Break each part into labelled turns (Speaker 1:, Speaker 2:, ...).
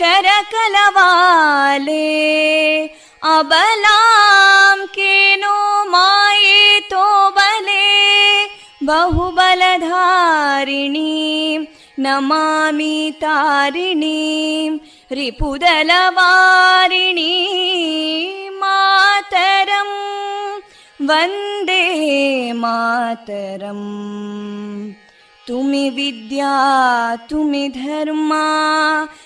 Speaker 1: कलकल निनाद कराले कोटि कोटि भुजैदृता करकलवाले अबलां केनो मायेतो बले बहुबलधारिणीं नमामि तारिणीं रिपुदलवारिणी मातरम् वन्दे मातरम् तुमि विद्या तुमि धर्मा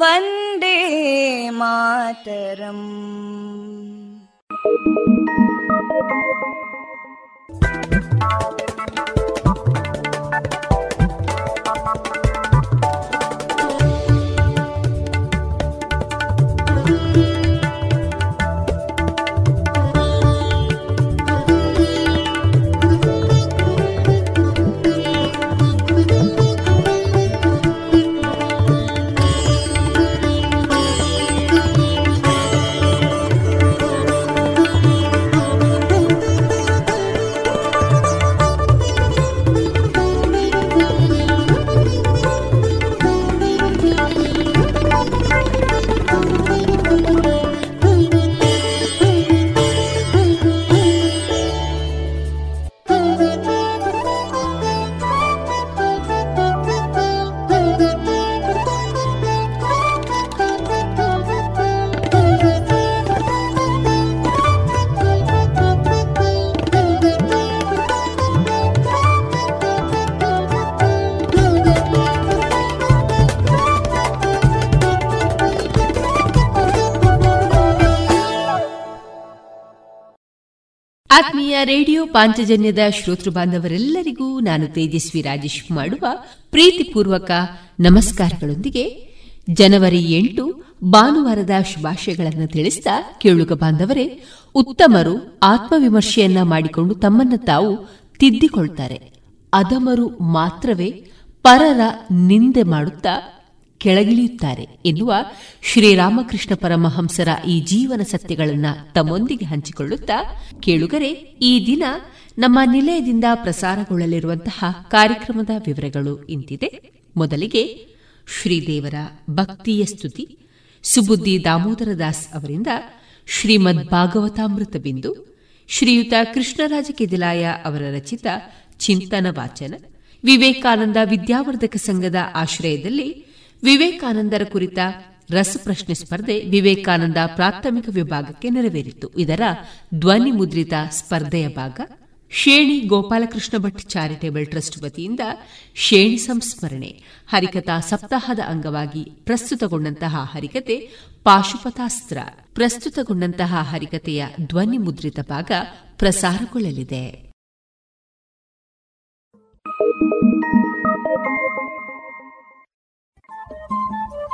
Speaker 1: वन्दे मातरम्
Speaker 2: ಆತ್ಮೀಯ ರೇಡಿಯೋ ಪಾಂಚಜನ್ಯದ ಶ್ರೋತೃ ಬಾಂಧವರೆಲ್ಲರಿಗೂ ನಾನು ತೇಜಸ್ವಿ ರಾಜೇಶ್ ಮಾಡುವ ಪ್ರೀತಿಪೂರ್ವಕ ನಮಸ್ಕಾರಗಳೊಂದಿಗೆ ಜನವರಿ ಎಂಟು ಭಾನುವಾರದ ಶುಭಾಶಯಗಳನ್ನು ತಿಳಿಸಿದ ಕೇಳುಗ ಬಾಂಧವರೇ, ಉತ್ತಮರು ಆತ್ಮವಿಮರ್ಶೆಯನ್ನ ಮಾಡಿಕೊಂಡು ತಮ್ಮನ್ನು ತಾವು ತಿದ್ದಿಕೊಳ್ತಾರೆ. ಅದಮರು ಮಾತ್ರವೇ ಪರರ ನಿಂದೆ ಮಾಡುತ್ತಾ ಕೆಳಗಿಳಿಯುತ್ತಾರೆ ಎನ್ನುವ ಶ್ರೀರಾಮಕೃಷ್ಣ ಪರಮಹಂಸರ ಈ ಜೀವನ ಸತ್ಯಗಳನ್ನು ತಮ್ಮೊಂದಿಗೆ ಹಂಚಿಕೊಳ್ಳುತ್ತಾ, ಕೇಳುಗರೆ, ಈ ದಿನ ನಮ್ಮ ನಿಲಯದಿಂದ ಪ್ರಸಾರಗೊಳ್ಳಲಿರುವಂತಹ ಕಾರ್ಯಕ್ರಮದ ವಿವರಗಳು ಇಂತಿದೆ. ಮೊದಲಿಗೆ ಶ್ರೀದೇವರ ಭಕ್ತಿಯ ಸ್ತುತಿ. ಸುಬುದ್ದಿ ದಾಮೋದರ ದಾಸ್ ಅವರಿಂದ ಶ್ರೀಮದ್ ಭಾಗವತಾಮೃತ ಬಿಂದು, ಶ್ರೀಯುತ ಕೃಷ್ಣರಾಜ ಕೆದಿಲಾಯ ಅವರ ರಚಿತ ಚಿಂತನ ವಾಚನ, ವಿವೇಕಾನಂದ ವಿದ್ಯಾವರ್ಧಕ ಸಂಘದ ಆಶ್ರಯದಲ್ಲಿ ವಿವೇಕಾನಂದರ ಕುರಿತ ರಸಪ್ರಶ್ನೆ ಸ್ಪರ್ಧೆ ವಿವೇಕಾನಂದ ಪ್ರಾಥಮಿಕ ವಿಭಾಗಕ್ಕೆ ನೆರವೇರಿತು. ಇದರ ಧ್ವನಿ ಮುದ್ರಿತ ಸ್ಪರ್ಧೆಯ ಭಾಗ ಶೇಣಿ ಗೋಪಾಲಕೃಷ್ಣ ಭಟ್ ಚಾರಿಟೇಬಲ್ ಟ್ರಸ್ಟ್ ವತಿಯಿಂದ ಶೇಣಿ ಸಂಸ್ಮರಣೆ. ಹರಿಕಥಾ ಸಪ್ತಾಹದ ಅಂಗವಾಗಿ ಪ್ರಸ್ತುತಗೊಂಡಂತಹ ಹರಿಕತೆ ಪಾಶುಪತಾಸ್ತ್ರ ಪ್ರಸ್ತುತಗೊಂಡಂತಹ ಹರಿಕತೆಯ ಧ್ವನಿ ಮುದ್ರಿತ ಭಾಗ ಪ್ರಸಾರಗೊಳ್ಳಲಿದೆ.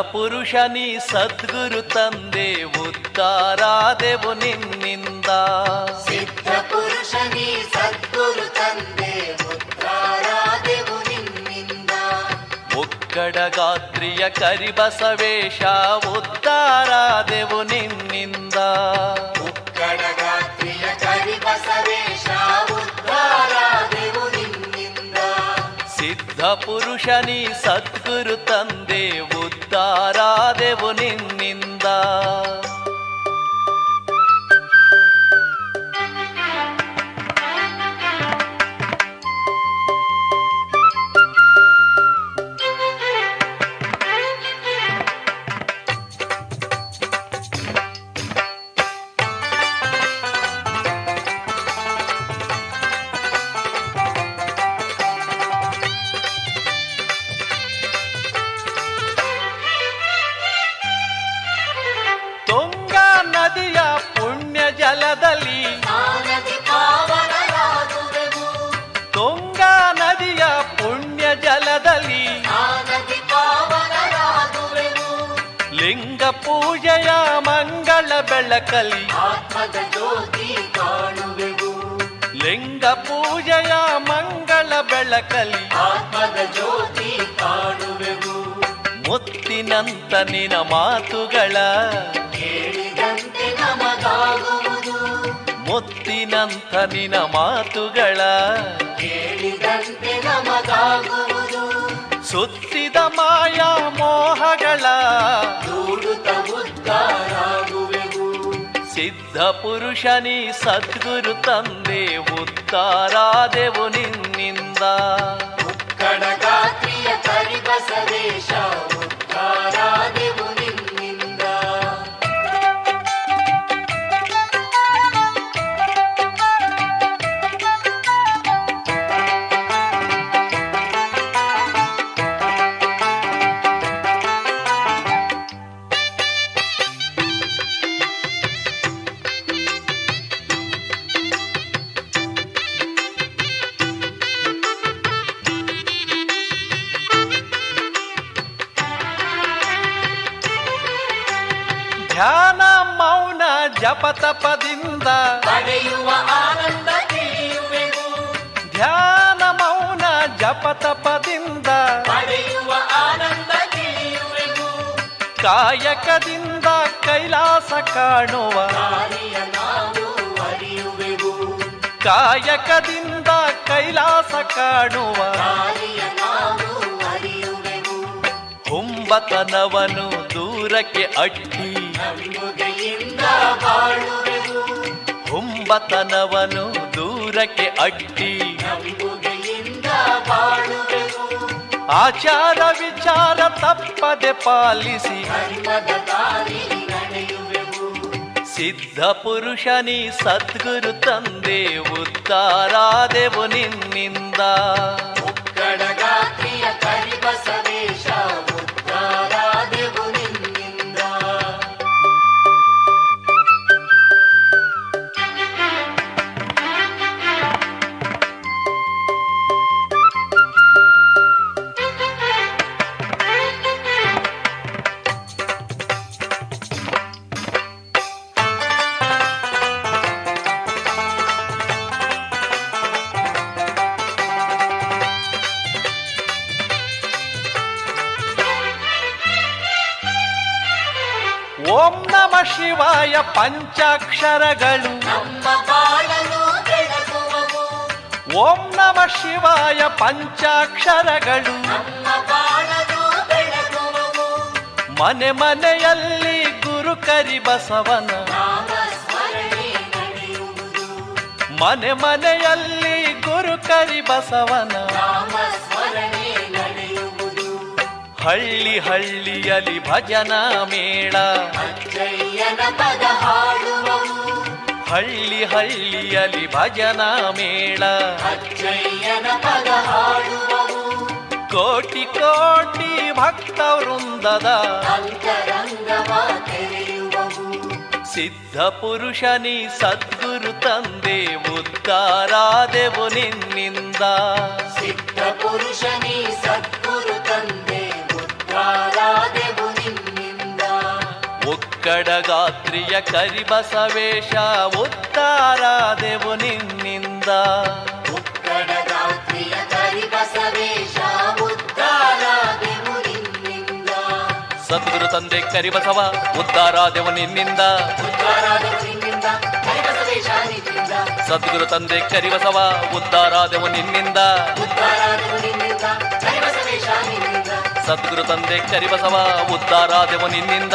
Speaker 3: ಪುರುಷನಿ ಸದ್ಗುರು ತಂದೆ ಉದ್ದಾರಾದೆವು ನಿನ್ನಿಂದ.
Speaker 4: ಸಿದ್ಧ ಪುರುಷನಿ ಸದ್ಗುರು ತಂದೆ ಉದ್ದಾರಾದೆವು ನಿನ್ನಿಂದ.
Speaker 3: ಮುಕ್ಕಡ ಗಾತ್ರಿಯ ಕರಿಬಸವೇಶ ಉದ್ದಾರಾದೆವು ನಿನ್ನಿಂದ.
Speaker 4: ಮುಕ್ಕಡ
Speaker 3: ಸಿದ್ಧ ಪುರುಷನಿ ಸದ್ಗುರು ತಂದೆ ಉದ್ದಾರಾದೆವು ನಿನ್ನಿಂದ. ಮಾಯಾ ಮೋಹಗಳ
Speaker 4: ದೂಡುತ್ತ ಉದ್ದಾರಾಗುವೆವು
Speaker 3: ಸಿದ್ಧ ಪುರುಷನಿ ಸದ್ಗುರು ತಂದೆ ಉತ್ತಾರಾದೆವು ನಿನ್ನಿಂದ.
Speaker 4: ಕರಿಬಸವೇಶ
Speaker 3: ಕಾಣುವ ಹುಂಬತನವನು ದೂರಕ್ಕೆ ಅಟ್ಟಿ ಹುಂಬತನವನು ದೂರಕ್ಕೆ ಅಟ್ಟಿ ಆಚಾರ ವಿಚಾರ ತಪ್ಪದೆ ಪಾಲಿಸಿ ಸಿದ್ಧ ಪುರುಷನಿ ಸದ್ಗುರು ತಂದೆ ಉತ್ತಾರಾದೆವು ನಿನ್ನಿಂದ.
Speaker 4: ಕಡಗಾತ್ರಿಯ ಕರಿಬಸವೇಶ
Speaker 3: ಪಂಚಾಕ್ಷರಗಳು. ಓಂ ನಮ ಶಿವಾಯ ಪಂಚಾಕ್ಷರಗಳು. ಮನೆ ಮನೆಯಲ್ಲಿ ಗುರು ಕರಿ ಬಸವನ ಮನೆ ಮನೆಯಲ್ಲಿ ಗುರು ಕರಿ ಬಸವನ ಹಳ್ಳಿ ಹಳ್ಳಿಯಲ್ಲಿ ಭಜನಾ ಮೇಳ.
Speaker 4: ಅಜ್ಜಯ್ಯನ ಪದ ಹಾಡುವವು
Speaker 3: ಹಳ್ಳಿ ಹಳ್ಳಿಯಲ್ಲಿ ಭಜನಾ ಮೇಳ.
Speaker 4: ಅಜ್ಜಯ್ಯನ ಪದ ಹಾಡುವವು
Speaker 3: ಕೋಟಿ ಕೋಟಿ ಭಕ್ತ ವೃಂದದ
Speaker 4: ಅಂತರಂಗವ ತೆರೆಯುವವು
Speaker 3: ಸಿದ್ಧ ಪುರುಷನಿ ಸದ್ಗುರು ತಂದೆ ಉದ್ಧಾರಾದೆವು ನಿನ್ನಿಂದ.
Speaker 4: ಸಿದ್ಧ ಪುರುಷನಿ ಸದ್ಗುರು ತಂದೆ ಉದ್ಧಾರಾದೆವು ನಿನ್ನಿಂದ
Speaker 3: ಒಕ್ಕಡ ಗಾತ್ರಿಯ ಕರಿಬಸವೇಶ ಉದ್ಧಾರಾದೆವು ನಿನ್ನಿಂದ.
Speaker 4: ಉಕ್ಕಡಗಾತ್ರಿಯ ಕರಿಬಸವೇಶ ಉದ್ಧಾರಾದೆವು ನಿನ್ನಿಂದ.
Speaker 3: ಸದ್ಗುರು ತಂದೆ ಕರಿಬಸವ ಉದ್ಧಾರಾದೆವು ನಿನ್ನಿಂದ.
Speaker 4: ಉದ್ಧಾರಾದೆವು ನಿನ್ನಿಂದ ಕರಿಬಸವೇಶ ನಿನ್ನಿಂದ.
Speaker 3: ಸದ್ಗುರು ತಂದೆ ಕರಿಬಸವ ನಿನ್ನಿಂದ.
Speaker 4: ಉದ್ಧಾರಾದೆವು ನಿನ್ನಿಂದ ಕರಿಬಸವೇಶ ನಿನ್ನಿಂದ.
Speaker 3: ಸದ್ಗುರು ತಂದೆ ಕರಿಬಸವ ಉದ್ದಾರ
Speaker 4: ದೇವು ನಿನ್ನಿಂದ.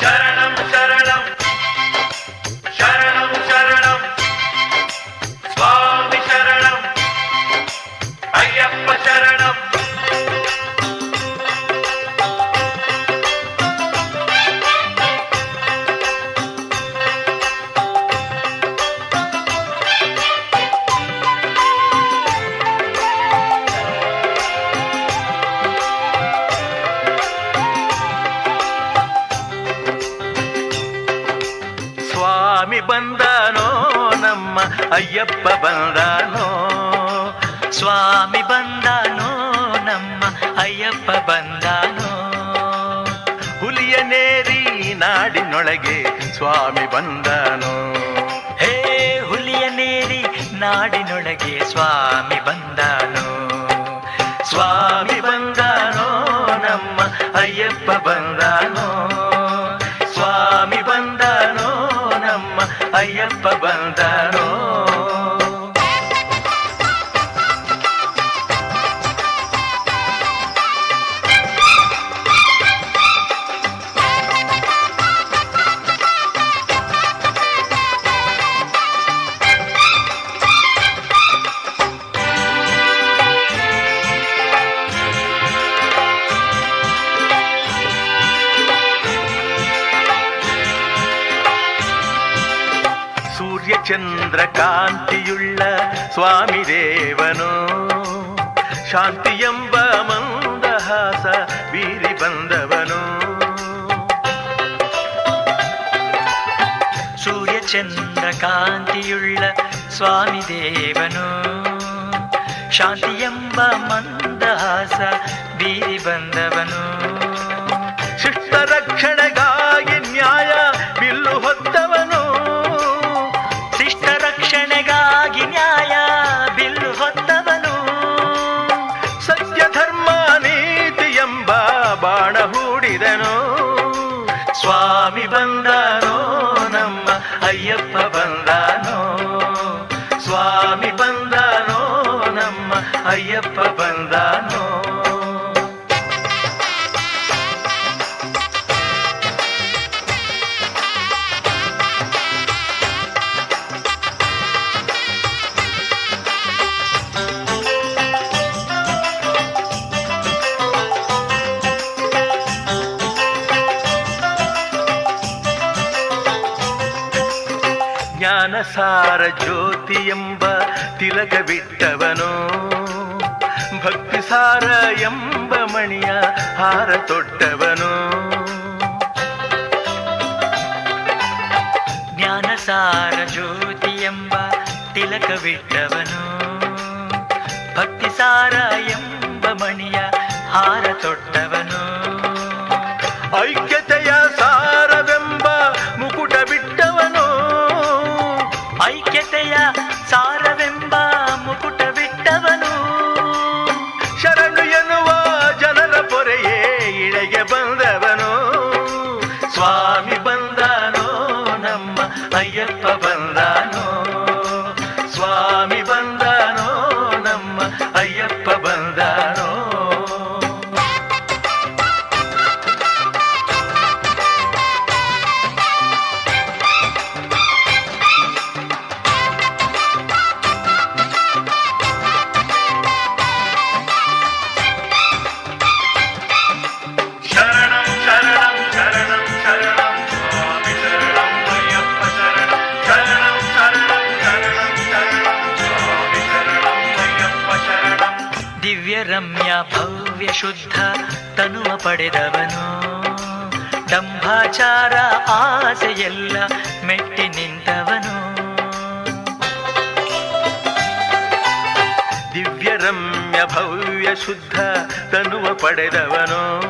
Speaker 5: शरणं शरणम् ಅಯ್ಯಪ್ಪ ಬಂದಾನೋ? ಸ್ವಾಮಿ ಬಂದಾನೋ? ನಮ್ಮ ಅಯ್ಯಪ್ಪ ಬಂದಾನೋ? ಹುಲಿಯ ನೇರಿ ನಾಡಿನೊಳಗೆ ಸ್ವಾಮಿ ಬಂದಾನೋ? ಹೇ ಹುಲಿಯ ನೇರಿ ನಾಡಿನೊಳಗೆ ಸ್ವಾಮಿ ಬಂದಾನೋ? ಸ್ವಾಮಿ ಬಂದಾನೋ? ನಮ್ಮ ಅಯ್ಯಪ್ಪ ಬಂದಾನೋ? ಸ್ವಾಮಿ ಬಂದಾನೋ? ನಮ್ಮ ಅಯ್ಯಪ್ಪ ಬಂದಾನೋ? ಶಾಂತಿ ಎಂಬ ಮಂದಹಾಸ ಬೀರಿ
Speaker 6: ಬಂದವನು. ಸೂರ್ಯ ಚಂದ್ರ ಕಾಂತಿಯುಳ್ಳ ಸ್ವಾಮಿ ದೇವನು. ಶಾಂತಿ ಎಂಬ ಮಂದಹಾಸ ಬೀರಿ ಬಂದವನು.
Speaker 5: ಜ್ಞಾನಸಾರ ಜ್ಯೋತಿ ಎಂಬ ತಿಲಕ ಬಿಟ್ಟವನು. ಭಕ್ತಿಸಾರ ಎಂಬ ಮಣಿಯ ಹಾರ ತೊಟ್ಟವನು.
Speaker 6: ಜ್ಞಾನಸಾರ ಜ್ಯೋತಿ ಎಂಬ ತಿಲಕವಿಟ್ಟವನು ಭಕ್ತಿಸಾರ ಎಂಬ ಮಣಿಯ ಹಾರ ತೊಟ್ಟವನು ஐயா ಪಡೆದವನು.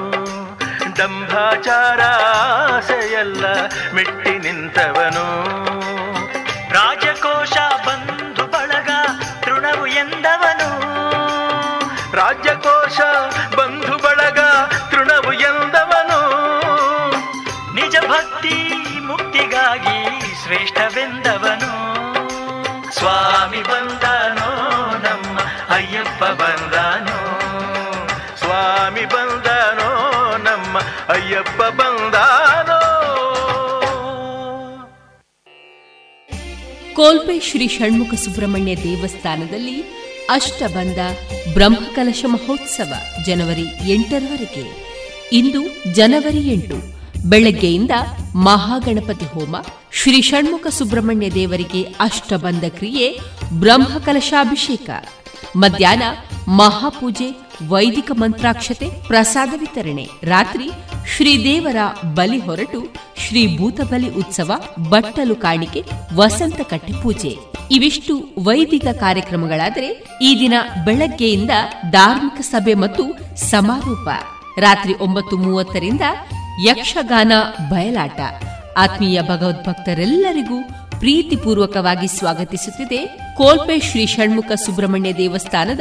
Speaker 5: ದಂಭಾಚಾರ ಆಸೆಯೆಲ್ಲ ಮೆಟ್ಟಿ ನಿಂತವನು.
Speaker 6: ರಾಜಕೋಶ ಬಂಧು ಬಳಗ ತೃಣವು ಎಂದವನು.
Speaker 5: ರಾಜ್ಯಕೋಶ ಬಂಧು ಬಳಗ ತೃಣವು ಎಂದವನು.
Speaker 6: ನಿಜ ಭಕ್ತಿ ಮುಕ್ತಿಗಾಗಿ ಶ್ರೇಷ್ಠವೆಂದವನು. ಸ್ವಾಮಿ ಬಂದನೋ ನಮ್ಮ ಅಯ್ಯಪ್ಪ ಬಂದನೋ.
Speaker 5: ಸ್ವಾಮಿ ಬಂದನೋ, ನಮ್ಮ ಅಯ್ಯಪ್ಪ ಬಂದನೋ.
Speaker 2: ಕೋಲ್ಪೆ ಶ್ರೀ ಷಣ್ಮುಖ ಸುಬ್ರಹ್ಮಣ್ಯ ದೇವಸ್ಥಾನದಲ್ಲಿ ಅಷ್ಟಬಂಧ ಬ್ರಹ್ಮಕಲಶ ಮಹೋತ್ಸವ ಜನವರಿ ಎಂಟರವರೆಗೆ. ಇಂದು ಜನವರಿ ಎಂಟು, ಬೆಳಗ್ಗೆಯಿಂದ ಮಹಾಗಣಪತಿ ಹೋಮ, ಶ್ರೀ ಷಣ್ಮುಖ ಸುಬ್ರಹ್ಮಣ್ಯ ದೇವರಿಗೆ ಅಷ್ಟಬಂಧ ಕ್ರಿಯೆ, ಬ್ರಹ್ಮಕಲಶಾಭಿಷೇಕ. ಮಧ್ಯಾಹ್ನ ಮಹಾಪೂಜೆ ವೈದಿಕ ಮಂತ್ರಾಕ್ಷತೆ, ಪ್ರಸಾದ ವಿತರಣೆ. ರಾತ್ರಿ ಶ್ರೀದೇವರ ಬಲಿ ಹೊರಟು ಶ್ರೀ ಭೂತಬಲಿ ಉತ್ಸವ, ಬಟ್ಟಲು ಕಾಣಿಕೆ, ವಸಂತ ಕಟ್ಟಿ ಪೂಜೆ. ಇವಿಷ್ಟು ವೈದಿಕ ಕಾರ್ಯಕ್ರಮಗಳಾದರೆ ಈ ದಿನ ಬೆಳಗ್ಗೆಯಿಂದ ಧಾರ್ಮಿಕ ಸಭೆ ಮತ್ತು ಸಮಾರೋಪ. ರಾತ್ರಿ ಒಂಬತ್ತು ಮೂವತ್ತರಿಂದ ಯಕ್ಷಗಾನ ಬಯಲಾಟ. ಆತ್ಮೀಯ ಭಗವದ್ಭಕ್ತರೆಲ್ಲರಿಗೂ ಪ್ರೀತಿಪೂರ್ವಕವಾಗಿ ಸ್ವಾಗತಿಸುತ್ತಿದೆ ಕೋಲ್ಪೆ ಶ್ರೀ ಷಣ್ಮುಖ ಸುಬ್ರಹ್ಮಣ್ಯ ದೇವಸ್ಥಾನದ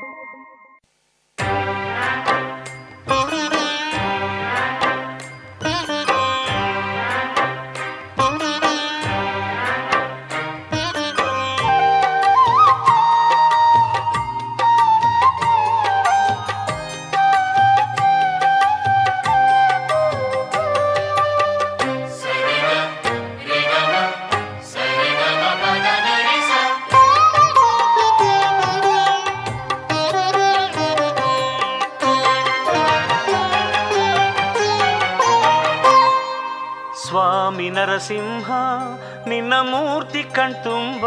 Speaker 7: ನಿನ್ನ ಮೂರ್ತಿ ಕಣ್ತುಂಬ,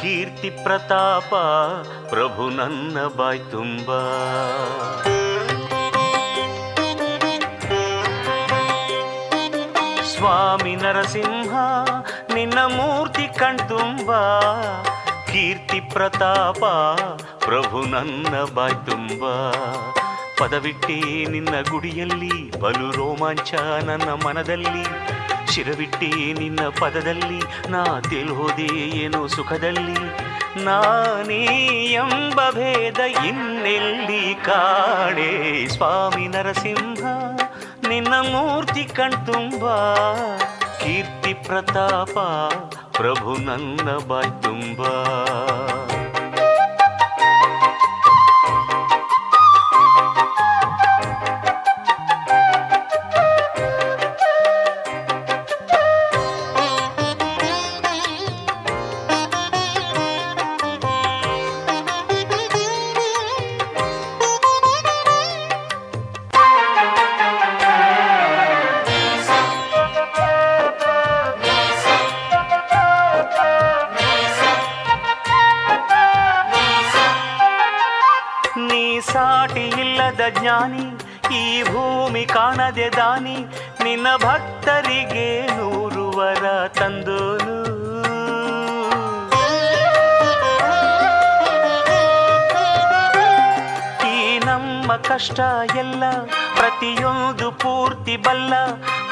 Speaker 7: ಕೀರ್ತಿ ಪ್ರತಾಪ ಪ್ರಭು ನನ್ನ ಬಾಯ್ ತುಂಬ. ಸ್ವಾಮಿ ನರಸಿಂಹ, ನಿನ್ನ ಮೂರ್ತಿ ಕಣ್ತುಂಬ, ಕೀರ್ತಿ ಪ್ರತಾಪ ಪ್ರಭು ನನ್ನ ಬಾಯ್ ತುಂಬ. ಪದವಿಟ್ಟಿ ನಿನ್ನ ಗುಡಿಯಲ್ಲಿ ಬಲು ರೋಮಾಂಚ ನನ್ನ ಮನದಲ್ಲಿ. ಶಿರವಿಟ್ಟಿ ನಿನ್ನ ಪದದಲ್ಲಿ. ನಾ ತೇಲ್ಹೋದೆ ಏನು ಸುಖದಲ್ಲಿ? ನಾನೇ ಎಂಬ ಭೇದ ಇನ್ನೆಲ್ಲಿ ಕಾಣೆ? ಸ್ವಾಮಿ ನರಸಿಂಹ, ನಿನ್ನ ಮೂರ್ತಿ ಕಣ್ತುಂಬ. ಕೀರ್ತಿ ಪ್ರತಾಪ, ಪ್ರಭು ನನ್ನ ಬಾಯ್ ಜ್ಞಾನಿ, ಈ ಭೂಮಿ ಕಾಣದೆ ದಾನಿ, ನಿನ್ನ ಭಕ್ತರಿಗೆ ನೂರು ವರ ತಂದೋನು. ಈ ನಮ್ಮ ಕಷ್ಟ ಎಲ್ಲ ಪ್ರತಿಯೊಂದು ಪೂರ್ತಿ ಬಲ್ಲ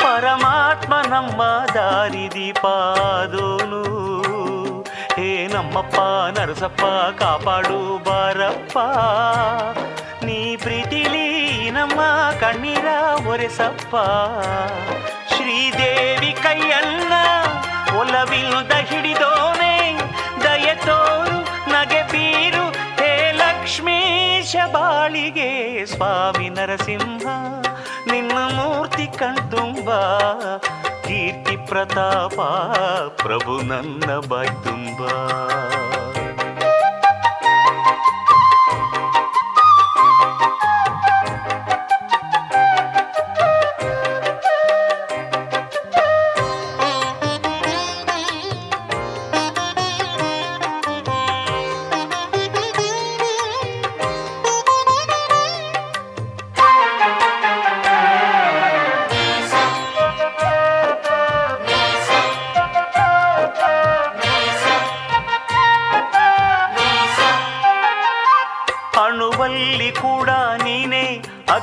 Speaker 7: ಪರಮಾತ್ಮ ನಮ್ಮ ದಾರಿ ದೀಪಾದೋನು ಹೇ ನಮ್ಮಪ್ಪ, ನರಸಪ್ಪ, ಕಾಪಾಡು ಬಾರಪ್ಪ. ನೀ ಪ್ರೀತಿಲಿ ನಮ್ಮ ಕಣ್ಣೀರ ಒರೆಸಪ್ಪ. ಶ್ರೀದೇವಿ ಕೈಯನ್ನ ಒಲವಿಲ್ಲದ ಹಿಡಿದೋನೆ, ದಯ ತೋರು, ನಗೆ ಬೀರು, ಹೇ ಲಕ್ಷ್ಮೀಶ ಬಾಳಿಗೆ ಸ್ವಾಮಿ ನರಸಿಂಹ, ನಿನ್ನ ಮೂರ್ತಿ ಕಣ್ತುಂಬ, ಕೀರ್ತಿ ಪ್ರತಾಪ, ಪ್ರಭು ನನ್ನ ಬಾಯ್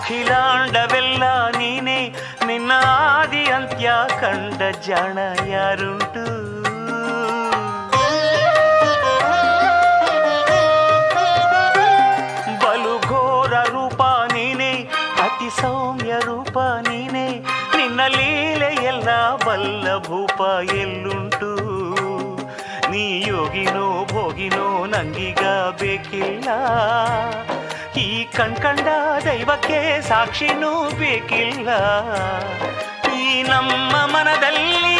Speaker 7: ಅಖಿಲಾಂಡವೆಲ್ಲ ನೀನೇ. ನಿನ್ನ ಆದಿ ಅಂತ್ಯ ಕಂಡ ಜನ ಯಾರುಂಟು? ಬಲು ಘೋರ ರೂಪ ನೀನೇ ಅತಿ ಸೌಮ್ಯ ರೂಪ ನೀನೇ. ನಿನ್ನ ಲೀಲೆಯೆಲ್ಲ ಬಲ್ಲ ಭೂಪ ಎಲ್ಲುಂಟು? ನೀ ಯೋಗಿನೋ ಭೋಗಿನೋ ನಂಗೀಗ ಬೇಕಿಲ್ಲ. ಈ ಕಣ್ಕಂಡ ದೈವಕ್ಕೆ ಸಾಕ್ಷಿನೂ ಬೇಕಿಲ್ಲ. ಈ ನಮ್ಮ ಮನದಲ್ಲಿ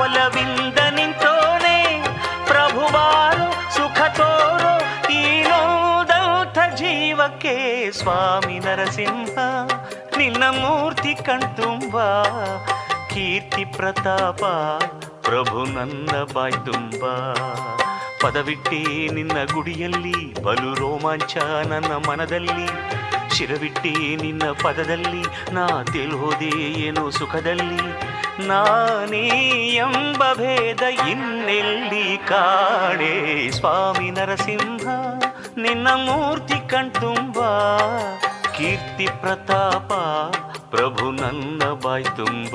Speaker 7: ಒಲವಿಂದ ನಿಂತೋನೆ ಪ್ರಭುವಾರು ಸುಖ ತೋರೋ ಈ ನೋದೌಥ ಜೀವಕ್ಕೆ ಸ್ವಾಮಿ ನರಸಿಂಹ, ನಿನ್ನ ಮೂರ್ತಿ ಕಣ್ತುಂಬ, ಕೀರ್ತಿ ಪ್ರತಾಪ ಪ್ರಭು ನನ್ನ ಬಾಯ್ ತುಂಬ. ಪದವಿಟ್ಟಿ ನಿನ್ನ ಗುಡಿಯಲ್ಲಿ, ಬಲು ರೋಮಾಂಚ ನನ್ನ ಮನದಲ್ಲಿ. ಶಿರವಿಟ್ಟಿ ನಿನ್ನ ಪದದಲ್ಲಿ, ನಾ ತಿಳೋದೆ ಏನು ಸುಖದಲ್ಲಿ. ನಾನೇ ಎಂಬ ಭೇದ ಇನ್ನೆಲ್ಲಿ ಕಾಣೆ? ಸ್ವಾಮಿ ನರಸಿಂಹ, ನಿನ್ನ ಮೂರ್ತಿ ಕಣ್ತುಂಬ. ಕೀರ್ತಿ ಪ್ರತಾಪ, ಪ್ರಭು ನನ್ನ ಬಾಯ್ ತುಂಬ.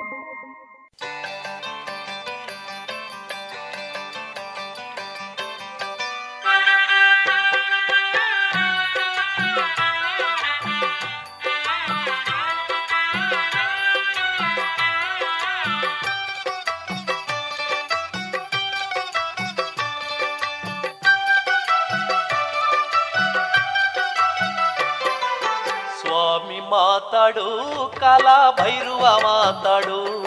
Speaker 3: ಮಾತಾಡು, ಕಾಲ ಭೈರುವ ಮಾತಾಡು.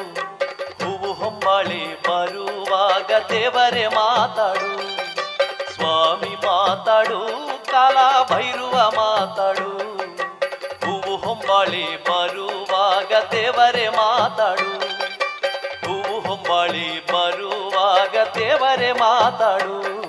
Speaker 3: ಹೂವು ಹೊಂಬಳಿ ಬರುವಾಗ ದೇವರೇ ಮಾತಾಡು. ಸ್ವಾಮಿ ಮಾತಾಡು, ಕಾಲ ಭೈರುವ ಮಾತಾಡು. ಹೂವು ಹೊಂಬಳಿ ಬರುವಾಗ ದೇವರೇ ಮಾತಾಡು. ಹೂವು ಹೊಂಬಳಿ ಬರುವಾಗ ದೇವರೇ ಮಾತಾಡು.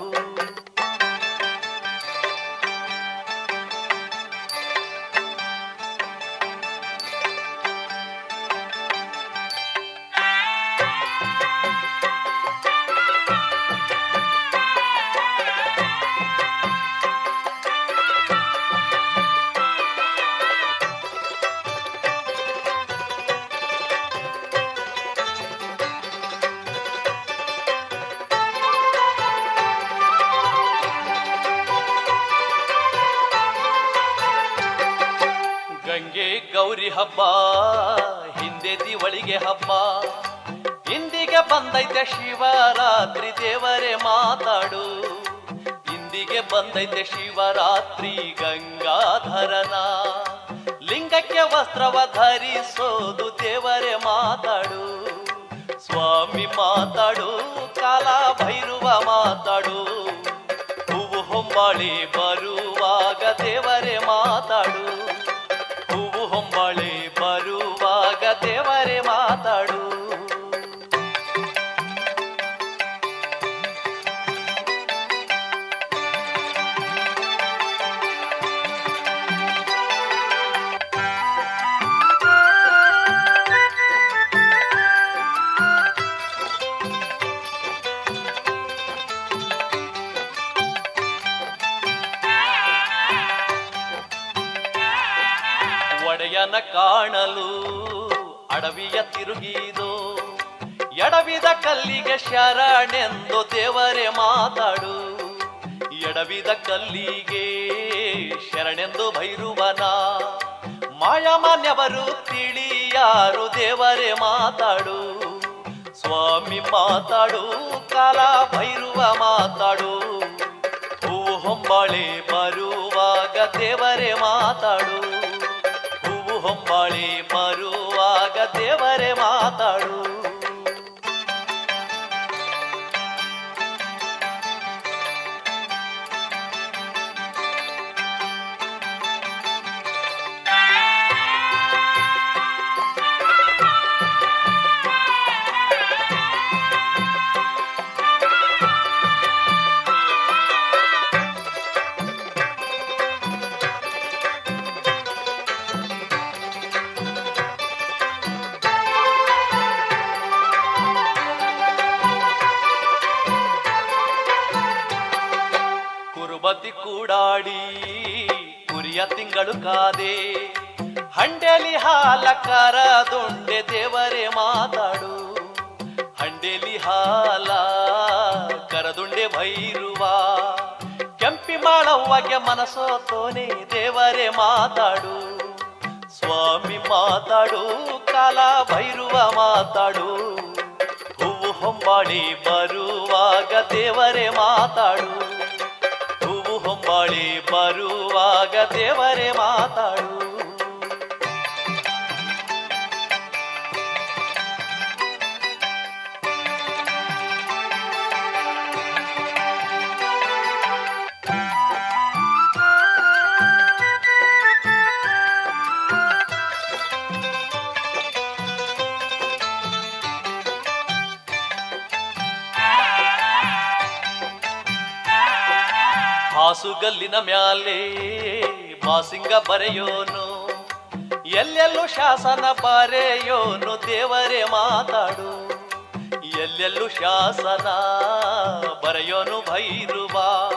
Speaker 3: ಇರುವ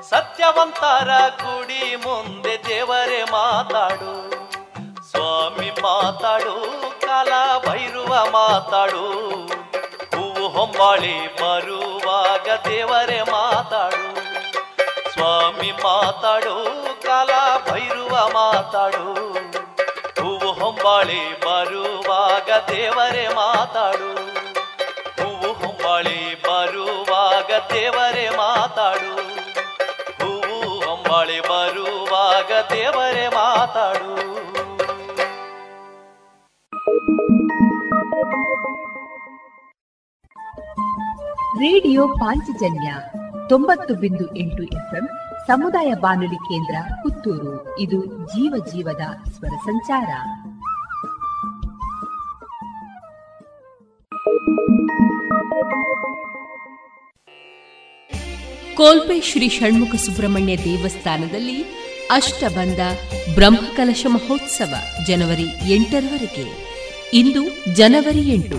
Speaker 3: ಸತ್ಯವಂತರ ಗುಡಿ ಮುಂದೆ ದೇವರೇ ಮಾತಾಡು. ಸ್ವಾಮಿ ಮಾತಾಡು, ಕಾಲ ಭೈರುವ ಮಾತಾಡು. ಹೂವು ಹೊಂಬಾಳಿ ಬರುವಾಗ ದೇವರೇ ಮಾತಾಡು. ಸ್ವಾಮಿ ಮಾತಾಡು, ಕಾಲ ಭೈರುವ ಮಾತಾಡು. ಹೂವು ಹೊಂಬಾಳಿ ಬರುವಾಗ ದೇವರೇ ಮಾತಾಡು. ಮಳೆ ಬರುವಾಗ ದೇವರೇ ಮಾತಾಡು. ಹೂವು ಅಂಬಳಿ ಬರುವಾಗ ದೇವರೇ ಮಾತಾಡು.
Speaker 8: ರೇಡಿಯೋ ಪಾಂಚಜನ್ಯ ತೊಂಬತ್ತು ಬಿಂದು ಎಂಟು ಎಫ್ಎಂ ಸಮುದಾಯ ಬಾನುಲಿ ಕೇಂದ್ರ ಪುತ್ತೂರು. ಇದು ಜೀವ ಜೀವದ ಸ್ವರ ಸಂಚಾರ.
Speaker 9: ಕೋಲ್ಪೆ ಶ್ರೀ ಷಣ್ಮುಖ ಸುಬ್ರಹ್ಮಣ್ಯ ದೇವಸ್ಥಾನದಲ್ಲಿ ಅಷ್ಟಬಂಧ ಬ್ರಹ್ಮಕಲಶ ಮಹೋತ್ಸವ ಜನವರಿ ಎಂಟರವರೆಗೆ. ಇಂದು ಜನವರಿ ಎಂಟು,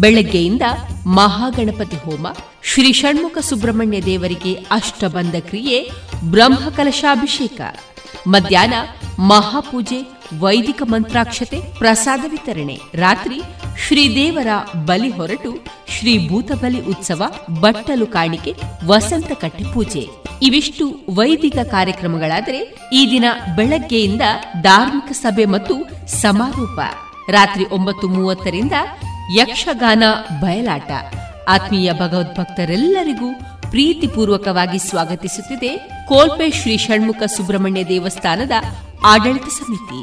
Speaker 9: ಬೆಳಗ್ಗೆಯಿಂದ ಮಹಾಗಣಪತಿ ಹೋಮ, ಶ್ರೀ ಷಣ್ಮುಖ ಸುಬ್ರಹ್ಮಣ್ಯ ದೇವರಿಗೆ ಅಷ್ಟಬಂಧ ಕ್ರಿಯೆ, ಬ್ರಹ್ಮಕಲಶಾಭಿಷೇಕ. ಮಧ್ಯಾಹ್ನ ಮಹಾಪೂಜೆ ವೈದಿಕ ಮಂತ್ರಾಕ್ಷತೆ, ಪ್ರಸಾದ ವಿತರಣೆ. ರಾತ್ರಿ ಶ್ರೀದೇವರ ಬಲಿ ಹೊರಟು ಶ್ರೀ ಭೂತಬಲಿ ಉತ್ಸವ, ಬಟ್ಟಲು ಕಾಣಿಕೆ, ವಸಂತ ಕಟ್ಟೆ ಪೂಜೆ. ಇವಿಷ್ಟು ವೈದಿಕ ಕಾರ್ಯಕ್ರಮಗಳಾದರೆ ಈ ದಿನ ಬೆಳಗ್ಗೆಯಿಂದ ಧಾರ್ಮಿಕ ಸಭೆ ಮತ್ತು ಸಮಾರೋಪ. ರಾತ್ರಿ ಒಂಬತ್ತು ಮೂವತ್ತರಿಂದ ಯಕ್ಷಗಾನ ಬಯಲಾಟ. ಆತ್ಮೀಯ ಭಗವದ್ಭಕ್ತರೆಲ್ಲರಿಗೂ ಪ್ರೀತಿಪೂರ್ವಕವಾಗಿ ಸ್ವಾಗತಿಸುತ್ತಿದೆ ಕೋಲ್ಪೆ ಶ್ರೀ ಷಣ್ಮುಖ ಸುಬ್ರಹ್ಮಣ್ಯ ದೇವಸ್ಥಾನದ ಆಡಳಿತ ಸಮಿತಿ.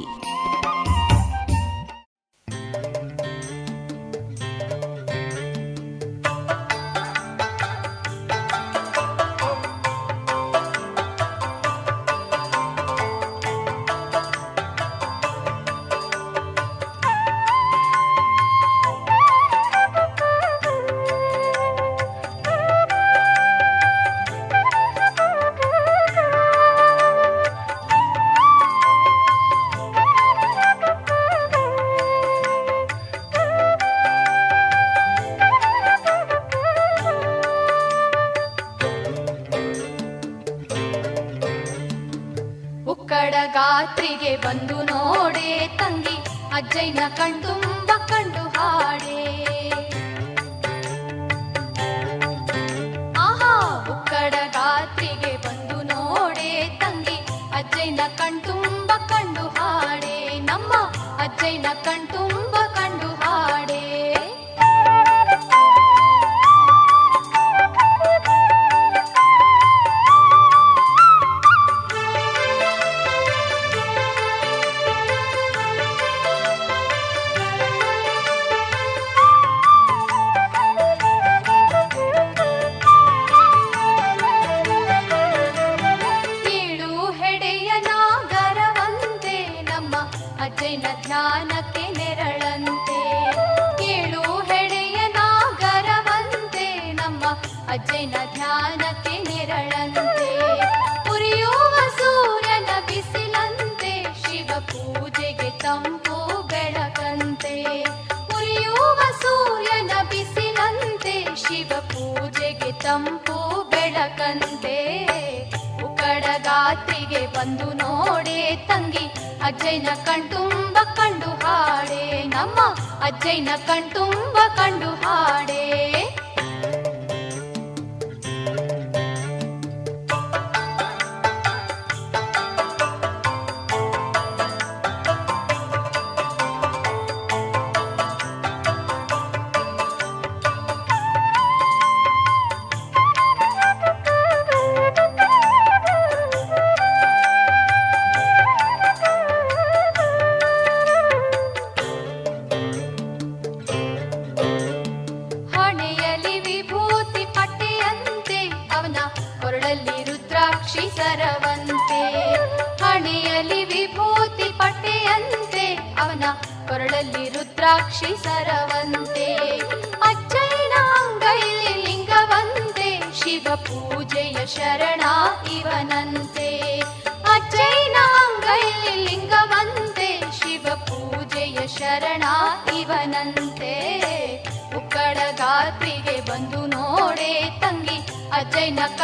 Speaker 9: ಅಜ್ಜಯ್ಯನ ಕಣ್ತುಂಬ ಕಂಡು ಹಾಡೆ ನಮ್ಮ ಅಜ್ಜಯ್ಯನ ಕಣ್ತುಂಬ ಕಂಡು ಹಾಡೇ.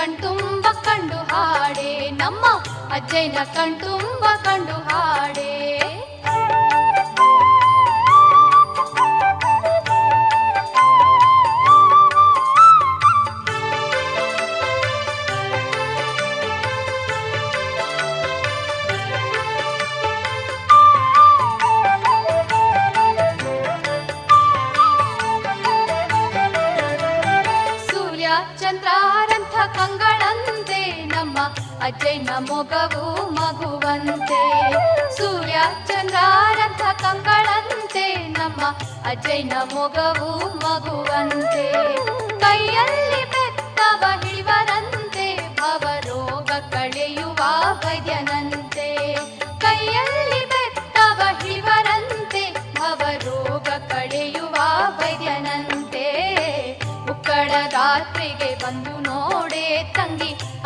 Speaker 9: ಕಣ್ತುಂಬ ಕಂಡು ಹಾಡೆ ನಮ್ಮ ಅಜ್ಜಯ್ಯನ ಕಣ್ತುಂಬ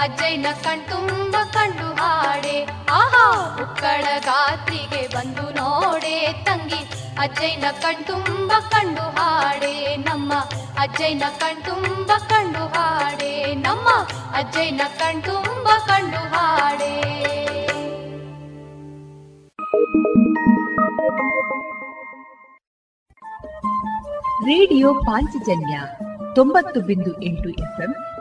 Speaker 9: ಅಜ್ಜಯ್ಯನ ಕಣ್ತುಂಬ ಕಂಡು ಹಾಡೆ. ಆಹಾ ಉಕ್ಕಡ ಗಾತ್ರಿಗೆ ಬಂದು ನೋಡೆ. ತಂಗಿ ಅಜ್ಜಯ್ಯನ ಕಣ್ತುಂಬ ಕಂಡು ಹಾಡೆ. ನಮ್ಮ ಅಜ್ಜಯ್ಯನ ಕಣ್ತುಂಬ ಕಂಡು ಹಾಡೆ. ನಮ್ಮ ಅಜ್ಜಯ್ಯನ ಕಣ್ತುಂಬ ಕಂಡು ಹಾಡೆ.
Speaker 8: ರೇಡಿಯೋ ಪಾಂಚಜನ್ಯ ತೊಂಬತ್ತು ಬಿಂದು ಎಂಟು ಎಫ್ಎಂ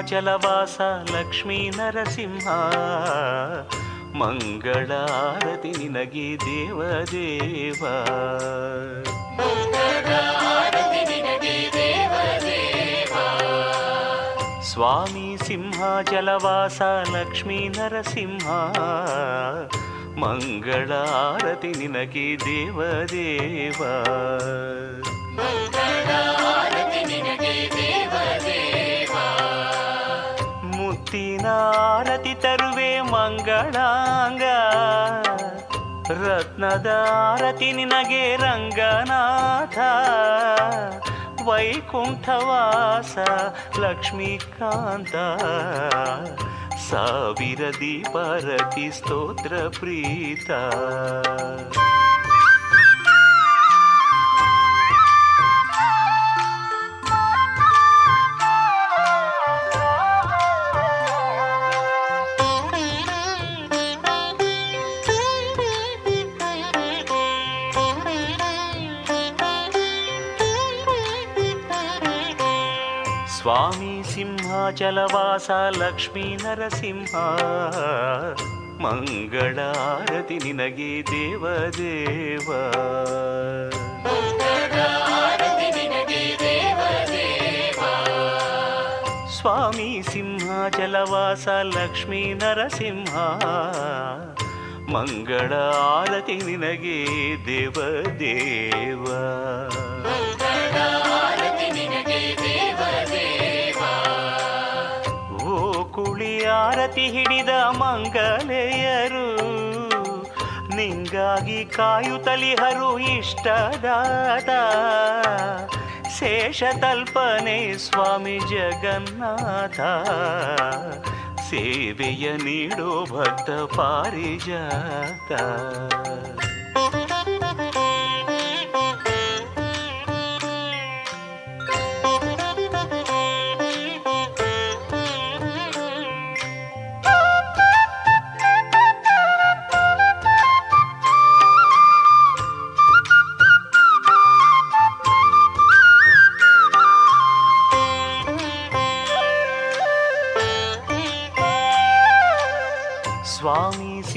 Speaker 7: ಸಿಂಹಾಚಲವಾಸ ಲಕ್ಷ್ಮೀ ನರಸಿಂಹ. ಮಂಗಳಾರತಿ ನಿನಗೆ ದೇವದೇವ. ಸ್ವಾಮಿ ಸಿಂಹಾಚಲವಾಸ ಲಕ್ಷ್ಮೀ ನರಸಿಂಹ. ಮಂಗಳಾರತಿ ನಿನಗೆ ದೇವದೇವ. ಮುತ್ತಿನಾರತಿ ತರುವೆ ಮಂಗಳಾಂಗ. ರತ್ನದಾರತಿ ನಿನಗೆ ರಂಗನಾಥ. ವೈಕುಂಠವಾಸ ಲಕ್ಷ್ಮೀಕಾಂತ. ಸಾವಿರ ದೀಪಾರತಿ ಸ್ತೋತ್ರ ಪ್ರೀತ. ಸ್ವಾಮಿ ಸಿಂಹಾಚಲವಾಸ ಲಕ್ಷ್ಮೀ ನರಸಿಂಹ ಮಂಗಳಾರತಿ ನಿನಗೆ ದೇವ ಸ್ವಾಮಿ ಸಿಂಹಾಚಲವಾಸ ಲಕ್ಷ್ಮೀ ನರಸಿಂಹ ಮಂಗಳ ಆರತಿ ನಿನಗೆ ದೇವದೇವ. ಆರತಿ ಹಿಡಿದ ಮಂಗಲೆಯರು ನಿಂಗಾಗಿ ಕಾಯುತಲಿಹರು ಇಷ್ಟದಾತ ಶೇಷ ತಲ್ಪನೆ ಸ್ವಾಮಿ ಜಗನ್ನಾಥ. ಸೇವೆಯ ನೀಡೋ ಭಕ್ತ ಪಾರಿಜಾತ.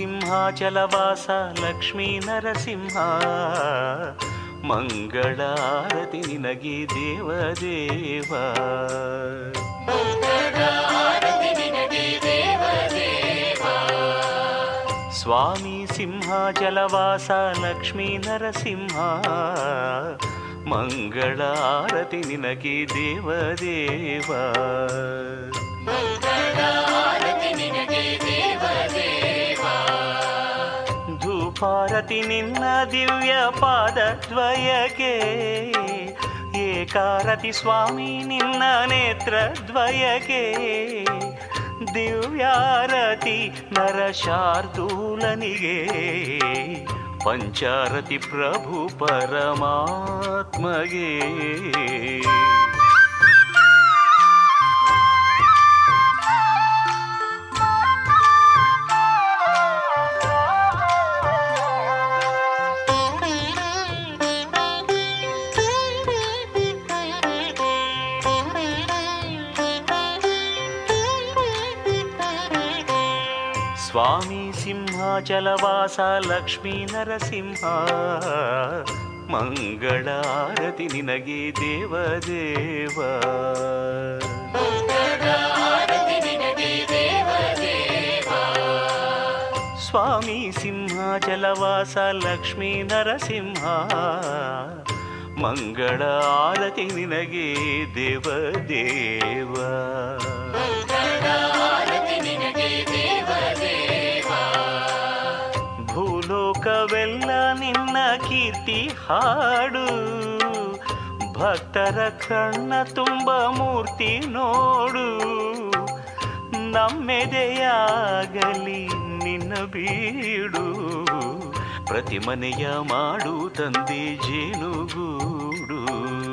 Speaker 7: ಸಿಂಹಾಚಲವಾಸ ಲಕ್ಷ್ಮೀ ನರಸಿಂಹ ಮಂಗಳಾರತಿ ನಿನಗೆ ದೇವದೇವ. ಸ್ವಾಮಿ ಸಿಂಹಾಚಲವಾಸ ಲಕ್ಷ್ಮೀ ನರಸಿಂಹ ಮಂಗಳಾರತಿ ನಿನಗೆ ದೇವದೇವ. ಧೂಪಾರತಿ ನಿನ್ನ ದಿವ್ಯ ಪಾದದ್ವಯಕ್ಕೆ ಏಕಾರತಿ ಸ್ವಾಮಿ ನಿನ್ನ ನೇತ್ರದ್ವಯಕ್ಕೆ ದಿವ್ಯಾರತಿ ನರ ಶಾರ್ದೂಲನಿಗೆ ಪಂಚಾರತಿ ಪ್ರಭು ಪರಮಾತ್ಮಗೆ. ಸಿಂಹಾಚಲವಾಸ ಲಕ್ಷ್ಮೀ ನರಸಿಂಹ ಮಂಗಳಾರತಿ ನಿನಗೆ ದೇವದೇವ. ಸ್ವಾಮಿ ಸಿಂಹಾಚಲವಾಸ ಲಕ್ಷ್ಮೀ ನರಸಿಂಹ ಮಂಗಳ ಆರತಿ ನಿನಗೆ ದೇವದೇವ. ಭೂಲೋಕವೆಲ್ಲ ನಿನ್ನ ಕೀರ್ತಿ ಹಾಡು. ಭಕ್ತರ ಕಣ್ಣ ತುಂಬ ಮೂರ್ತಿ ನೋಡು. ನಮ್ಮೆದೆಯಾಗಲಿ ನಿನ್ನ ಬೀಡು. ಪ್ರತಿ ಮನೆಯ ಮಾಡು ತಂದೆ ಜೇನುಗೂಡು.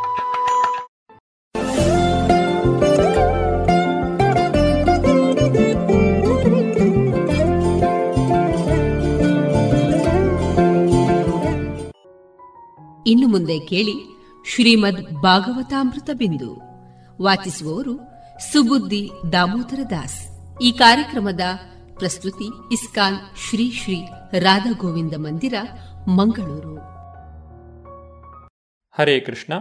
Speaker 2: ಇನ್ನು ಮುಂದೆ ಕೇಳಿ ಶ್ರೀಮದ್ ಭಾಗವತಾಮೃತ ಬಿಂದು. ವಾಚಿಸುವವರು ಸುಬುದ್ದಿ ದಾಮೋದರ ದಾಸ್. ಈ ಕಾರ್ಯಕ್ರಮದ ಪ್ರಸ್ತುತಿ ಇಸ್ಕಾನ್ ಶ್ರೀ ಶ್ರೀ ರಾಧಾ ಗೋವಿಂದ ಮಂದಿರ, ಮಂಗಳೂರು.
Speaker 10: ಹರೇ ಕೃಷ್ಣ.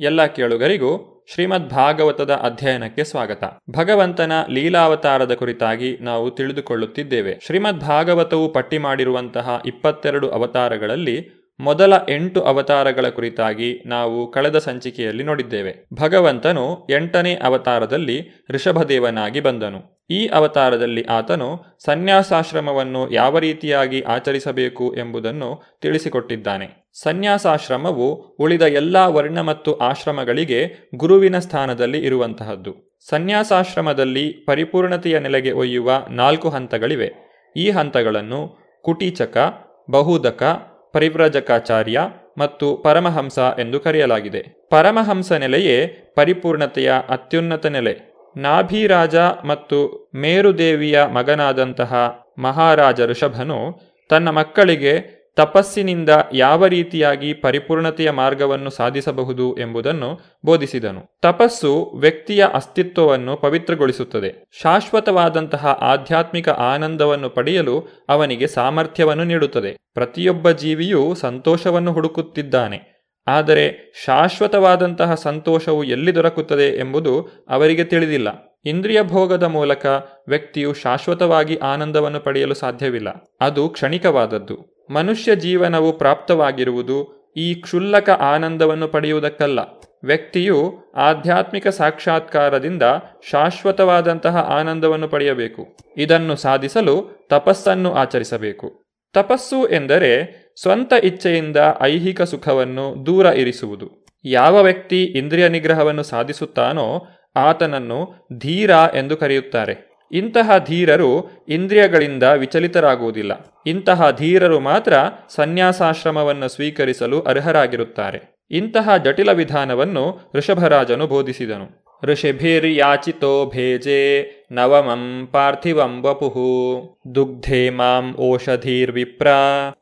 Speaker 10: ಎಲ್ಲ ಕೇಳುಗರಿಗೂ ಶ್ರೀಮದ್ ಭಾಗವತದ ಅಧ್ಯಯನಕ್ಕೆ ಸ್ವಾಗತ. ಭಗವಂತನ ಲೀಲಾವತಾರದ ಕುರಿತಾಗಿ ನಾವು ತಿಳಿದುಕೊಳ್ಳುತ್ತಿದ್ದೇವೆ. ಶ್ರೀಮದ್ ಭಾಗವತವು ಪಟ್ಟಿ ಮಾಡಿರುವಂತಹ ಇಪ್ಪತ್ತೆರಡು ಅವತಾರಗಳಲ್ಲಿ ಮೊದಲ ಎಂಟು ಅವತಾರಗಳ ಕುರಿತಾಗಿ ನಾವು ಕಳೆದ ಸಂಚಿಕೆಯಲ್ಲಿ ನೋಡಿದ್ದೇವೆ. ಭಗವಂತನು ಎಂಟನೇ ಅವತಾರದಲ್ಲಿ ಋಷಭದೇವನಾಗಿ ಬಂದನು. ಈ ಅವತಾರದಲ್ಲಿ ಆತನು ಸನ್ಯಾಸಾಶ್ರಮವನ್ನು ಯಾವ ರೀತಿಯಾಗಿ ಆಚರಿಸಬೇಕು ಎಂಬುದನ್ನು ತಿಳಿಸಿಕೊಟ್ಟಿದ್ದಾನೆ. ಸನ್ಯಾಸಾಶ್ರಮವು ಉಳಿದ ಎಲ್ಲಾ ವರ್ಣ ಮತ್ತು ಆಶ್ರಮಗಳಿಗೆ ಗುರುವಿನ ಸ್ಥಾನದಲ್ಲಿ ಇರುವಂತಹದ್ದು. ಸನ್ಯಾಸಾಶ್ರಮದಲ್ಲಿ ಪರಿಪೂರ್ಣತೆಯ ನೆಲೆಗೆ ಒಯ್ಯುವ ನಾಲ್ಕು ಹಂತಗಳಿವೆ. ಈ ಹಂತಗಳನ್ನು ಕುಟೀಚಕ, ಬಹುದಕ ಪರಿವ್ರಜಕಾಚಾರ್ಯ ಮತ್ತು ಪರಮಹಂಸ ಎಂದು ಕರೆಯಲಾಗಿದೆ. ಪರಮಹಂಸ ನೆಲೆಯೇ ಪರಿಪೂರ್ಣತೆಯ ಅತ್ಯುನ್ನತ ನೆಲೆ. ನಾಭಿರಾಜ ಮತ್ತು ಮೇರುದೇವಿಯ ಮಗನಾದಂತಹ ಮಹಾರಾಜ ಋಷಭನು ತನ್ನ ಮಕ್ಕಳಿಗೆ ತಪಸ್ಸಿನಿಂದ ಯಾವ ರೀತಿಯಾಗಿ ಪರಿಪೂರ್ಣತೆಯ ಮಾರ್ಗವನ್ನು ಸಾಧಿಸಬಹುದು ಎಂಬುದನ್ನು ಬೋಧಿಸಿದನು. ತಪಸ್ಸು ವ್ಯಕ್ತಿಯ ಅಸ್ತಿತ್ವವನ್ನು ಪವಿತ್ರಗೊಳಿಸುತ್ತದೆ. ಶಾಶ್ವತವಾದಂತಹ ಆಧ್ಯಾತ್ಮಿಕ ಆನಂದವನ್ನು ಪಡೆಯಲು ಅವನಿಗೆ ಸಾಮರ್ಥ್ಯವನ್ನು ನೀಡುತ್ತದೆ. ಪ್ರತಿಯೊಬ್ಬ ಜೀವಿಯೂ ಸಂತೋಷವನ್ನು ಹುಡುಕುತ್ತಿದ್ದಾನೆ. ಆದರೆ ಶಾಶ್ವತವಾದಂತಹ ಸಂತೋಷವು ಎಲ್ಲಿ ದೊರಕುತ್ತದೆ ಎಂಬುದು ಅವರಿಗೆ ತಿಳಿದಿಲ್ಲ. ಇಂದ್ರಿಯ ಭೋಗದ ಮೂಲಕ ವ್ಯಕ್ತಿಯು ಶಾಶ್ವತವಾಗಿ ಆನಂದವನ್ನು ಪಡೆಯಲು ಸಾಧ್ಯವಿಲ್ಲ. ಅದು ಕ್ಷಣಿಕವಾದದ್ದು. ಮನುಷ್ಯ ಜೀವನವು ಪ್ರಾಪ್ತವಾಗಿರುವುದು ಈ ಕ್ಷುಲ್ಲಕ ಆನಂದವನ್ನು ಪಡೆಯುವುದಕ್ಕಲ್ಲ. ವ್ಯಕ್ತಿಯು ಆಧ್ಯಾತ್ಮಿಕ ಸಾಕ್ಷಾತ್ಕಾರದಿಂದ ಶಾಶ್ವತವಾದಂತಹ ಆನಂದವನ್ನು ಪಡೆಯಬೇಕು. ಇದನ್ನು ಸಾಧಿಸಲು ತಪಸ್ಸನ್ನು ಆಚರಿಸಬೇಕು. ತಪಸ್ಸು ಎಂದರೆ ಸ್ವಂತ ಇಚ್ಛೆಯಿಂದ ಐಹಿಕ ಸುಖವನ್ನು ದೂರ ಇರಿಸುವುದು. ಯಾವ ವ್ಯಕ್ತಿ ಇಂದ್ರಿಯ ನಿಗ್ರಹವನ್ನು ಸಾಧಿಸುತ್ತಾನೋ ಆತನನ್ನು ಧೀರ ಎಂದು ಕರೆಯುತ್ತಾರೆ. ಇಂತಹ ಧೀರರು ಇಂದ್ರಿಯಗಳಿಂದ ವಿಚಲಿತರಾಗುವುದಿಲ್ಲ. ಇಂತಹ ಧೀರರು ಮಾತ್ರ ಸನ್ಯಾಸಾಶ್ರಮವನ್ನು ಸ್ವೀಕರಿಸಲು ಅರ್ಹರಾಗಿರುತ್ತಾರೆ. ಇಂತಹ ಜಟಿಲ ವಿಧಾನವನ್ನು ಋಷಭರಾಜನು ಬೋಧಿಸಿದನು. ಋಷಿಭಿರ್ಯಾಚಿತೋ ಭೇಜೆ ನವಮಂ ಪಾರ್ಥಿವಂ ವಪುಹು ದುಗ್ಧೇ ಮಾಂ ಓಷಧೀರ್ವಿಪ್ರ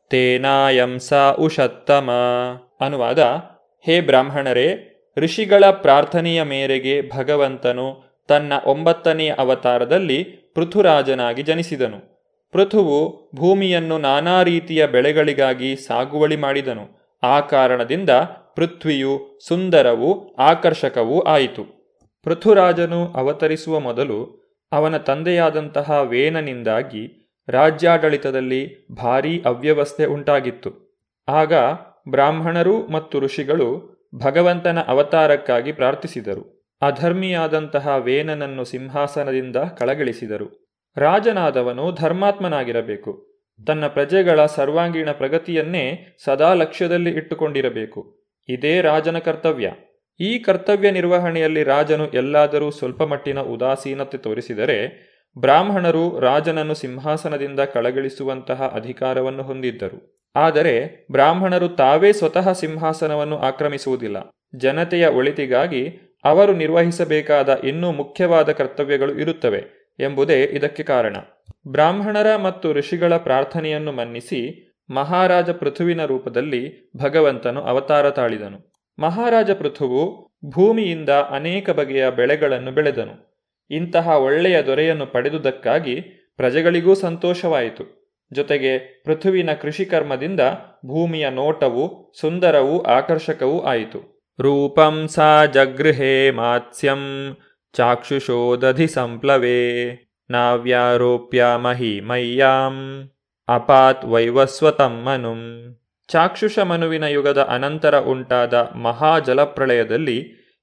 Speaker 10: ತೇನಾಯಂ ಸ ಉಷತ್ತಮ. ಅನುವಾದ, ಹೇ ಬ್ರಾಹ್ಮಣರೇ, ಋಷಿಗಳ ಪ್ರಾರ್ಥನೆಯ ಮೇರೆಗೆ ಭಗವಂತನು ತನ್ನ ಒಂಬತ್ತನೆಯ ಅವತಾರದಲ್ಲಿ ಪೃಥುರಾಜನಾಗಿ ಜನಿಸಿದನು. ಪೃಥುವು ಭೂಮಿಯನ್ನು ನಾನಾ ರೀತಿಯ ಬೆಳೆಗಳಿಗಾಗಿ ಸಾಗುವಳಿ ಮಾಡಿದನು. ಆ ಕಾರಣದಿಂದ ಪೃಥ್ವಿಯು ಸುಂದರವೂ ಆಕರ್ಷಕವೂ ಆಯಿತು. ಪೃಥುರಾಜನು ಅವತರಿಸುವ ಮೊದಲು ಅವನ ತಂದೆಯಾದಂತಹ ವೇನನಿಂದಾಗಿ ರಾಜ್ಯಾಡಳಿತದಲ್ಲಿ ಭಾರೀ ಅವ್ಯವಸ್ಥೆ ಉಂಟಾಗಿತ್ತು. ಆಗ ಬ್ರಾಹ್ಮಣರು ಮತ್ತು ಋಷಿಗಳು ಭಗವಂತನ ಅವತಾರಕ್ಕಾಗಿ ಪ್ರಾರ್ಥಿಸಿದರು. ಅಧರ್ಮಿಯಾದಂತಹ ವೇನನನ್ನು ಸಿಂಹಾಸನದಿಂದ ಕಳಗಳಿಸಿದರು. ರಾಜನಾದವನು ಧರ್ಮಾತ್ಮನಾಗಿರಬೇಕು. ತನ್ನ ಪ್ರಜೆಗಳ ಸರ್ವಾಂಗೀಣ ಪ್ರಗತಿಯನ್ನೇ ಸದಾ ಲಕ್ಷ್ಯದಲ್ಲಿ ಇಟ್ಟುಕೊಂಡಿರಬೇಕು. ಇದೇ ರಾಜನ ಕರ್ತವ್ಯ. ಈ ಕರ್ತವ್ಯ ನಿರ್ವಹಣೆಯಲ್ಲಿ ರಾಜನು ಎಲ್ಲಾದರೂ ಸ್ವಲ್ಪ ಮಟ್ಟಿನ ಉದಾಸೀನತೆ ತೋರಿಸಿದರೆ, ಬ್ರಾಹ್ಮಣರು ರಾಜನನ್ನು ಸಿಂಹಾಸನದಿಂದ ಕಳಗಳಿಸುವಂತಹ ಅಧಿಕಾರವನ್ನು ಹೊಂದಿದ್ದರು. ಆದರೆ ಬ್ರಾಹ್ಮಣರು ತಾವೇ ಸ್ವತಃ ಸಿಂಹಾಸನವನ್ನು ಆಕ್ರಮಿಸುವುದಿಲ್ಲ. ಜನತೆಯ ಒಳಿತಿಗಾಗಿ ಅವರು ನಿರ್ವಹಿಸಬೇಕಾದ ಇನ್ನೂ ಮುಖ್ಯವಾದ ಕರ್ತವ್ಯಗಳು ಇರುತ್ತವೆ ಎಂಬುದೇ ಇದಕ್ಕೆ ಕಾರಣ. ಬ್ರಾಹ್ಮಣರ ಮತ್ತು ಋಷಿಗಳ ಪ್ರಾರ್ಥನೆಯನ್ನು ಮನ್ನಿಸಿ ಮಹಾರಾಜ ಪೃಥುವಿನ ರೂಪದಲ್ಲಿ ಭಗವಂತನು ಅವತಾರ ತಾಳಿದನು. ಮಹಾರಾಜ ಪೃಥುವು ಭೂಮಿಯಿಂದ ಅನೇಕ ಬಗೆಯ ಬೆಳೆಗಳನ್ನು ಬೆಳೆದನು. ಇಂತಹ ಒಳ್ಳೆಯ ದೊರೆಯನ್ನು ಪಡೆದುದಕ್ಕಾಗಿ ಪ್ರಜೆಗಳಿಗೂ ಸಂತೋಷವಾಯಿತು. ಜೊತೆಗೆ ಪೃಥುವಿನ ಕೃಷಿಕರ್ಮದಿಂದ ಭೂಮಿಯ ನೋಟವು ಸುಂದರವೂ ಆಕರ್ಷಕವೂ ಆಯಿತು. ರೂಪಂ ಸಾ ಜಗೃಹೇ ಮಾತ್ಸ್ಯಂ ಚಾಕ್ಷುಷೋದಧಿ ಸಂಪ್ಲವೇ ನಾವ್ಯಾರೋಪ್ಯ ಮಹಿಮಯ್ಯಾಂ ಅಪಾತ್ ವೈವಸ್ವತಮ್ಮನುಂ. ಚಾಕ್ಷುಷ ಮನುವಿನ ಯುಗದ ಅನಂತರ ಉಂಟಾದ ಮಹಾಜಲಪ್ರಳಯದಲ್ಲಿ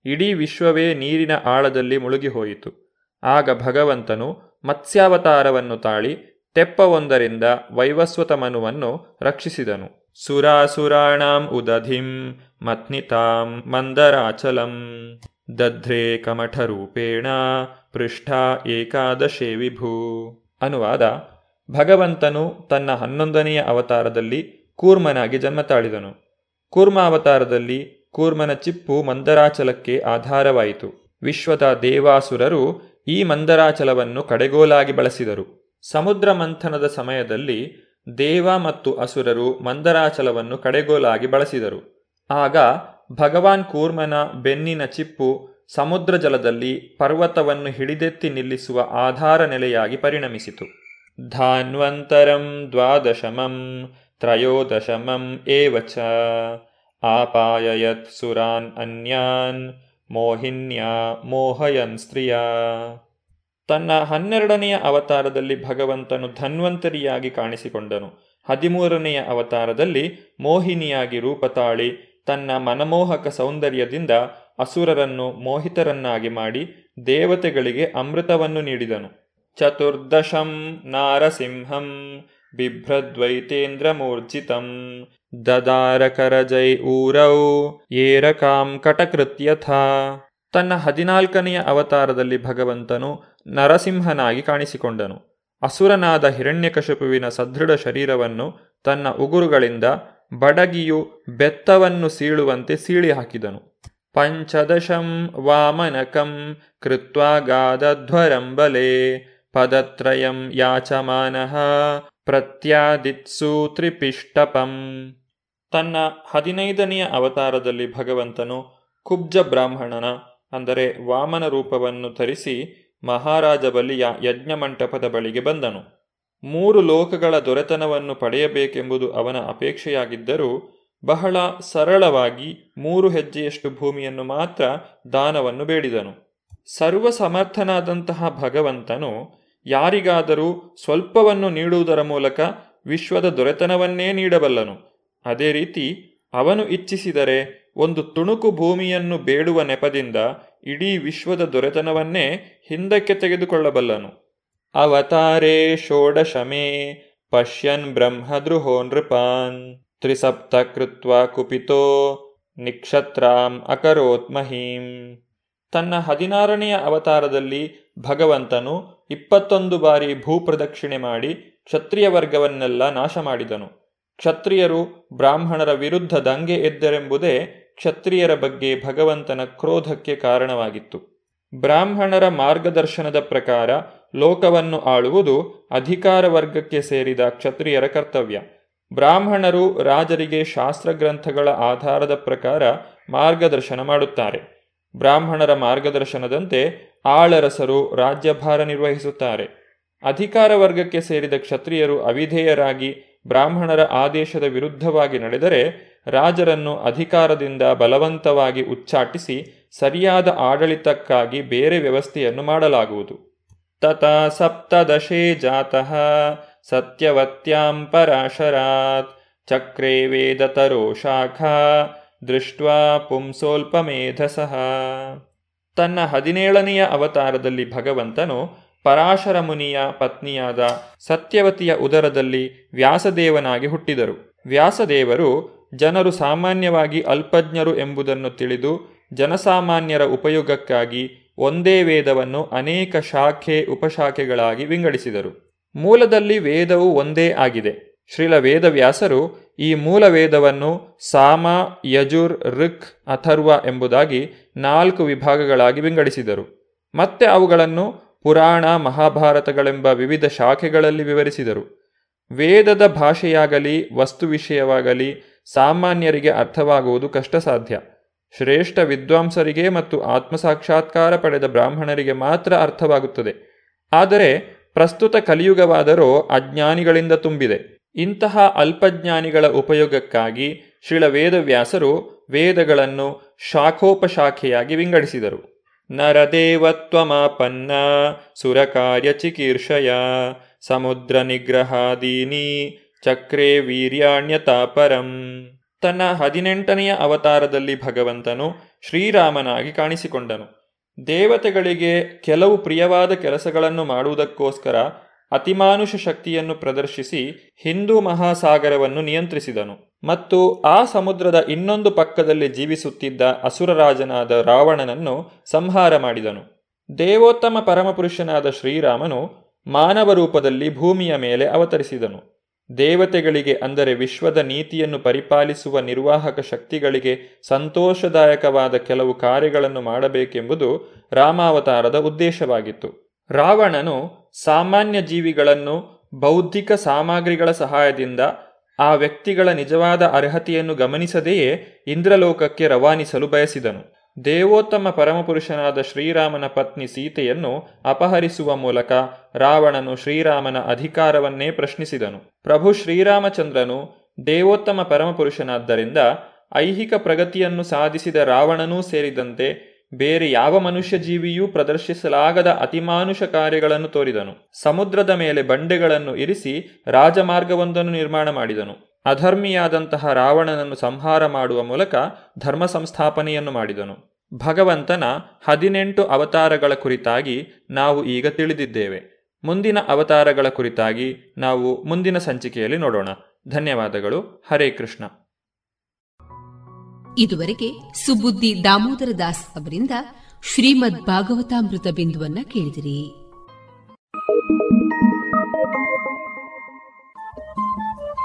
Speaker 10: ಇಡೀ ವಿಶ್ವವೇ ನೀರಿನ ಆಳದಲ್ಲಿ ಮುಳುಗಿಹೋಯಿತು. ಆಗ ಭಗವಂತನು ಮತ್ಸ್ಯಾವತಾರವನ್ನು ತಾಳಿ ತೆಪ್ಪವೊಂದರಿಂದ ವೈವಸ್ವತ ಮನುವನ್ನು ರಕ್ಷಿಸಿದನು. ಸುರಾಸುರಾಣಾಂ ಉದಧಿಂ ಮತ್ನಿತಾಂ ಮಂದರಾಚಲಂ ದಧ್ರೆ ಕಮಠರೂಪೇಣ ಪೃಷ್ಠ ಏಕಾದಶೇ ವಿಭೂ ಅನುವಾದ ಭಗವಂತನು ತನ್ನ ಹನ್ನೊಂದನೆಯ ಅವತಾರದಲ್ಲಿ ಕೂರ್ಮನಾಗಿ ಜನ್ಮ ತಾಳಿದನು. ಕೂರ್ಮ ಅವತಾರದಲ್ಲಿ ಕೂರ್ಮನ ಚಿಪ್ಪು ಮಂದರಾಚಲಕ್ಕೆ ಆಧಾರವಾಯಿತು. ವಿಶ್ವದ ದೇವಾಸುರರು ಈ ಮಂದರಾಚಲವನ್ನು ಕಡೆಗೋಲಾಗಿ ಬಳಸಿದರು. ಸಮುದ್ರ ಮಂಥನದ ಸಮಯದಲ್ಲಿ ದೇವ ಮತ್ತು ಅಸುರರು ಮಂದರಾಚಲವನ್ನು ಕಡೆಗೋಲಾಗಿ ಬಳಸಿದರು. ಆಗ ಭಗವಾನ್ ಕೂರ್ಮನ ಬೆನ್ನಿನ ಚಿಪ್ಪು ಸಮುದ್ರ ಜಲದಲ್ಲಿ ಪರ್ವತವನ್ನು ಹಿಡಿದೆತ್ತಿ ನಿಲ್ಲಿಸುವ ಆಧಾರ ನೆಲೆಯಾಗಿ ಪರಿಣಮಿಸಿತು. ಧಾನ್ವಂತರಂ ದ್ವಾದಶಮಂ ತ್ರಯೋದಶಮಂ ಏವಚ ಆಪಾಯಯತ್ ಸುರಾನ್ ಅನ್ಯಾನ್ ಮೋಹಿನ್ಯಾ ಮೋಹಯನ್ ಸ್ತ್ರೀಯ. ತನ್ನ ಹನ್ನೆರಡನೆಯ ಅವತಾರದಲ್ಲಿ ಭಗವಂತನು ಧನ್ವಂತರಿಯಾಗಿ ಕಾಣಿಸಿಕೊಂಡನು. ಹದಿಮೂರನೆಯ ಅವತಾರದಲ್ಲಿ ಮೋಹಿನಿಯಾಗಿ ರೂಪತಾಳಿ ತನ್ನ ಮನಮೋಹಕ ಸೌಂದರ್ಯದಿಂದ ಅಸುರರನ್ನು ಮೋಹಿತರನ್ನಾಗಿ ಮಾಡಿ ದೇವತೆಗಳಿಗೆ ಅಮೃತವನ್ನು ನೀಡಿದನು. ಚತುರ್ದಶಂ ನಾರಸಿಂಹಂ ಬಿಭ್ರದ್ವೈತೇಂದ್ರಮೂರ್ಜಿತಂ ದದಾರಕರಜೈ ಊರೌ ಏರಕಾಂ ಕಟಕೃತ್ಯಥ. ತನ್ನ ಹದಿನಾಲ್ಕನೆಯ ಅವತಾರದಲ್ಲಿ ಭಗವಂತನು ನರಸಿಂಹನಾಗಿ ಕಾಣಿಸಿಕೊಂಡನು. ಅಸುರನಾದ ಹಿರಣ್ಯಕಶಪುವಿನ ಸದೃಢ ಶರೀರವನ್ನು ತನ್ನ ಉಗುರುಗಳಿಂದ ಬಡಗಿಯು ಬೆತ್ತವನ್ನು ಸೀಳುವಂತೆ ಸೀಳಿ ಹಾಕಿದನು ಪಂಚದಶಂ ವಾಮನಕಂ ಕೃತ್ವಾಗಾದಧ್ವರಂ ಬಲೆ ಪದತ್ರಯಂ ಯಾಚಮಾನಃ ಪ್ರತ್ಯಾದಿತ್ಸು ತ್ರಿಪಿಷ್ಟಪಂ. ತನ್ನ ಹದಿನೈದನೆಯ ಅವತಾರದಲ್ಲಿ ಭಗವಂತನು ಕುಬ್ಜ ಬ್ರಾಹ್ಮಣನ, ಅಂದರೆ ವಾಮನ ರೂಪವನ್ನು ಧರಿಸಿ ಮಹಾರಾಜ ಬಲಿಯ ಯಜ್ಞಮಂಟಪದ ಬಳಿಗೆ ಬಂದನು. ಮೂರು ಲೋಕಗಳ ದೊರೆತನವನ್ನು ಪಡೆಯಬೇಕೆಂಬುದು ಅವನ ಅಪೇಕ್ಷೆಯಾಗಿದ್ದರೂ ಬಹಳ ಸರಳವಾಗಿ ಮೂರು ಹೆಜ್ಜೆಯಷ್ಟು ಭೂಮಿಯನ್ನು ಮಾತ್ರ ದಾನವನ್ನು ಬೇಡಿದನು. ಸರ್ವ ಸಮರ್ಥನಾದಂತಹ ಭಗವಂತನು ಯಾರಿಗಾದರೂ ಸ್ವಲ್ಪವನ್ನು ನೀಡುವುದರ ಮೂಲಕ ವಿಶ್ವದ ದೊರೆತನವನ್ನೇ ನೀಡಬಲ್ಲನು. ಅದೇ ರೀತಿ ಅವನು ಇಚ್ಛಿಸಿದರೆ ಒಂದು ತುಣುಕು ಭೂಮಿಯನ್ನು ಬೇಡುವ ನೆಪದಿಂದ ಇಡೀ ವಿಶ್ವದ ದೊರೆತನವನ್ನೇ ಹಿಂದಕ್ಕೆ ತೆಗೆದುಕೊಳ್ಳಬಲ್ಲನು. ಅವತಾರೇ ಷೋಡಶಮೇ ಪಶ್ಯನ್ ಬ್ರಹ್ಮದೃಹೋ ನೃಪಾನ್ ತ್ರಿಸಪ್ತ ಕೃತ್ವ ಕುಪಿತೋ ನಿಕ್ಷತ್ರಾಂ ಅಕರೋತ್ ಮಹೀಂ. ತನ್ನ ಹದಿನಾರನೆಯ ಅವತಾರದಲ್ಲಿ ಭಗವಂತನು ಇಪ್ಪತ್ತೊಂದು ಬಾರಿ ಭೂಪ್ರದಕ್ಷಿಣೆ ಮಾಡಿ ಕ್ಷತ್ರಿಯ ವರ್ಗವನ್ನೆಲ್ಲ ನಾಶ ಮಾಡಿದನು. ಕ್ಷತ್ರಿಯರು ಬ್ರಾಹ್ಮಣರ ವಿರುದ್ಧ ದಂಗೆ ಎದ್ದರೆಂಬುದೇ ಕ್ಷತ್ರಿಯರ ಬಗ್ಗೆ ಭಗವಂತನ ಕ್ರೋಧಕ್ಕೆ ಕಾರಣವಾಗಿತ್ತು. ಬ್ರಾಹ್ಮಣರ ಮಾರ್ಗದರ್ಶನದ ಪ್ರಕಾರ ಲೋಕವನ್ನು ಆಳುವುದು ಅಧಿಕಾರ ವರ್ಗಕ್ಕೆ ಸೇರಿದ ಕ್ಷತ್ರಿಯರ ಕರ್ತವ್ಯ. ಬ್ರಾಹ್ಮಣರು ರಾಜರಿಗೆ ಶಾಸ್ತ್ರಗ್ರಂಥಗಳ ಆಧಾರದ ಪ್ರಕಾರ ಮಾರ್ಗದರ್ಶನ ಮಾಡುತ್ತಾರೆ. ಬ್ರಾಹ್ಮಣರ ಮಾರ್ಗದರ್ಶನದಂತೆ ಆಳರಸರು ರಾಜ್ಯಭಾರ ನಿರ್ವಹಿಸುತ್ತಾರೆ. ಅಧಿಕಾರ ವರ್ಗಕ್ಕೆ ಸೇರಿದ ಕ್ಷತ್ರಿಯರು ಅವಿಧೇಯರಾಗಿ ಬ್ರಾಹ್ಮಣರ ಆದೇಶದ ವಿರುದ್ಧವಾಗಿ ನಡೆದರೆ ರಾಜರನ್ನು ಅಧಿಕಾರದಿಂದ ಬಲವಂತವಾಗಿ ಉಚ್ಚಾಟಿಸಿ ಸರಿಯಾದ ಆಡಳಿತಕ್ಕಾಗಿ ಬೇರೆ ವ್ಯವಸ್ಥೆಯನ್ನು ಮಾಡಲಾಗುವುದು. ತಥಾ ಸಪ್ತದಶೇ ಜಾತಃ ಸತ್ಯವತ್ಯಾಂ ಪರಾಶರಾತ್ ಚಕ್ರೇ ವೇದತರೋ ಶಾಖಾ ದೃಷ್ಟ್ವಾ ಪುಂಸೋಲ್ಪಮೇಧಸಃ ತನ್ನ ಹದಿನೇಳನೆಯ ಅವತಾರದಲ್ಲಿ ಭಗವಂತನು ಪರಾಶರ ಮುನಿಯ ಪತ್ನಿಯಾದ ಸತ್ಯವತಿಯ ಉದರದಲ್ಲಿ ವ್ಯಾಸದೇವನಾಗಿ ಹುಟ್ಟಿದರು. ವ್ಯಾಸದೇವರು ಜನರು ಸಾಮಾನ್ಯವಾಗಿ ಅಲ್ಪಜ್ಞರು ಎಂಬುದನ್ನು ತಿಳಿದು ಜನಸಾಮಾನ್ಯರ ಉಪಯೋಗಕ್ಕಾಗಿ ಒಂದೇ ವೇದವನ್ನು ಅನೇಕ ಶಾಖೆ, ಉಪಶಾಖೆಗಳಾಗಿ ವಿಂಗಡಿಸಿದರು. ಮೂಲದಲ್ಲಿ ವೇದವು ಒಂದೇ ಆಗಿದೆ. ಶ್ರೀಲ ವೇದವ್ಯಾಸರು ಈ ಮೂಲ ವೇದವನ್ನು ಸಾಮ, ಯಜುರ್, ಋಕ್, ಅಥರ್ವ ಎಂಬುದಾಗಿ ನಾಲ್ಕು ವಿಭಾಗಗಳಾಗಿ ವಿಂಗಡಿಸಿದರು. ಮತ್ತೆ ಅವುಗಳನ್ನು ಪುರಾಣ, ಮಹಾಭಾರತಗಳೆಂಬ ವಿವಿಧ ಶಾಖೆಗಳಲ್ಲಿ ವಿವರಿಸಿದರು. ವೇದದ ಭಾಷೆಯಾಗಲಿ, ವಸ್ತು ವಿಷಯವಾಗಲಿ, ಸಾಮಾನ್ಯರಿಗೆ ಅರ್ಥವಾಗುವುದು ಕಷ್ಟ ಸಾಧ್ಯ ಶ್ರೇಷ್ಠ ವಿದ್ವಾಂಸರಿಗೆ ಮತ್ತು ಆತ್ಮಸಾಕ್ಷಾತ್ಕಾರ ಪಡೆದ ಬ್ರಾಹ್ಮಣರಿಗೆ ಮಾತ್ರ ಅರ್ಥವಾಗುತ್ತದೆ. ಆದರೆ ಪ್ರಸ್ತುತ ಕಲಿಯುಗವಾದರೂ ಅಜ್ಞಾನಿಗಳಿಂದ ತುಂಬಿದೆ. ಇಂತಹ ಅಲ್ಪಜ್ಞಾನಿಗಳ ಉಪಯೋಗಕ್ಕಾಗಿ ಶ್ರೀಳ ವೇದವ್ಯಾಸರು ವೇದಗಳನ್ನು ಶಾಖೋಪಶಾಖೆಯಾಗಿ ವಿಂಗಡಿಸಿದರು. ನರದೇವತ್ವಮಾಪನ್ನ ಚಿಕೀರ್ಷಯ ಸಮುದ್ರ ನಿಗ್ರಹಾದೀನಿ ಚಕ್ರೇ ವೀರ್ಯಾಣ್ಯತಾಪರಂ. ತನ್ನ ಹದಿನೆಂಟನೆಯ ಅವತಾರದಲ್ಲಿ ಭಗವಂತನು ಶ್ರೀರಾಮನಾಗಿ ಕಾಣಿಸಿಕೊಂಡನು. ದೇವತೆಗಳಿಗೆ ಕೆಲವು ಪ್ರಿಯವಾದ ಕೆಲಸಗಳನ್ನು ಮಾಡುವುದಕ್ಕೋಸ್ಕರ ಅತಿಮಾನುಷ ಶಕ್ತಿಯನ್ನು ಪ್ರದರ್ಶಿಸಿ ಹಿಂದೂ ಮಹಾಸಾಗರವನ್ನು ನಿಯಂತ್ರಿಸಿದನು. ಮತ್ತು ಆ ಸಮುದ್ರದ ಇನ್ನೊಂದು ಪಕ್ಕದಲ್ಲಿ ಜೀವಿಸುತ್ತಿದ್ದ ಅಸುರರಾಜನಾದ ರಾವಣನನ್ನು ಸಂಹಾರ ಮಾಡಿದನು. ದೇವೋತ್ತಮ ಪರಮಪುರುಷನಾದ ಶ್ರೀರಾಮನು ಮಾನವ ರೂಪದಲ್ಲಿ ಭೂಮಿಯ ಮೇಲೆ ಅವತರಿಸಿದನು. ದೇವತೆಗಳಿಗೆ, ಅಂದರೆ ವಿಶ್ವದ ನೀತಿಯನ್ನು ಪರಿಪಾಲಿಸುವ ನಿರ್ವಾಹಕ ಶಕ್ತಿಗಳಿಗೆ ಸಂತೋಷದಾಯಕವಾದ ಕೆಲವು ಕಾರ್ಯಗಳನ್ನು ಮಾಡಬೇಕೆಂಬುದು ರಾಮಾವತಾರದ ಉದ್ದೇಶವಾಗಿತ್ತು. ರಾವಣನು ಸಾಮಾನ್ಯ ಜೀವಿಗಳನ್ನು ಬೌದ್ಧಿಕ ಸಾಮಗ್ರಿಗಳ ಸಹಾಯದಿಂದ ಆ ವ್ಯಕ್ತಿಗಳ ನಿಜವಾದ ಅರ್ಹತೆಯನ್ನು ಗಮನಿಸದೆಯೇ ಇಂದ್ರಲೋಕಕ್ಕೆ ರವಾನಿಸಲು ಬಯಸಿದನು. ದೇವೋತ್ತಮ ಪರಮಪುರುಷನಾದ ಶ್ರೀರಾಮನ ಪತ್ನಿ ಸೀತೆಯನ್ನು ಅಪಹರಿಸುವ ಮೂಲಕ ರಾವಣನು ಶ್ರೀರಾಮನ ಅಧಿಕಾರವನ್ನೇ ಪ್ರಶ್ನಿಸಿದನು. ಪ್ರಭು ಶ್ರೀರಾಮಚಂದ್ರನು ದೇವೋತ್ತಮ ಪರಮಪುರುಷನಾದ್ದರಿಂದ ಐಹಿಕ ಪ್ರಗತಿಯನ್ನು ಸಾಧಿಸಿದ ರಾವಣನೂ ಸೇರಿದಂತೆ ಬೇರೆ ಯಾವ ಮನುಷ್ಯ ಜೀವಿಯೂ ಪ್ರದರ್ಶಿಸಲಾಗದ ಅತಿಮಾನುಷ ಕಾರ್ಯಗಳನ್ನು ತೋರಿದನು. ಸಮುದ್ರದ ಮೇಲೆ ಬಂಡೆಗಳನ್ನು ಇರಿಸಿ ರಾಜಮಾರ್ಗವೊಂದನ್ನು ನಿರ್ಮಾಣ ಮಾಡಿದನು. ಅಧರ್ಮಿಯಾದಂತಹ ರಾವಣನನ್ನು ಸಂಹಾರ ಮಾಡುವ ಮೂಲಕ ಧರ್ಮ ಸಂಸ್ಥಾಪನೆಯನ್ನು ಮಾಡಿದನು. ಭಗವಂತನ ಹದಿನೆಂಟು ಅವತಾರಗಳ ಕುರಿತಾಗಿ ನಾವು ಈಗ ತಿಳಿದಿದ್ದೇವೆ. ಮುಂದಿನ ಅವತಾರಗಳ ಕುರಿತಾಗಿ ನಾವು ಮುಂದಿನ ಸಂಚಿಕೆಯಲ್ಲಿ ನೋಡೋಣ. ಧನ್ಯವಾದಗಳು. ಹರೇ ಕೃಷ್ಣ.
Speaker 2: ಇದುವರೆಗೆ ಸುಬುದ್ದಿ ದಾಮೋದರ ದಾಸ್ ಅವರಿಂದ ಶ್ರೀಮದ್ ಭಾಗವತಾಮೃತ ಬಿಂದುವನ್ನ ಕೇಳಿದಿರಿ.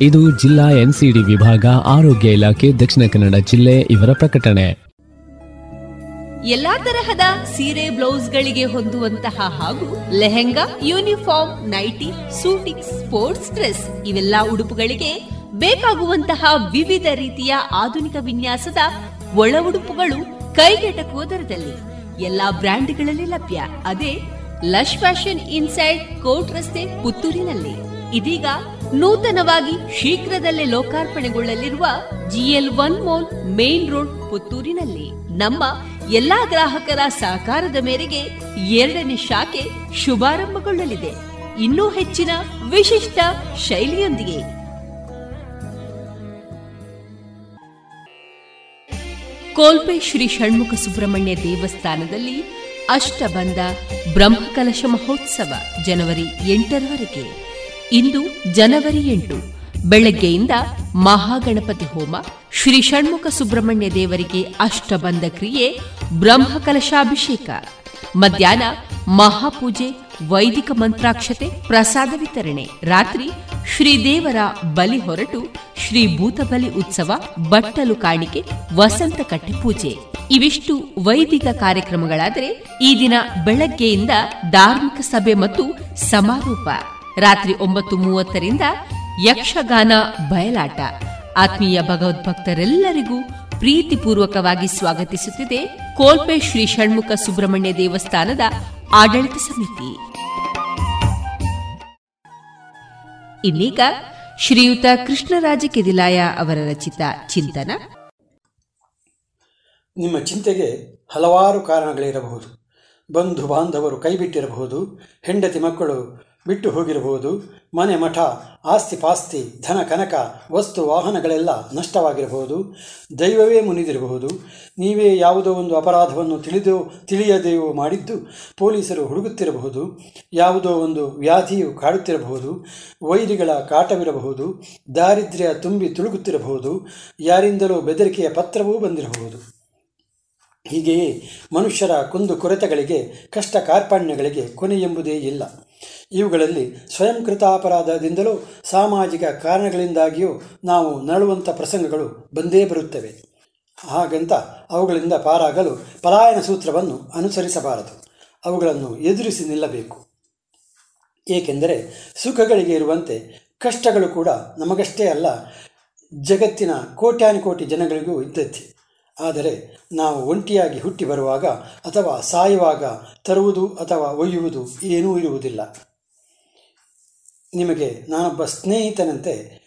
Speaker 11: ಇದು ಜಿಲ್ಲಾ ಎನ್ಸಿಡಿ ವಿಭಾಗ, ಆರೋಗ್ಯ ಇಲಾಖೆ, ದಕ್ಷಿಣ ಕನ್ನಡ ಜಿಲ್ಲೆ ಇವರ ಪ್ರಕಟಣೆ.
Speaker 2: ಎಲ್ಲಾ ತರಹದ ಸೀರೆ ಬ್ಲೌಸ್ ಗಳಿಗೆ ಹೊಂದುವಂತಹ ಹಾಗೂ lehenga, uniform, nighty suiting sports dress ಇವೆಲ್ಲ ಉಡುಪುಗಳಿಗೆ ಬೇಕಾಗುವಂತಹ ವಿವಿಧ ರೀತಿಯ ಆಧುನಿಕ ವಿನ್ಯಾಸದ ಒಳ ಉಡುಪುಗಳು ಕೈಗೆಟಕುವ ದರದಲ್ಲಿ ಎಲ್ಲಾ ಬ್ರ್ಯಾಂಡ್ಗಳಲ್ಲಿ ಲಭ್ಯ. ಅದೇ ಲಶ್ ಫ್ಯಾಷನ್ ಇನ್ಸೈಡ್ ಕೋರ್ಟ್ ರಸ್ತೆ ಪುತ್ತೂರಿನಲ್ಲಿ. ಇದೀಗ ನೂತನವಾಗಿ ಶೀಘ್ರದಲ್ಲೇ ಲೋಕಾರ್ಪಣೆಗೊಳ್ಳಲಿರುವ GL one mall main road ಪುತ್ತೂರಿನಲ್ಲಿ. ನಮ್ಮ ಎಲ್ಲಾ ಗ್ರಾಹಕರ ಸಹಕಾರದ ಮೇರೆಗೆ ಎರಡನೇ ಶಾಖೆ ಶುಭಾರಂಭಗೊಳ್ಳಲಿದೆ. ಇನ್ನೂ ಹೆಚ್ಚಿನ ವಿಶಿಷ್ಟ ಶೈಲಿಯೊಂದಿಗೆ. ಕೋಲ್ಪೆ ಶ್ರೀ ಷಣ್ಮುಖ ಸುಬ್ರಹ್ಮಣ್ಯ ದೇವಸ್ಥಾನದಲ್ಲಿ ಅಷ್ಟಬಂಧ ಬ್ರಹ್ಮಕಲಶ ಮಹೋತ್ಸವ ಜನವರಿ ಎಂಟರವರೆಗೆ. ಇಂದು ಜನವರಿ ಎಂಟು. ಬೆಳಗ್ಗೆಯಿಂದ ಮಹಾಗಣಪತಿ ಹೋಮ, ಶ್ರೀ ಷಣ್ಮುಖ ಸುಬ್ರಹ್ಮಣ್ಯ ದೇವರಿಗೆ ಅಷ್ಟಬಂಧ ಕ್ರಿಯೆ ಬ್ರಹ್ಮಕಲಶಾಭಿಷೇಕ ಮಧ್ಯಾಹ್ನ ಮಹಾಪೂಜೆ, ವೈದಿಕ ಮಂತ್ರಾಕ್ಷತೆ, ಪ್ರಸಾದ ವಿತರಣೆ. ರಾತ್ರಿ ಶ್ರೀದೇವರ ಬಲಿ ಹೊರಟು ಶ್ರೀ ಭೂತಬಲಿ ಉತ್ಸವ, ಬಟ್ಟಲು ಕಾಣಿಕೆ, ವಸಂತ ಕಟ್ಟೆ ಪೂಜೆ. ಇವಿಷ್ಟು ವೈದಿಕ ಕಾರ್ಯಕ್ರಮಗಳಾದರೆ ಈ ದಿನ ಬೆಳಗ್ಗೆಯಿಂದ ಧಾರ್ಮಿಕ ಸಭೆ ಮತ್ತು ಸಮಾರೋಪ. ರಾತ್ರಿ ಒಂಬತ್ತು ಮೂವತ್ತರಿಂದ ಯಕ್ಷಗಾನ ಬಯಲಾಟ. ಆತ್ಮೀಯ ಭಗವದ್ಭಕ್ತರೆಲ್ಲರಿಗೂ ಪ್ರೀತಿಪೂರ್ವಕವಾಗಿ ಸ್ವಾಗತಿಸುತ್ತಿದೆ ಕೋಲ್ಪೆ ಶ್ರೀ ಷಣ್ಮುಖ ಸುಬ್ರಹ್ಮಣ್ಯ ದೇವಸ್ಥಾನದ ಆಡಳಿತ ಸಮಿತಿ. ಇನ್ನೀಗ ಶ್ರೀಯುತ ಕೃಷ್ಣರಾಜ ಕೆದಿಲಾಯ ಅವರ ರಚಿತ ಚಿಂತನ.
Speaker 12: ನಿಮ್ಮ ಚಿಂತೆಗೆ ಹಲವಾರು ಕಾರಣಗಳಿರಬಹುದು. ಬಂಧು ಬಾಂಧವರು ಕೈಬಿಟ್ಟಿರಬಹುದು. ಹೆಂಡತಿ ಮಕ್ಕಳು ಬಿಟ್ಟು ಹೋಗಿರಬಹುದು. ಮನೆ ಮಠ, ಆಸ್ತಿ ಪಾಸ್ತಿ, ಧನ ಕನಕ, ವಸ್ತು ವಾಹನಗಳೆಲ್ಲ ನಷ್ಟವಾಗಿರಬಹುದು. ದೈವವೇ ಮುನಿದಿರಬಹುದು. ನೀವೇ ಯಾವುದೋ ಒಂದು ಅಪರಾಧವನ್ನು ತಿಳಿದೋ, ತಿಳಿಯದೆಯೋ ಮಾಡಿದ್ದು ಪೊಲೀಸರು ಹುಡುಗುತ್ತಿರಬಹುದು ಯಾವುದೋ ಒಂದು ವ್ಯಾಧಿಯು ಕಾಡುತ್ತಿರಬಹುದು. ವೈರಿಗಳ ಕಾಟವಿರಬಹುದು. ದಾರಿದ್ರ್ಯ ತುಂಬಿ ತುಳುಗುತ್ತಿರಬಹುದು ಯಾರಿಂದಲೂ ಬೆದರಿಕೆಯ ಪತ್ರವೂ ಬಂದಿರಬಹುದು. ಹೀಗೆಯೇ ಮನುಷ್ಯರ ಕುಂದು ಕೊರೆತಗಳಿಗೆ, ಕಷ್ಟ ಕಾರ್ಪಣ್ಯಗಳಿಗೆ ಕೊನೆಯೆಂಬುದೇ ಇಲ್ಲ. ಇವುಗಳಲ್ಲಿ ಸ್ವಯಂಕೃತಾಪರಾಧದಿಂದಲೂ ಸಾಮಾಜಿಕ ಕಾರಣಗಳಿಂದಾಗಿಯೂ ನಾವು ನರಳುವಂಥ ಪ್ರಸಂಗಗಳು ಬಂದೇ ಬರುತ್ತವೆ. ಹಾಗಂತ ಅವುಗಳಿಂದ ಪಾರಾಗಲು ಪಲಾಯನ ಸೂತ್ರವನ್ನು ಅನುಸರಿಸಬಾರದು. ಅವುಗಳನ್ನು ಎದುರಿಸಿ ನಿಲ್ಲಬೇಕು. ಏಕೆಂದರೆ ಸುಖಗಳಿಗೆ ಇರುವಂತೆ ಕಷ್ಟಗಳು ಕೂಡ ನಮಗಷ್ಟೇ ಅಲ್ಲ, ಜಗತ್ತಿನ ಕೋಟ್ಯಾನುಕೋಟಿ ಜನಗಳಿಗೂ ಇದ್ದದ್ದೇ. ಆದರೆ ನಾವು ಒಂಟಿಯಾಗಿ ಹುಟ್ಟಿ ಬರುವಾಗ ಅಥವಾ ಸಾಯುವಾಗ ತರುವುದು ಅಥವಾ ಒಯ್ಯುವುದು ಏನೂ ಇರುವುದಿಲ್ಲ. ನಿಮಗೆ ನಾನೊಬ್ಬ ಸ್ನೇಹಿತನಂತೆ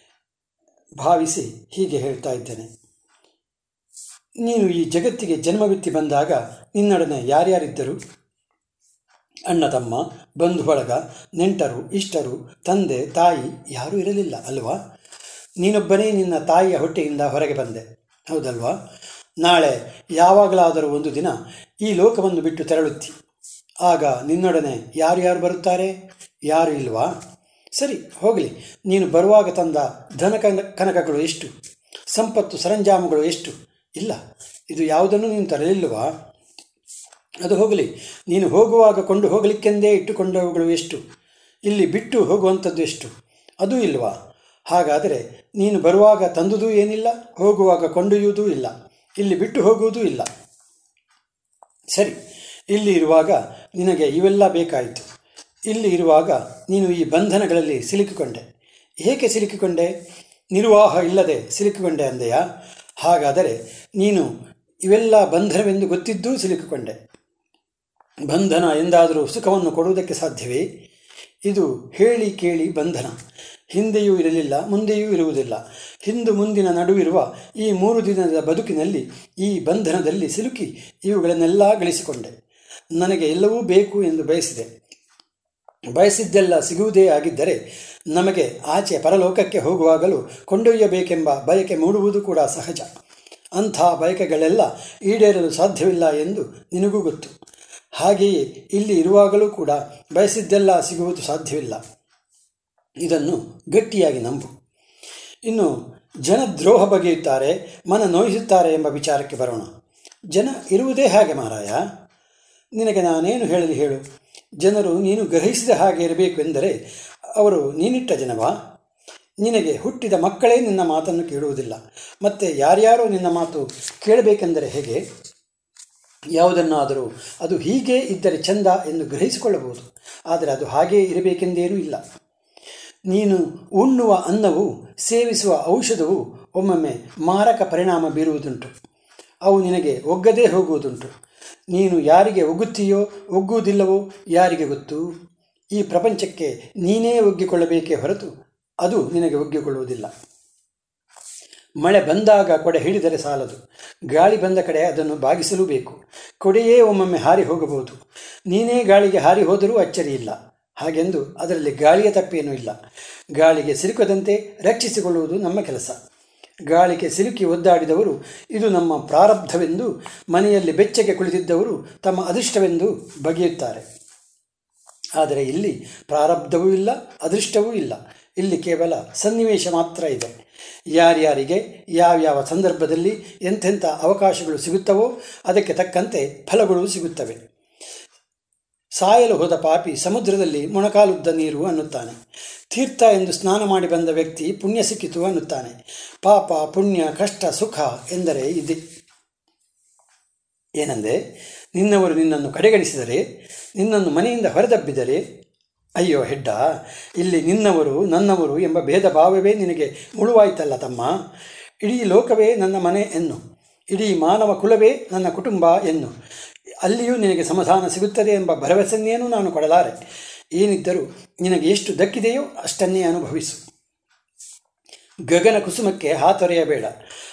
Speaker 12: ಭಾವಿಸಿ ಹೀಗೆ ಹೇಳ್ತಾ ಇದ್ದೇನೆ. ನೀನು ಈ ಜಗತ್ತಿಗೆ ಜನ್ಮವಿತ್ತಿ ಬಂದಾಗ ನಿನ್ನೊಡನೆ ಯಾರ್ಯಾರಿದ್ದರು? ಅಣ್ಣ ತಮ್ಮ ಬಂಧು ಬಳಗ, ನೆಂಟರು, ಇಷ್ಟರು, ತಂದೆ, ತಾಯಿ ಯಾರೂ ಇರಲಿಲ್ಲ ಅಲ್ವಾ? ನೀನೊಬ್ಬನೇ ನಿನ್ನ ತಾಯಿಯ ಹೊಟ್ಟೆಯಿಂದ ಹೊರಗೆ ಬಂದೆ. ಹೌದಲ್ವಾ? ನಾಳೆ ಯಾವಾಗಲಾದರೂ ಒಂದು ದಿನ ಈ ಲೋಕವನ್ನು ಬಿಟ್ಟು ತೆರಳುತ್ತಿ. ಆಗ ನಿನ್ನೊಡನೆ ಯಾರು ಯಾರು ಬರುತ್ತಾರೆ? ಯಾರು ಇಲ್ವಾ? ಸರಿ, ಹೋಗಲಿ. ನೀನು ಬರುವಾಗ ತಂದ ಧನ ಕನಕಗಳು ಎಷ್ಟು? ಸಂಪತ್ತು, ಸರಂಜಾಮಗಳು ಎಷ್ಟು? ಇಲ್ಲ, ಇದು ಯಾವುದನ್ನು ನೀನು ತರಲಿಲ್ಲವಾ? ಅದು ಹೋಗಲಿ. ನೀನು ಹೋಗುವಾಗ ಕೊಂಡು ಹೋಗಲಿಕ್ಕೆಂದೇ ಇಟ್ಟುಕೊಂಡವುಗಳು ಎಷ್ಟು? ಇಲ್ಲಿ ಬಿಟ್ಟು ಹೋಗುವಂಥದ್ದು ಎಷ್ಟು? ಅದು ಇಲ್ವಾ? ಹಾಗಾದರೆ ನೀನು ಬರುವಾಗ ತಂದುದೂ ಏನಿಲ್ಲ, ಹೋಗುವಾಗ ಕೊಂಡೊಯ್ಯುವುದೂ ಇಲ್ಲ. ಇಲ್ಲಿ ಬಿಟ್ಟು ಹೋಗುವುದೂ ಇಲ್ಲ. ಸರಿ, ಇಲ್ಲಿ ಇರುವಾಗ ನಿನಗೆ ಇವೆಲ್ಲ ಬೇಕಾಯಿತು. ಇಲ್ಲಿ ಇರುವಾಗ ನೀನು ಈ ಬಂಧನಗಳಲ್ಲಿ ಸಿಲುಕಿಕೊಂಡೆ. ಏಕೆ ಸಿಲುಕಿಕೊಂಡೆ? ನಿರ್ವಾಹ ಇಲ್ಲದೆ ಸಿಲುಕಿಕೊಂಡೆ ಅಂದೆಯ? ಹಾಗಾದರೆ ನೀನು ಇವೆಲ್ಲ ಬಂಧನವೆಂದು ಗೊತ್ತಿದ್ದೂ ಸಿಲುಕಿಕೊಂಡೆ. ಬಂಧನ ಎಂದಾದರೂ ಸುಖವನ್ನು ಕೊಡುವುದಕ್ಕೆ ಸಾಧ್ಯವೇ? ಇದು ಹೇಳಿ ಕೇಳಿ ಬಂಧನ. ಹಿಂದೆಯೂ ಇರಲಿಲ್ಲ, ಮುಂದೆಯೂ ಇರುವುದಿಲ್ಲ. ಹಿಂದು ಮುಂದಿನ ನಡುವಿರುವ ಈ ಮೂರು ದಿನದ ಬದುಕಿನಲ್ಲಿ ಈ ಬಂಧನದಲ್ಲಿ ಸಿಲುಕಿ ಇವುಗಳನ್ನೆಲ್ಲ ಗಳಿಸಿಕೊಂಡೆ. ನನಗೆ ಎಲ್ಲವೂ ಬೇಕು ಎಂದು ಬಯಸಿದೆ. ಬಯಸಿದ್ದೆಲ್ಲ ಸಿಗುವುದೇ ಆಗಿದ್ದರೆ ನಮಗೆ ಆಚೆ ಪರಲೋಕಕ್ಕೆ ಹೋಗುವಾಗಲೂ ಕೊಂಡೊಯ್ಯಬೇಕೆಂಬ ಬಯಕೆ ಮೂಡುವುದು ಕೂಡ ಸಹಜ. ಅಂಥ ಬಯಕೆಗಳೆಲ್ಲ ಈಡೇರಲು ಸಾಧ್ಯವಿಲ್ಲ ಎಂದು ನಿನಗೂ ಗೊತ್ತು. ಹಾಗೆಯೇ ಇಲ್ಲಿ ಇರುವಾಗಲೂ ಕೂಡ ಬಯಸಿದ್ದೆಲ್ಲ ಸಿಗುವುದು ಸಾಧ್ಯವಿಲ್ಲ. ಇದನ್ನು ಗಟ್ಟಿಯಾಗಿ ನಂಬು. ಇನ್ನು ಜನ ದ್ರೋಹ ಬಗೆಯುತ್ತಾರೆ, ಮನ ನೋಯಿಸುತ್ತಾರೆ ಎಂಬ ವಿಚಾರಕ್ಕೆ ಬರೋಣ. ಜನ ಇರುವುದೇ ಹಾಗೆ ಮಾರಾಯ. ನಿನಗೆ ನಾನೇನು ಹೇಳಲಿ ಹೇಳು. ಜನರು ನೀನು ಗ್ರಹಿಸಿದ ಹಾಗೆ ಇರಬೇಕು ಎಂದರೆ ಅವರು ನೀನಿಟ್ಟ ಜನವಾ? ನಿನಗೆ ಹುಟ್ಟಿದ ಮಕ್ಕಳೇ ನಿನ್ನ ಮಾತನ್ನು ಕೇಳುವುದಿಲ್ಲ. ಮತ್ತೆ ಯಾರ್ಯಾರೋ ನಿನ್ನ ಮಾತು ಕೇಳಬೇಕೆಂದರೆ ಹೇಗೆ? ಯಾವುದನ್ನಾದರೂ ಅದು ಹೀಗೆ ಇದ್ದರೆ ಚಂದ ಎಂದು ಗ್ರಹಿಸಿಕೊಳ್ಳಬಹುದು. ಆದರೆ ಅದು ಹಾಗೇ ಇರಬೇಕೆಂದೇನೂ ಇಲ್ಲ. ನೀನು ಉಣ್ಣುವ ಅನ್ನವು ಸೇವಿಸುವ ಔಷಧವು ಒಮ್ಮೊಮ್ಮೆ ಮಾರಕ ಪರಿಣಾಮ ಬೀರುವುದುಂಟು. ಅವು ನಿನಗೆ ಒಗ್ಗದೇ ಹೋಗುವುದುಂಟು. ನೀನು ಯಾರಿಗೆ ಒಗ್ಗುತ್ತೀಯೋ, ಒಗ್ಗುವುದಿಲ್ಲವೋ ಯಾರಿಗೆ ಗೊತ್ತು? ಈ ಪ್ರಪಂಚಕ್ಕೆ ನೀನೇ ಒಗ್ಗಿಕೊಳ್ಳಬೇಕೇ ಹೊರತು ಅದು ನಿನಗೆ ಒಗ್ಗಿಕೊಳ್ಳುವುದಿಲ್ಲ. ಮಳೆ ಬಂದಾಗ ಕೊಡೆ ಹಿಡಿದರೆ ಸಾಲದು. ಗಾಳಿ ಬಂದ ಕಡೆ ಅದನ್ನು ಬಾಗಿಸಲೂ ಬೇಕು ಕೊಡೆಯೇ ಒಮ್ಮೊಮ್ಮೆ ಹಾರಿ ಹೋಗಬಹುದು. ನೀನೇ ಗಾಳಿಗೆ ಹಾರಿ ಹೋದರೂ ಅಚ್ಚರಿ ಇಲ್ಲ. ಹಾಗೆಂದು ಅದರಲ್ಲಿ ಗಾಳಿಯ ತಪ್ಪೇನೂ ಇಲ್ಲ. ಗಾಳಿಗೆ ಸಿಲುಕದಂತೆ ರಕ್ಷಿಸಿಕೊಳ್ಳುವುದು ನಮ್ಮ ಕೆಲಸ. ಗಾಳಿಗೆ ಸಿಲುಕಿ ಒದ್ದಾಡಿದವರು, ಇದು ನಮ್ಮ ಪ್ರಾರಬ್ಧವೆಂದು, ಮನೆಯಲ್ಲಿ ಬೆಚ್ಚಗೆ ಕುಳಿತಿದ್ದವರು ತಮ್ಮ ಅದೃಷ್ಟವೆಂದು ಬಗೆಯುತ್ತಾರೆ. ಆದರೆ ಇಲ್ಲಿ ಪ್ರಾರಬ್ಧವೂ ಇಲ್ಲ, ಅದೃಷ್ಟವೂ ಇಲ್ಲ. ಇಲ್ಲಿ ಕೇವಲ ಸನ್ನಿವೇಶ ಮಾತ್ರ ಇದೆ. ಯಾರ್ಯಾರಿಗೆ, ಯಾವ್ಯಾವ ಸಂದರ್ಭದಲ್ಲಿ ಎಂಥೆಂಥ ಅವಕಾಶಗಳು ಸಿಗುತ್ತವೋ, ಅದಕ್ಕೆ ತಕ್ಕಂತೆ ಫಲಗಳು ಸಿಗುತ್ತವೆ. ಸಾಯಲು ಹೋದ ಪಾಪಿ ಸಮುದ್ರದಲ್ಲಿ ಮೊಣಕಾಲುದ್ದ ನೀರು ಅನ್ನುತ್ತಾನೆ. ತೀರ್ಥ ಎಂದು ಸ್ನಾನ ಮಾಡಿ ಬಂದ ವ್ಯಕ್ತಿ ಪುಣ್ಯ ಸಿಕ್ಕಿತು ಅನ್ನುತ್ತಾನೆ. ಪಾಪ, ಪುಣ್ಯ, ಕಷ್ಟ, ಸುಖ ಎಂದರೆ ಇದೆ. ಏನಂದೆ? ನಿನ್ನವರು ನಿನ್ನನ್ನು ಕಡೆಗಣಿಸಿದರೆ, ನಿನ್ನನ್ನು ಮನೆಯಿಂದ ಹೊರದಬ್ಬಿದರೆ, ಅಯ್ಯೋ ಹೆಡ್ಡ, ಇಲ್ಲಿ ನಿನ್ನವರು, ನನ್ನವರು ಎಂಬ ಭೇದ ಭಾವವೇ ನಿನಗೆ ಮುಳುವಾಯ್ತಲ್ಲ ತಮ್ಮ. ಇಡೀ ಲೋಕವೇ ನನ್ನ ಮನೆ ಎನ್ನು. ಇಡೀ ಮಾನವ ಕುಲವೇ ನನ್ನ ಕುಟುಂಬ ಎನ್ನು. ಅಲ್ಲಿಯೂ ನಿನಗೆ ಸಮಾಧಾನ ಸಿಗುತ್ತದೆ ಎಂಬ ಭರವಸೆಯನ್ನೇನು ನಾನು ಕೊಡಲಾರೆ. ಏನಿದ್ದರೂ ನಿನಗೆ ಎಷ್ಟು ದಕ್ಕಿದೆಯೋ ಅಷ್ಟನ್ನೇ ಅನುಭವಿಸು. ಗಗನ ಕುಸುಮಕ್ಕೆ ಹಾತೊರೆಯಬೇಡ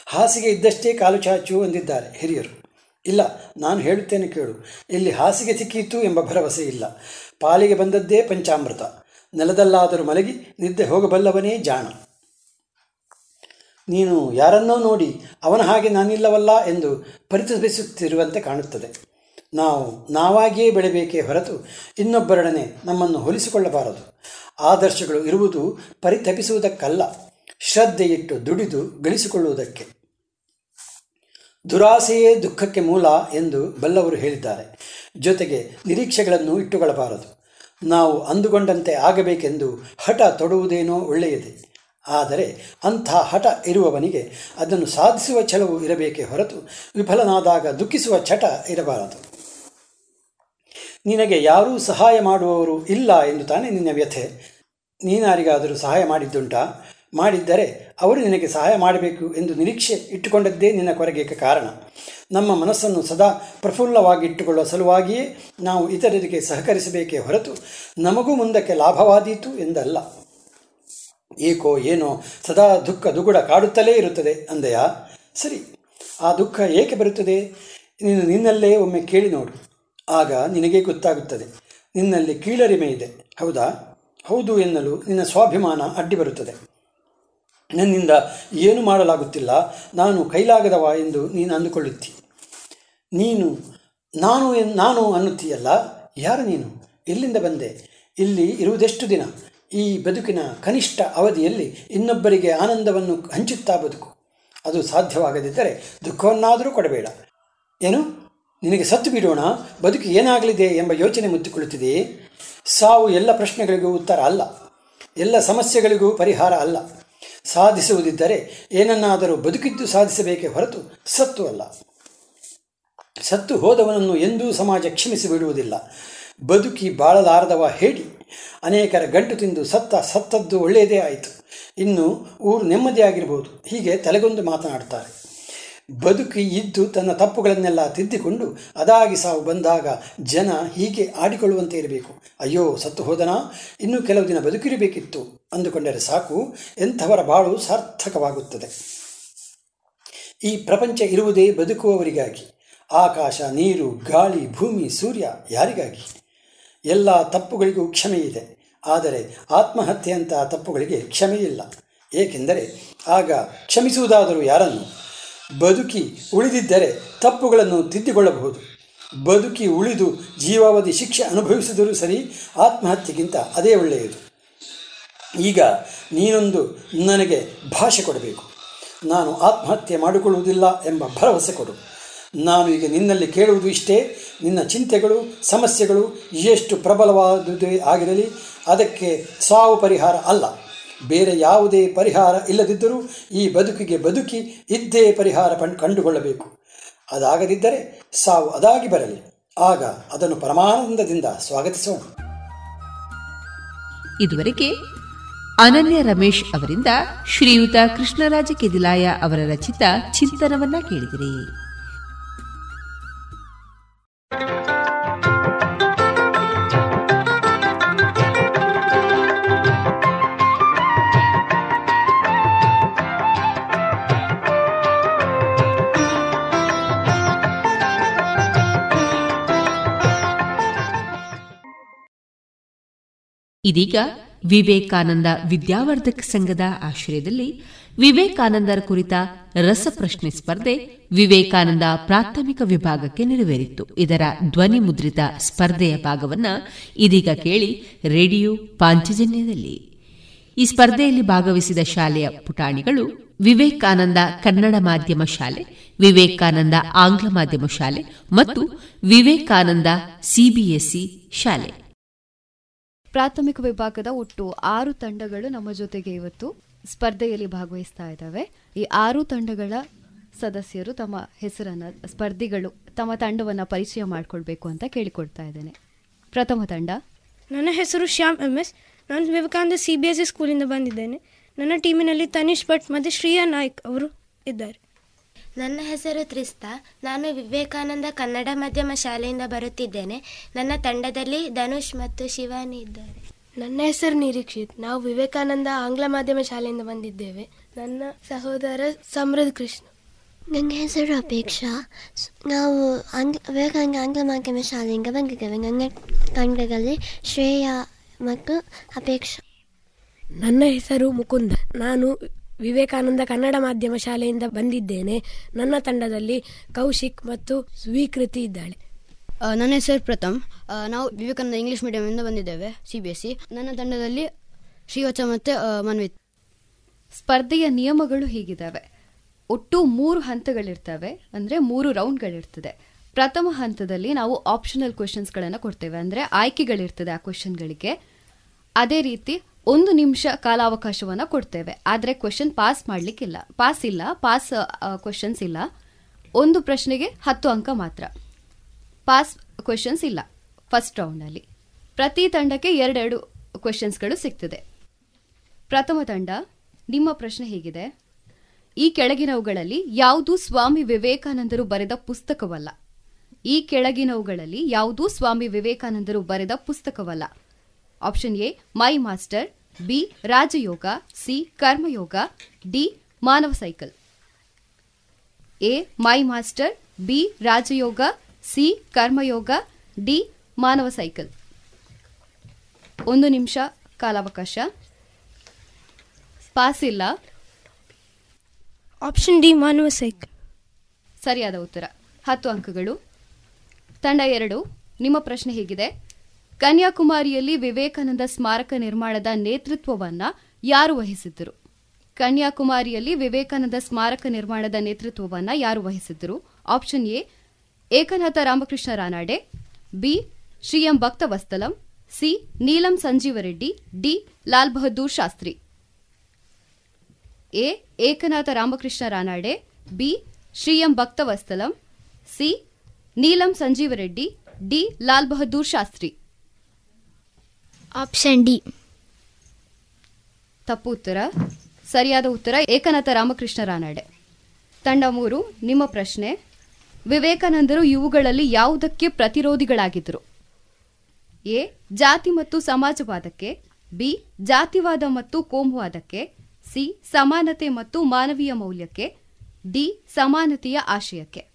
Speaker 12: ಹಾಸಿಗೆ ಇದ್ದಷ್ಟೇ ಕಾಲು ಚಾಚು ಅಂದಿದ್ದಾರೆ ಹಿರಿಯರು. ಇಲ್ಲ, ನಾನು ಹೇಳುತ್ತೇನೆ ಕೇಳು. ಇಲ್ಲಿ ಹಾಸಿಗೆ ಸಿಕ್ಕಿತು ಎಂಬ ಭರವಸೆ ಇಲ್ಲ. ಪಾಲಿಗೆ ಬಂದದ್ದೇ ಪಂಚಾಮೃತ. ನೆಲದಲ್ಲಾದರೂ ಮಲಗಿ ನಿದ್ದೆ ಹೋಗಬಲ್ಲವನೇ ಜಾಣ. ನೀನು ಯಾರನ್ನೋ ನೋಡಿ ಅವನ ಹಾಗೆ ನಾನಿಲ್ಲವಲ್ಲ ಎಂದು ಪರಿತಪಿಸುತ್ತಿರುವಂತೆ ಕಾಣುತ್ತದೆ. ನಾವು ನಾವಾಗಿಯೇ ಬೆಳೆಬೇಕೇ ಹೊರತು ಇನ್ನೊಬ್ಬರೊಡನೆ ನಮ್ಮನ್ನು ಹೋಲಿಸಿಕೊಳ್ಳಬಾರದು. ಆದರ್ಶಗಳು ಇರುವುದು ಪರಿತಪಿಸುವುದಕ್ಕಲ್ಲ, ಶ್ರದ್ಧೆಯಿಟ್ಟು ದುಡಿದು ಗಳಿಸಿಕೊಳ್ಳುವುದಕ್ಕೆ. ದುರಾಸೆಯೇ ದುಃಖಕ್ಕೆ ಮೂಲ ಎಂದು ಬಲ್ಲವರು ಹೇಳಿದ್ದಾರೆ. ಜೊತೆಗೆ ನಿರೀಕ್ಷೆಗಳನ್ನು ಇಟ್ಟುಕೊಳ್ಳಬಾರದು. ನಾವು ಅಂದುಕೊಂಡಂತೆ ಆಗಬೇಕೆಂದು ಹಠ ತೊಡುವುದೇನೋ ಒಳ್ಳೆಯದೇ. ಆದರೆ ಅಂಥ ಹಠ ಇರುವವನಿಗೆ ಅದನ್ನು ಸಾಧಿಸುವ ಛಲವು ಇರಬೇಕೇ ಹೊರತು ವಿಫಲನಾದಾಗ ದುಃಖಿಸುವ ಚಟ ಇರಬಾರದು. ನಿನಗೆ ಯಾರೂ ಸಹಾಯ ಮಾಡುವವರು ಇಲ್ಲ ಎಂದು ತಾನೇ ನಿನ್ನ ವ್ಯಥೆ. ನೀನಾರಿಗಾದರೂ ಸಹಾಯ ಮಾಡಿದ್ದುಂಟಾ? ಮಾಡಿದ್ದರೆ ಅವರು ನಿನಗೆ ಸಹಾಯ ಮಾಡಬೇಕು ಎಂದು ನಿರೀಕ್ಷೆ ಇಟ್ಟುಕೊಂಡದ್ದೇ ನಿನ್ನ ಕೊರಗೆ ಕಾರಣ. ನಮ್ಮ ಮನಸ್ಸನ್ನು ಸದಾ ಪ್ರಫುಲ್ಲವಾಗಿಟ್ಟುಕೊಳ್ಳುವ ಸಲುವಾಗಿಯೇ ನಾವು ಇತರರಿಗೆ ಸಹಕರಿಸಬೇಕೇ ಹೊರತು ನಮಗೂ ಮುಂದಕ್ಕೆ ಲಾಭವಾದೀತು ಎಂದಲ್ಲ. ಏಕೋ ಏನೋ ಸದಾ ದುಃಖ ದುಗುಡ ಕಾಡುತ್ತಲೇ ಇರುತ್ತದೆ ಅಂದೆಯಾ? ಸರಿ, ಆ ದುಃಖ ಏಕೆ ಬರುತ್ತದೆ? ನೀನು ನಿನ್ನಲ್ಲೇ ಒಮ್ಮೆ ಕೇಳಿ ನೋಡು. ಆಗ ನಿನಗೆ ಗೊತ್ತಾಗುತ್ತದೆ. ನಿನ್ನಲ್ಲಿ ಕೀಳರಿಮೆ ಇದೆ. ಹೌದಾ? ಹೌದು ಎನ್ನಲು ನಿನ್ನ ಸ್ವಾಭಿಮಾನ ಅಡ್ಡಿ ಬರುತ್ತದೆ. ನನ್ನಿಂದ ಏನು ಮಾಡಲಾಗುತ್ತಿಲ್ಲ. ನಾನು ಕೈಲಾಗದವ ಎಂದು ನೀನು ಅಂದುಕೊಳ್ಳುತ್ತಿ. ನೀನು, ನಾನು ಎನ್, ನಾನು ಅನ್ನುತ್ತೀಯಲ್ಲ? ಯಾರು ನೀನು? ಎಲ್ಲಿಂದ ಬಂದೆ? ಇಲ್ಲಿ ಇರುವುದೆಷ್ಟು ದಿನ? ಈ ಬದುಕಿನ ಕನಿಷ್ಠ ಅವಧಿಯಲ್ಲಿ ಇನ್ನೊಬ್ಬರಿಗೆ ಆನಂದವನ್ನು ಹಂಚುತ್ತಾ ಬದುಕು. ಅದು ಸಾಧ್ಯವಾಗದಿದ್ದರೆ ದುಃಖವನ್ನಾದರೂ ಕೊಡಬೇಡ. ಏನು? ನಿನಗೆ ಸತ್ತು ಬಿಡೋಣ, ಬದುಕು ಏನಾಗಲಿದೆ ಎಂಬ ಯೋಚನೆ ಮುತ್ತಿಕೊಳ್ಳುತ್ತಿದೆಯೇ ಸಾವು ಎಲ್ಲ ಪ್ರಶ್ನೆಗಳಿಗೂ ಉತ್ತರ ಅಲ್ಲ. ಎಲ್ಲ ಸಮಸ್ಯೆಗಳಿಗೂ ಪರಿಹಾರ ಅಲ್ಲ. ಸಾಧಿಸುವುದಿದ್ದರೆ ಏನನ್ನಾದರೂ ಬದುಕಿದ್ದು ಸಾಧಿಸಬೇಕೇ ಹೊರತು ಸತ್ತು ಅಲ್ಲ. ಸತ್ತು ಹೋದವನನ್ನು ಎಂದೂ ಸಮಾಜ ಕ್ಷಮಿಸಿ ಬಿಡುವುದಿಲ್ಲ. ಬದುಕಿ ಬಾಳಲಾರದವ ಹೇಳಿ. ಅನೇಕರ ಗಂಟು ತಿಂದು ಸತ್ತ ಸತ್ತದ್ದು ಒಳ್ಳೆಯದೇ ಆಯಿತು. ಇನ್ನು ಊರು ನೆಮ್ಮದಿಯಾಗಿರ್ಬೋದು. ಹೀಗೆ ತಲೆಗೊಂದು ಮಾತನಾಡ್ತಾರೆ ಬದುಕಿ ಇದ್ದು ತನ್ನ ತಪ್ಪುಗಳನ್ನೆಲ್ಲ ತಿದ್ದಿಕೊಂಡು ಅದಾಗಿ ಸಾವು ಬಂದಾಗ ಜನ ಹೀಗೆ ಆಡಿಕೊಳ್ಳುವಂತೆ ಇರಬೇಕು. ಅಯ್ಯೋ, ಸತ್ತು ಹೋದನಾ? ಇನ್ನೂ ಕೆಲವು ದಿನ ಬದುಕಿರಬೇಕಿತ್ತು. ಅಂದುಕೊಂಡರೆ ಸಾಕು, ಎಂಥವರ ಬಾಳು ಸಾರ್ಥಕವಾಗುತ್ತದೆ. ಈ ಪ್ರಪಂಚ ಇರುವುದೇ ಬದುಕುವವರಿಗಾಗಿ. ಆಕಾಶ, ನೀರು, ಗಾಳಿ, ಭೂಮಿ, ಸೂರ್ಯ ಯಾರಿಗಾಗಿ? ಎಲ್ಲ ತಪ್ಪುಗಳಿಗೂ ಇದೆ ಆದರೆ ಆತ್ಮಹತ್ಯೆಯಂತಹ ತಪ್ಪುಗಳಿಗೆ ಕ್ಷಮೆಯಿಲ್ಲ. ಏಕೆಂದರೆ ಆಗ ಕ್ಷಮಿಸುವುದಾದರೂ ಯಾರನ್ನು? ಬದುಕಿ ಉಳಿದಿದ್ದರೆ ತಪ್ಪುಗಳನ್ನು ತಿದ್ದಿಕೊಳ್ಳಬಹುದು. ಬದುಕಿ ಉಳಿದು ಜೀವಾವಧಿ ಶಿಕ್ಷೆ ಅನುಭವಿಸಿದರೂ ಸರಿ ಆತ್ಮಹತ್ಯೆಗಿಂತ ಅದೇ ಒಳ್ಳೆಯದು. ಈಗ ನೀನೊಂದು ನನಗೆ ಭಾಷೆ ಕೊಡಬೇಕು. ನಾನು ಆತ್ಮಹತ್ಯೆ ಮಾಡಿಕೊಳ್ಳುವುದಿಲ್ಲ ಎಂಬ ಭರವಸೆ ಕೊಡು. ನಾನು ಈಗ ನಿನ್ನಲ್ಲಿ ಕೇಳುವುದು ಇಷ್ಟೇ. ನಿನ್ನ ಚಿಂತೆಗಳು, ಸಮಸ್ಯೆಗಳು ಎಷ್ಟು ಪ್ರಬಲವಾದುದೇ ಆಗಿರಲಿ, ಅದಕ್ಕೆ ಸಾವು ಪರಿಹಾರ ಅಲ್ಲ. ಬೇರೆ ಯಾವುದೇ ಪರಿಹಾರ ಇಲ್ಲದಿದ್ದರೂ ಈ ಬದುಕಿಗೆ ಬದುಕಿ ಇದ್ದೇ ಪರಿಹಾರ ಕಂಡುಕೊಳ್ಳಬೇಕು. ಅದಾಗದಿದ್ದರೆ ಸಾವು ಅದಾಗಿ ಬರಲಿ. ಆಗ ಅದನ್ನು ಪರಮಾನಂದದಿಂದ ಸ್ವಾಗತಿಸೋಣ.
Speaker 2: ಇದುವರೆಗೆ ಅನನ್ಯ ರಮೇಶ್ ಅವರಿಂದ ಶ್ರೀಯುತ ಕೃಷ್ಣರಾಜ ಕೆದಿಲಾಯ ಅವರ ರಚಿತ ಚಿಂತನವನ್ನ ಕೇಳಿದಿರಿ. ಇದೀಗ ವಿವೇಕಾನಂದ ವಿದ್ಯಾವರ್ಧಕ ಸಂಘದ ಆಶ್ರಯದಲ್ಲಿ ವಿವೇಕಾನಂದರ ಕುರಿತ ರಸಪ್ರಶ್ನೆ ಸ್ಪರ್ಧೆ ವಿವೇಕಾನಂದ ಪ್ರಾಥಮಿಕ ವಿಭಾಗಕ್ಕೆ ನೆರವೇರಿತ್ತು ಇದರ ಧ್ವನಿ ಮುದ್ರಿತ ಸ್ಪರ್ಧೆಯ ಭಾಗವನ್ನ ಇದೀಗ ಕೇಳಿ ರೇಡಿಯೋ ಪಾಂಚಜನ್ಯದಲ್ಲಿ. ಈ ಸ್ಪರ್ಧೆಯಲ್ಲಿ ಭಾಗವಹಿಸಿದ ಶಾಲೆಯ ಪುಟಾಣಿಗಳು ವಿವೇಕಾನಂದ ಕನ್ನಡ ಮಾಧ್ಯಮ ಶಾಲೆ, ವಿವೇಕಾನಂದ ಆಂಗ್ಲ ಮಾಧ್ಯಮ ಶಾಲೆ ಮತ್ತು ವಿವೇಕಾನಂದ ಸಿಬಿಎಸ್ಇ ಶಾಲೆ.
Speaker 13: ಪ್ರಾಥಮಿಕ ವಿಭಾಗದ ಒಟ್ಟು ಆರು ತಂಡಗಳು ನಮ್ಮ ಜೊತೆಗೆ ಇವತ್ತು ಸ್ಪರ್ಧೆಯಲ್ಲಿ ಭಾಗವಹಿಸ್ತಾ ಇದ್ದಾವೆ. ಈ ಆರು ತಂಡಗಳ ಸದಸ್ಯರು ತಮ್ಮ ಹೆಸರನ್ನ, ಸ್ಪರ್ಧಿಗಳು ತಮ್ಮ ತಂಡವನ್ನ ಪರಿಚಯ ಮಾಡಿಕೊಳ್ಬೇಕು ಅಂತ ಕೇಳಿಕೊಡ್ತಾ ಇದ್ದೇನೆ. ಪ್ರಥಮ ತಂಡ.
Speaker 14: ನನ್ನ ಹೆಸರು ಶ್ಯಾಮ್ ಎಂ ಎಸ್ ನಾನು Vivekananda C B S C ಸ್ಕೂಲಿಂದ ಬಂದಿದ್ದೇನೆ. ನನ್ನ ಟೀಮಿನಲ್ಲಿ ತನಿಷ್ ಭಟ್ ಮತ್ತು ಶ್ರೀಯಾ ನಾಯ್ಕ್ ಅವರು ಇದ್ದಾರೆ.
Speaker 15: ನನ್ನ ಹೆಸರು ತ್ರಿಸ್ತಾ. ನಾನು ವಿವೇಕಾನಂದ ಕನ್ನಡ ಮಾಧ್ಯಮ ಶಾಲೆಯಿಂದ ಬರುತ್ತಿದ್ದೇನೆ. ನನ್ನ ತಂಡದಲ್ಲಿ ಧನುಷ್ ಮತ್ತು ಶಿವಾನಿ ಇದ್ದಾರೆ.
Speaker 14: ನನ್ನ ಹೆಸರು ನಿರೀಕ್ಷಿತ್. ನಾವು ವಿವೇಕಾನಂದ ಆಂಗ್ಲ ಮಾಧ್ಯಮ ಶಾಲೆಯಿಂದ ಬಂದಿದ್ದೇವೆ. ನನ್ನ ಸಹೋದರ ಸಮೃದ್ಧ ಕೃಷ್ಣ.
Speaker 16: ನನ್ನ ಹೆಸರು ಅಪೇಕ್ಷಾ. ನಾವು ಆಂಗ್ಲ ವಿವೇಕಾನಂದ ಆಂಗ್ಲ ಮಾಧ್ಯಮ ಶಾಲೆಯಿಂದ ಬಂದಿದ್ದೇವೆ. ನನ್ನ ತಂಡದಲ್ಲಿ ಶ್ರೇಯಾ ಮತ್ತು ಅಪೇಕ್ಷಾ.
Speaker 14: ನನ್ನ ಹೆಸರು ಮುಕುಂದ. ನಾನು ವಿವೇಕಾನಂದ ಕನ್ನಡ ಮಾಧ್ಯಮ ಶಾಲೆಯಿಂದ ಬಂದಿದ್ದೇನೆ. ನನ್ನ ತಂಡದಲ್ಲಿ ಕೌಶಿಕ್ ಮತ್ತು ಸ್ವೀಕೃತಿ ಇದ್ದಾಳೆ.
Speaker 17: ನನ್ನ ಹೆಸರು ಪ್ರಥಮ್. ನಾವು ವಿವೇಕಾನಂದ ಇಂಗ್ಲಿಷ್ ಮೀಡಿಯಮಿಂದ ಬಂದಿದ್ದೇವೆ ಸಿ ಬಿ ಎಸ್ ಸಿ. ನನ್ನ ತಂಡದಲ್ಲಿ ಶ್ರೀವಚ ಮತ್ತು ಮನ್ವಿತ್.
Speaker 13: ಸ್ಪರ್ಧೆಯ ನಿಯಮಗಳು ಹೀಗಿದ್ದಾವೆ. ಒಟ್ಟು ಮೂರು ಹಂತಗಳಿರ್ತವೆ ಅಂದರೆ ಮೂರು ರೌಂಡ್ಗಳಿರ್ತದೆ. ಪ್ರಥಮ ಹಂತದಲ್ಲಿ ನಾವು ಆಪ್ಷನಲ್ ಕ್ವೆಶನ್ಸ್ಗಳನ್ನು ಕೊಡ್ತೇವೆ ಅಂದರೆ ಆಯ್ಕೆಗಳಿರ್ತದೆ ಆ ಕ್ವೆಶನ್ಗಳಿಗೆ ಅದೇ ರೀತಿ ಒಂದು ನಿಮಿಷ ಕಾಲಾವಕಾಶವನ್ನು ಕೊಡ್ತೇವೆ. ಆದರೆ ಕ್ವಶನ್ ಪಾಸ್ ಮಾಡ್ಲಿಕ್ಕಿಲ್ಲ. ಪಾಸ್ ಇಲ್ಲ ಪಾಸ್ ಕ್ವಶನ್ಸ್ ಇಲ್ಲ. ಒಂದು ಪ್ರಶ್ನೆಗೆ ಹತ್ತು ಅಂಕ ಮಾತ್ರ. ಪಾಸ್ ಕ್ವಶನ್ಸ್ ಇಲ್ಲ. ಫಸ್ಟ್ ರೌಂಡ್ ಅಲ್ಲಿ. ಪ್ರತಿ ತಂಡಕ್ಕೆ ಎರಡೆರಡು ಕ್ವಶನ್ಸ್ಗಳು ಸಿಗ್ತದೆ. ಪ್ರಥಮ ತಂಡ, ನಿಮ್ಮ ಪ್ರಶ್ನೆ ಹೇಗಿದೆ. ಈ ಕೆಳಗಿನವುಗಳಲ್ಲಿ ಯಾವುದು ಸ್ವಾಮಿ ವಿವೇಕಾನಂದರು ಬರೆದ ಪುಸ್ತಕವಲ್ಲ. ಈ ಕೆಳಗಿನವುಗಳಲ್ಲಿ ಯಾವುದೂ ಸ್ವಾಮಿ ವಿವೇಕಾನಂದರು ಬರೆದ ಪುಸ್ತಕವಲ್ಲ. Option A my master B Rajayoga C Karmayoga D ಮಾನವ cycle A my master B Rajayoga C Karmayoga D ಮಾನವ ಸೈಕಲ್ ಒಂದು ನಿಮಿಷ ಕಾಲಾವಕಾಶ. ಪಾಸ್ ಇಲ್ಲ.
Speaker 14: ಆಪ್ಷನ್ ಡಿ ಮಾನವ ಸೈಕಲ್
Speaker 13: ಸರಿಯಾದ ಉತ್ತರ. ಹತ್ತು ಅಂಕಗಳು. ತಂಡ ಎರಡು. ನಿಮ್ಮ ಪ್ರಶ್ನೆ ಹೇಗಿದೆ? ಕನ್ಯಾಕುಮಾರಿಯಲ್ಲಿ ವಿವೇಕಾನಂದ ಸ್ಮಾರಕ ನಿರ್ಮಾಣದ ನೇತೃತ್ವವನ್ನ ಯಾರು ವಹಿಸಿದ್ದರು? ಕನ್ಯಾಕುಮಾರಿಯಲ್ಲಿ ವಿವೇಕಾನಂದ ಸ್ಮಾರಕ ನಿರ್ಮಾಣದ ನೇತೃತ್ವವನ್ನ ಯಾರು ವಹಿಸಿದ್ದರು? Option A Eknath Ramakrishna Ranade. B Shri M Bhaktavatsalam. C Neelam Sanjiva Reddy. D Lal Bahadur Shastri. A Eknath Ramakrishna Ranade. B Shri M Bhaktavatsalam. C Neelam Sanjiva Reddy. D Lal
Speaker 16: Bahadur Shastri.
Speaker 13: Option D ತಪ್ಪು ಉತ್ತರ. ಸರಿಯಾದ ಉತ್ತರ, ಏಕನಾಥ ರಾಮಕೃಷ್ಣ ರಾನಡೆ. ತಂಡ ಮೂರು, ನಿಮ್ಮ ಪ್ರಶ್ನೆ. ವಿವೇಕಾನಂದರು ಇವುಗಳಲ್ಲಿ ಯಾವುದಕ್ಕೆ ಪ್ರತಿರೋಧಿಗಳಾಗಿದ್ದರು? ಎ, ಜಾತಿ ಮತ್ತು ಸಮಾಜವಾದಕ್ಕೆ. ಬಿ, ಜಾತಿವಾದ ಮತ್ತು ಕೋಮುವಾದಕ್ಕೆ. ಸಿ, ಸಮಾನತೆ ಮತ್ತು ಮಾನವೀಯ ಮೌಲ್ಯಕ್ಕೆ. ಡಿ, ಸಮಾನತೆಯ ಆಶಯಕ್ಕೆ.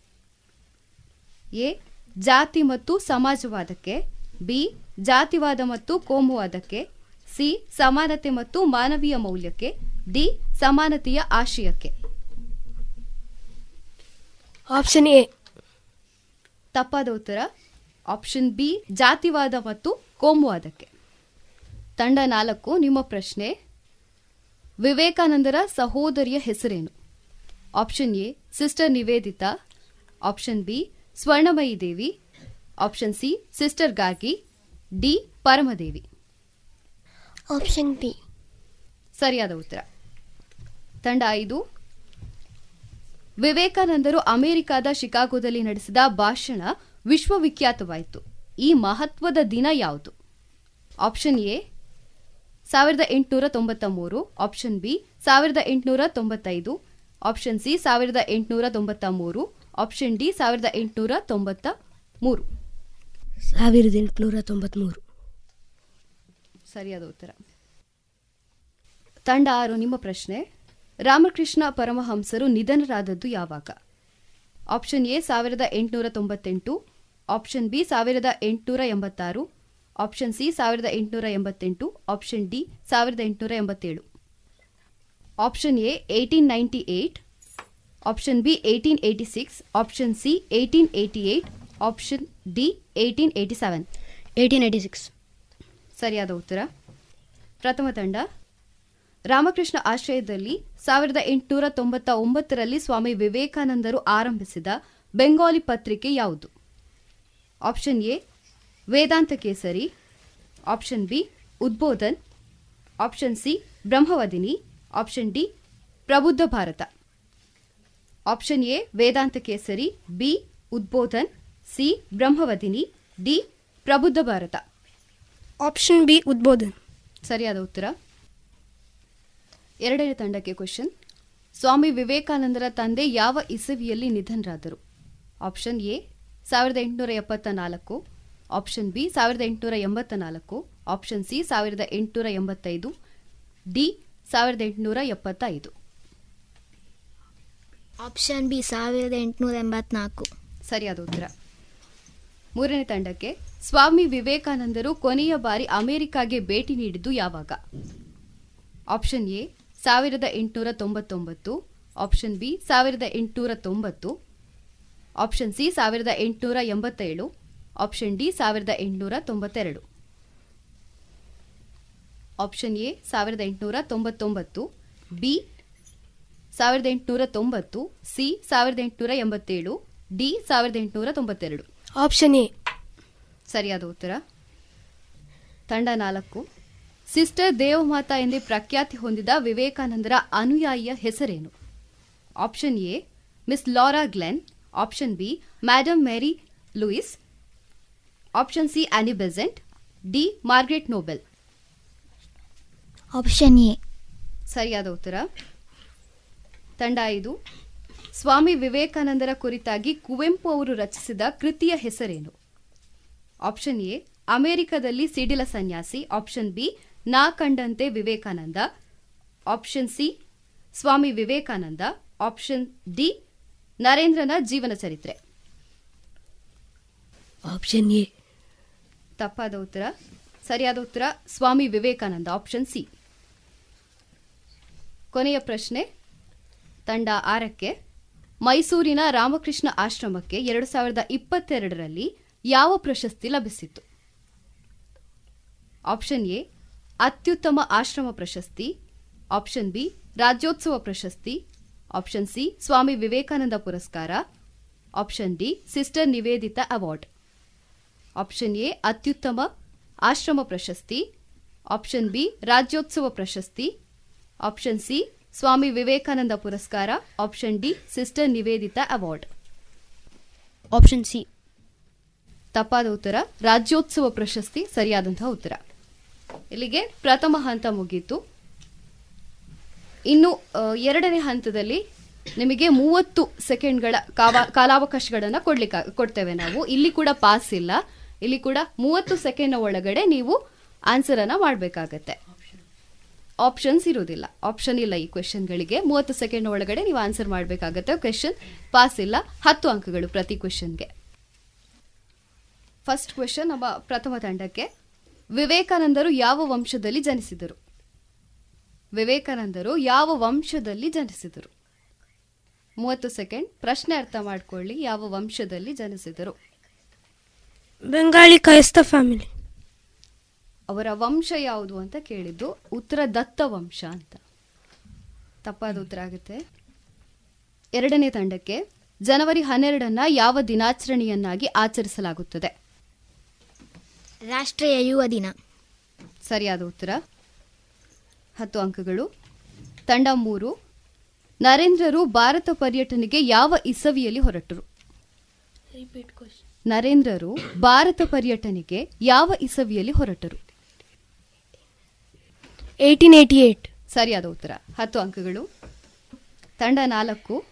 Speaker 13: ಎ, ಜಾತಿ ಮತ್ತು ಸಮಾಜವಾದಕ್ಕೆ. ಬಿ ಜಾತಿವಾದ ಮತ್ತು ಕೋಮುವಾದಕ್ಕೆ ಸಿ ಸಮಾನತೆ ಮತ್ತು ಮಾನವೀಯ ಮೌಲ್ಯಕ್ಕೆ ಡಿ ಸಮಾನತೆಯ ಆಶಯಕ್ಕೆ.
Speaker 14: Option A.
Speaker 13: ತಪ್ಪಾದ ಉತ್ತರ ಆಪ್ಷನ್ ಬಿ ಜಾತಿವಾದ ಮತ್ತು ಕೋಮುವಾದಕ್ಕೆ. ತಂಡ ನಾಲ್ಕು ನಿಮ್ಮ ಪ್ರಶ್ನೆ. ವಿವೇಕಾನಂದರ ಸಹೋದರಿಯ ಹೆಸರೇನು? Option A sister Nivedita. Option B Swarnamayi Devi. Option C sister Gargi. D Paramadevi.
Speaker 16: Option B
Speaker 13: ಸರಿಯಾದ ಉತ್ತರ. ತಂಡ ಐದು. ವಿವೇಕಾನಂದರು ಅಮೆರಿಕದ ಶಿಕಾಗೋದಲ್ಲಿ ನಡೆಸಿದ ಭಾಷಣ ವಿಶ್ವವಿಖ್ಯಾತವಾಯಿತು. ಈ ಮಹತ್ವದ ದಿನ ಯಾವುದು? ಆಪ್ಷನ್ ಎ ಸಾವಿರದ ಎಂಟುನೂರ ತೊಂಬತ್ತ ಮೂರು ಆಪ್ಷನ್ ಬಿ ಸಾವಿರದ ಎಂಟುನೂರ ತೊಂಬತ್ತೈದು. ಆಪ್ಷನ್ ಸಿ ಸಾವಿರದ ಎಂಟುನೂರ ತೊಂಬತ್ತ ಮೂರು ಆಪ್ಷನ್ ಡಿ ಸಾವಿರದ ಎಂಟುನೂರ ತೊಂಬತ್ತ ಮೂರು
Speaker 14: ಸಾವಿರದ ಎಂಟುನೂರ ತೊಂಬತ್ಮೂರು.
Speaker 13: ಸರಿಯಾದ ಉತ್ತರ. ತಂಡ ಆರು, ನಿಮ್ಮ ಪ್ರಶ್ನೆ. ರಾಮಕೃಷ್ಣ ಪರಮಹಂಸರು ನಿಧನರಾದದ್ದು ಯಾವಾಗ? ಆಪ್ಷನ್ ಎ, ಸಾವಿರದ ಎಂಟುನೂರ ತೊಂಬತ್ತೆಂಟು. ಆಪ್ಷನ್ ಬಿ, ಸಾವಿರದ ಎಂಟುನೂರ ಎಂಬತ್ತಾರು. ಆಪ್ಷನ್ ಸಿ, ಸಾವಿರದ ಎಂಟುನೂರ ಎಂಬತ್ತೆಂಟು. ಆಪ್ಷನ್ ಡಿ, ಸಾವಿರದ ಎಂಟುನೂರ ಎಂಬತ್ತೇಳು. Option A, eighteen ninety eight. Option B, eighteen eighty six. Option C, eighteen eighty eight. Option D eighteen eighty seven
Speaker 17: eighteen eighty six
Speaker 13: ಸರಿಯಾದ ಉತ್ತರ. ಪ್ರಥಮ ತಂಡ. ರಾಮಕೃಷ್ಣ ಆಶ್ರಯದಲ್ಲಿ ಸಾವಿರದ ಎಂಟುನೂರ ತೊಂಬತ್ತ ಒಂಬತ್ತರಲ್ಲಿ ಸ್ವಾಮಿ ವಿವೇಕಾನಂದರು ಆರಂಭಿಸಿದ ಬೆಂಗಾಲಿ ಪತ್ರಿಕೆ ಯಾವುದು? Option A Vedanta Kesari. Option B Udbodhan. Option C Brahmavadin. Option D Prabuddha Bharata. Option A Vedanta Kesari. B Udbodhan. C. Brahmavadin D. Prabuddha Bharata.
Speaker 14: Option B Udbodhan.
Speaker 13: ಸರಿಯಾದ ಉತ್ತರ. ಎರಡನೇ ತಂಡಕ್ಕೆ ಕ್ವಶನ್. ಸ್ವಾಮಿ ವಿವೇಕಾನಂದರ ತಂದೆ ಯಾವ ಇಸವಿಯಲ್ಲಿ ನಿಧನರಾದರು? ಆಪ್ಷನ್ ಎ ಸಾವಿರದ ಎಂಟುನೂರ ಎಪ್ಪತ್ತ ನಾಲ್ಕು ಆಪ್ಷನ್ ಬಿ ಸಾವಿರದ ಎಂಟುನೂರ ಎಂಬತ್ತ ನಾಲ್ಕು ಆಪ್ಷನ್ ಸಿ ಸಾವಿರದ ಎಂಟುನೂರ ಎಂಬತ್ತೈದು. ಡಿ ಸಾವಿರದ ಎಂಟುನೂರ ಎಪ್ಪತ್ತೈದು.
Speaker 18: ಆಪ್ಷನ್ ಬಿ ಸಾವಿರದ ಎಂಟುನೂರ ಎಂಬತ್ನಾಲ್ಕು.
Speaker 13: ಸರಿಯಾದ ಉತ್ತರ. ಮೂರನೇ ತಂಡಕ್ಕೆ ಸ್ವಾಮಿ ವಿವೇಕಾನಂದರು ಕೊನೆಯ ಬಾರಿ ಅಮೆರಿಕಾಗೆ ಭೇಟಿ ನೀಡಿದ್ದು ಯಾವಾಗ? ಆಪ್ಷನ್ ಎ, ಸಾವಿರದ ಎಂಟುನೂರ ತೊಂಬತ್ತೊಂಬತ್ತು. ಆಪ್ಷನ್ ಬಿ, ಸಾವಿರದ ಎಂಟುನೂರ ತೊಂಬತ್ತು. ಆಪ್ಷನ್ ಸಿ, ಸಾವಿರದ ಎಂಟುನೂರ ಎಂಬತ್ತೇಳು. ಆಪ್ಷನ್ ಡಿ, ಸಾವಿರದ ಎಂಟುನೂರ ತೊಂಬತ್ತೆರಡು. ಆಪ್ಷನ್ ಎ, ಸಾವಿರದ ಎಂಟುನೂರ ತೊಂಬತ್ತೊಂಬತ್ತು. ಬಿ, ಸಾವಿರದ ಎಂಟುನೂರ ತೊಂಬತ್ತು. ಸಿ, ಸಾವಿರದ ಎಂಟುನೂರ ಎಂಬತ್ತೇಳು. ಡಿ, ಸಾವಿರದ ಎಂಟುನೂರ ತೊಂಬತ್ತೆರಡು.
Speaker 14: ಆಪ್ಷನ್ ಎ
Speaker 13: ಸರಿಯಾದ ಉತ್ತರ. ತಂಡ ನಾಲ್ಕು. ಸಿಸ್ಟರ್ ದೇವಮಾತಾ ಎಂದೇ ಪ್ರಖ್ಯಾತಿ ಹೊಂದಿದ ವಿವೇಕಾನಂದರ ಅನುಯಾಯಿಯ ಹೆಸರೇನು? Option A miss Laura Glenn option B madam Marie Louise option C Annie Besant D Margaret Noble
Speaker 18: option A
Speaker 13: ಸರಿಯಾದ ಉತ್ತರ. ತಂಡ ಐದು. ಸ್ವಾಮಿ ವಿವೇಕಾನಂದರ ಕುರಿತಾಗಿ ಕುವೆಂಪು ಅವರು ರಚಿಸಿದ ಕೃತಿಯ ಹೆಸರೇನು? ಆಪ್ಷನ್ ಎ ಅಮೆರಿಕದಲ್ಲಿ ಸಿಡಿಲ ಸನ್ಯಾಸಿ. ಆಪ್ಷನ್ ಬಿ ನಾ ಕಂಡಂತೆ Vivekananda. Option C Swami Vivekananda. Option D ನರೇಂದ್ರನ ಜೀವನ ಚರಿತ್ರೆ.
Speaker 14: Option A.
Speaker 13: ತಪ್ಪಾದ ಉತ್ತರ? ಸರಿಯಾದ ಉತ್ತರ ಸ್ವಾಮಿ ವಿವೇಕಾನಂದ. Option C. ಕೊನೆಯ ಪ್ರಶ್ನೆ ತಂಡ ಆರಕ್ಕೆ. ಮೈಸೂರಿನ ರಾಮಕೃಷ್ಣ ಆಶ್ರಮಕ್ಕೆ ಎರಡು ಸಾವಿರದ ಇಪ್ಪತ್ತೆರಡರಲ್ಲಿ ಯಾವ ಪ್ರಶಸ್ತಿ ಲಭಿಸಿತು ಆಪ್ಷನ್ ಎ, ಅತ್ಯುತ್ತಮ ಆಶ್ರಮ ಪ್ರಶಸ್ತಿ. ಆಪ್ಷನ್ ಬಿ, ರಾಜ್ಯೋತ್ಸವ ಪ್ರಶಸ್ತಿ. ಆಪ್ಷನ್ ಸಿ, ಸ್ವಾಮಿ ವಿವೇಕಾನಂದ ಪುರಸ್ಕಾರ. Option D, sister Nivedita award. Option A, ಅತ್ಯುತ್ತಮ ಆಶ್ರಮ ಪ್ರಶಸ್ತಿ. ಆಪ್ಷನ್ ಬಿ, ರಾಜ್ಯೋತ್ಸವ ಪ್ರಶಸ್ತಿ. ಆಪ್ಷನ್ ಸಿ ಸ್ವಾಮಿ ವಿವೇಕಾನಂದ ಪುರಸ್ಕಾರ option D sister Nivedita award.
Speaker 17: Option C.
Speaker 13: ತಪ್ಪಾದ ಉತ್ತರ ರಾಜ್ಯೋತ್ಸವ ಪ್ರಶಸ್ತಿ ಸರಿಯಾದಂತಹ ಉತ್ತರ. ಇಲ್ಲಿಗೆ ಪ್ರಥಮ ಹಂತ ಮುಗೀತು. ಇನ್ನು ಎರಡನೇ ಹಂತದಲ್ಲಿ ನಿಮಗೆ ಮೂವತ್ತು ಸೆಕೆಂಡ್ಗಳ ಕಾಲಾವಕಾಶಗಳನ್ನು ಕೊಡ್ಲಿಕ್ಕೆ ಕೊಡ್ತೇವೆ ನಾವು. ಇಲ್ಲಿ ಕೂಡ ಪಾಸ್ ಇಲ್ಲ. ಇಲ್ಲಿ ಕೂಡ ಮೂವತ್ತು ಸೆಕೆಂಡ್ ಒಳಗಡೆ ನೀವು ಆನ್ಸರ್ ಅನ್ನ ಮಾಡಬೇಕಾಗತ್ತೆ. ಆಪ್ಷನ್ಸ್ ಇರುವುದಿಲ್ಲ. ಆಪ್ಷನ್ ಇಲ್ಲ ಈ ಕ್ವೆಶನ್ಗಳಿಗೆ ಮೂವತ್ತು ಸೆಕೆಂಡ್ ಒಳಗಡೆ ನೀವು ಆನ್ಸರ್ ಮಾಡಬೇಕಾಗತ್ತೆ. ಕ್ವೆಶನ್ ಪಾಸ್ ಇಲ್ಲ. ಹತ್ತು ಅಂಕಗಳು ಪ್ರತಿ ಕ್ವೆಶನ್ಗೆ ಫಸ್ಟ್ ಕ್ವೆಶನ್ ನಮ್ಮ ಪ್ರಥಮ ತಂಡಕ್ಕೆ. ವಿವೇಕಾನಂದರು ಯಾವ ವಂಶದಲ್ಲಿ ಜನಿಸಿದರು? ವಿವೇಕಾನಂದರು ಯಾವ ವಂಶದಲ್ಲಿ ಜನಿಸಿದರು? ಮೂವತ್ತು ಸೆಕೆಂಡ್ ಪ್ರಶ್ನೆ ಅರ್ಥ ಮಾಡ್ಕೊಳ್ಳಿ. ಯಾವ ವಂಶದಲ್ಲಿ ಜನಿಸಿದರು?
Speaker 14: ಬೆಂಗಾಳಿ ಕ್ರೈಸ್ತ ಫ್ಯಾಮಿಲಿ
Speaker 13: ಅವರ ವಂಶ ಯಾವುದು ಅಂತ ಕೇಳಿದ್ದು ಉತ್ತರ ದತ್ತ ವಂಶ ಅಂತ. ತಪ್ಪಾದ ಉತ್ತರ ಆಗುತ್ತೆ. ಎರಡನೇ ತಂಡಕ್ಕೆ ಜನವರಿ ಹನ್ನೆರಡನ್ನ ಯಾವ ದಿನಾಚರಣೆಯನ್ನಾಗಿ ಆಚರಿಸಲಾಗುತ್ತದೆ?
Speaker 18: ರಾಷ್ಟ್ರೀಯ ಯುವ ದಿನ.
Speaker 13: ಸರಿಯಾದ ಉತ್ತರ. ಹತ್ತು ಅಂಕಗಳು. ತಂಡ ಮೂರು. ನರೇಂದ್ರರು ಭಾರತ ಪರ್ಯಟನೆಗೆ ಯಾವ ಇಸವಿಯಲ್ಲಿ ಹೊರಟರು? ನರೇಂದ್ರರು ಭಾರತ ಪರ್ಯಟನೆಗೆ ಯಾವ ಇಸವಿಯಲ್ಲಿ ಹೊರಟರು?
Speaker 14: ಏಯ್ಟೀನ್ ಏಯ್ಟಿ ಏಟ್
Speaker 13: ಸರಿಯಾದ ಉತ್ತರ. ಹತ್ತು ಅಂಕಗಳು. ತಂಡ ನಾಲ್ಕು.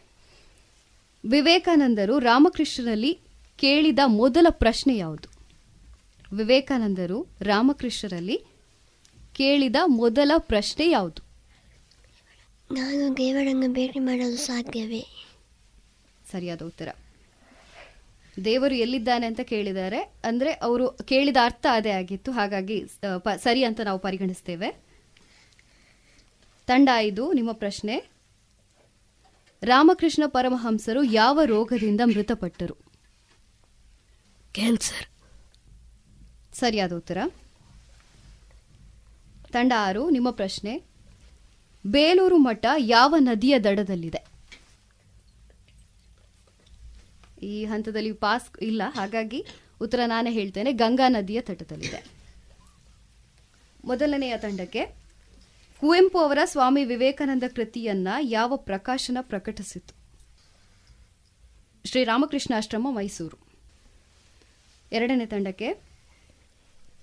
Speaker 13: ವಿವೇಕಾನಂದರು ರಾಮಕೃಷ್ಣರಲ್ಲಿ ಕೇಳಿದ ಮೊದಲ ಪ್ರಶ್ನೆ ಯಾವುದು? ವಿವೇಕಾನಂದರು ರಾಮಕೃಷ್ಣರಲ್ಲಿ ಕೇಳಿದ ಮೊದಲ ಪ್ರಶ್ನೆ ಯಾವುದು?
Speaker 16: ನಾನು ದೇವರನ್ನು ಭೇಟಿ ಮಾಡಲು ಸಾಧ್ಯವೇ?
Speaker 13: ಸರಿಯಾದ ಉತ್ತರ. ದೇವರು ಎಲ್ಲಿದ್ದಾನೆ ಅಂತ ಕೇಳಿದ್ದಾರೆ. ಅಂದ್ರೆ ಅವರು ಕೇಳಿದ ಅರ್ಥ ಅದೇ ಆಗಿತ್ತು. ಹಾಗಾಗಿ ಸರಿ ಅಂತ ನಾವು ಪರಿಗಣಿಸ್ತೇವೆ. ತಂಡ ಇದು ನಿಮ್ಮ ಪ್ರಶ್ನೆ. ರಾಮಕೃಷ್ಣ ಪರಮಹಂಸರು ಯಾವ ರೋಗದಿಂದ ಮೃತಪಟ್ಟರು?
Speaker 14: ಕ್ಯಾನ್ಸರ್
Speaker 13: ಸರಿಯಾದ ಉತ್ತರ. ತಂಡ ಆರು ನಿಮ್ಮ ಪ್ರಶ್ನೆ. ಬೇಲೂರು ಮಠ ಯಾವ ನದಿಯ ದಡದಲ್ಲಿದೆ? ಈ ಹಂತದಲ್ಲಿ ಪಾಸ್ ಇಲ್ಲ ಹಾಗಾಗಿ ಉತ್ತರ ನಾನೇ ಹೇಳ್ತೇನೆ. ಗಂಗಾ ನದಿಯ ತಟದಲ್ಲಿದೆ. ಮೊದಲನೆಯ ತಂಡಕ್ಕೆ ಕುವೆಂಪು ಅವರ ಸ್ವಾಮಿ ವಿವೇಕಾನಂದ ಕೃತಿಯನ್ನ ಯಾವ ಪ್ರಕಾಶನ ಪ್ರಕಟಿಸಿತು? ಶ್ರೀರಾಮಕೃಷ್ಣಾಶ್ರಮ ಮೈಸೂರು. ಎರಡನೇ ತಂಡಕ್ಕೆ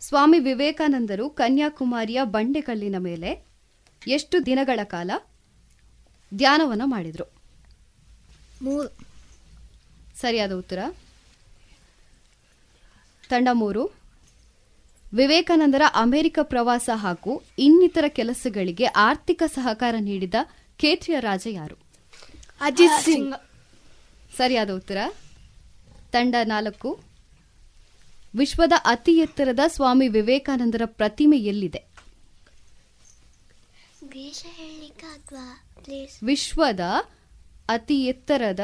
Speaker 13: ಸ್ವಾಮಿ ವಿವೇಕಾನಂದರು ಕನ್ಯಾಕುಮಾರಿಯ ಬಂಡೆಕಲ್ಲಿನ ಮೇಲೆ ಎಷ್ಟು ದಿನಗಳ ಕಾಲ ಧ್ಯಾನವನ್ನು ಮಾಡಿದರು? ಸರಿಯಾದ ಉತ್ತರ? ತಂಡ ಮೂರು. ವಿವೇಕಾನಂದರ ಅಮೆರಿಕ ಪ್ರವಾಸ ಹಾಗೂ ಇನ್ನಿತರ ಕೆಲಸಗಳಿಗೆ ಆರ್ಥಿಕ ಸಹಕಾರ ನೀಡಿದ ಖೇತ್ರಿಯ ರಾಜ ಯಾರು?
Speaker 14: ಅಜಿತ್ ಸಿಂಗ್.
Speaker 13: ಸರಿಯಾದ ಉತ್ತರ. ತಂಡ ನಾಲ್ಕು. ವಿಶ್ವದ ಅತಿ ಎತ್ತರದ ಸ್ವಾಮಿ ವಿವೇಕಾನಂದರ ಪ್ರತಿಮೆ ಎಲ್ಲಿದೆ? ವಿಶ್ವದ ಅತಿ ಎತ್ತರದ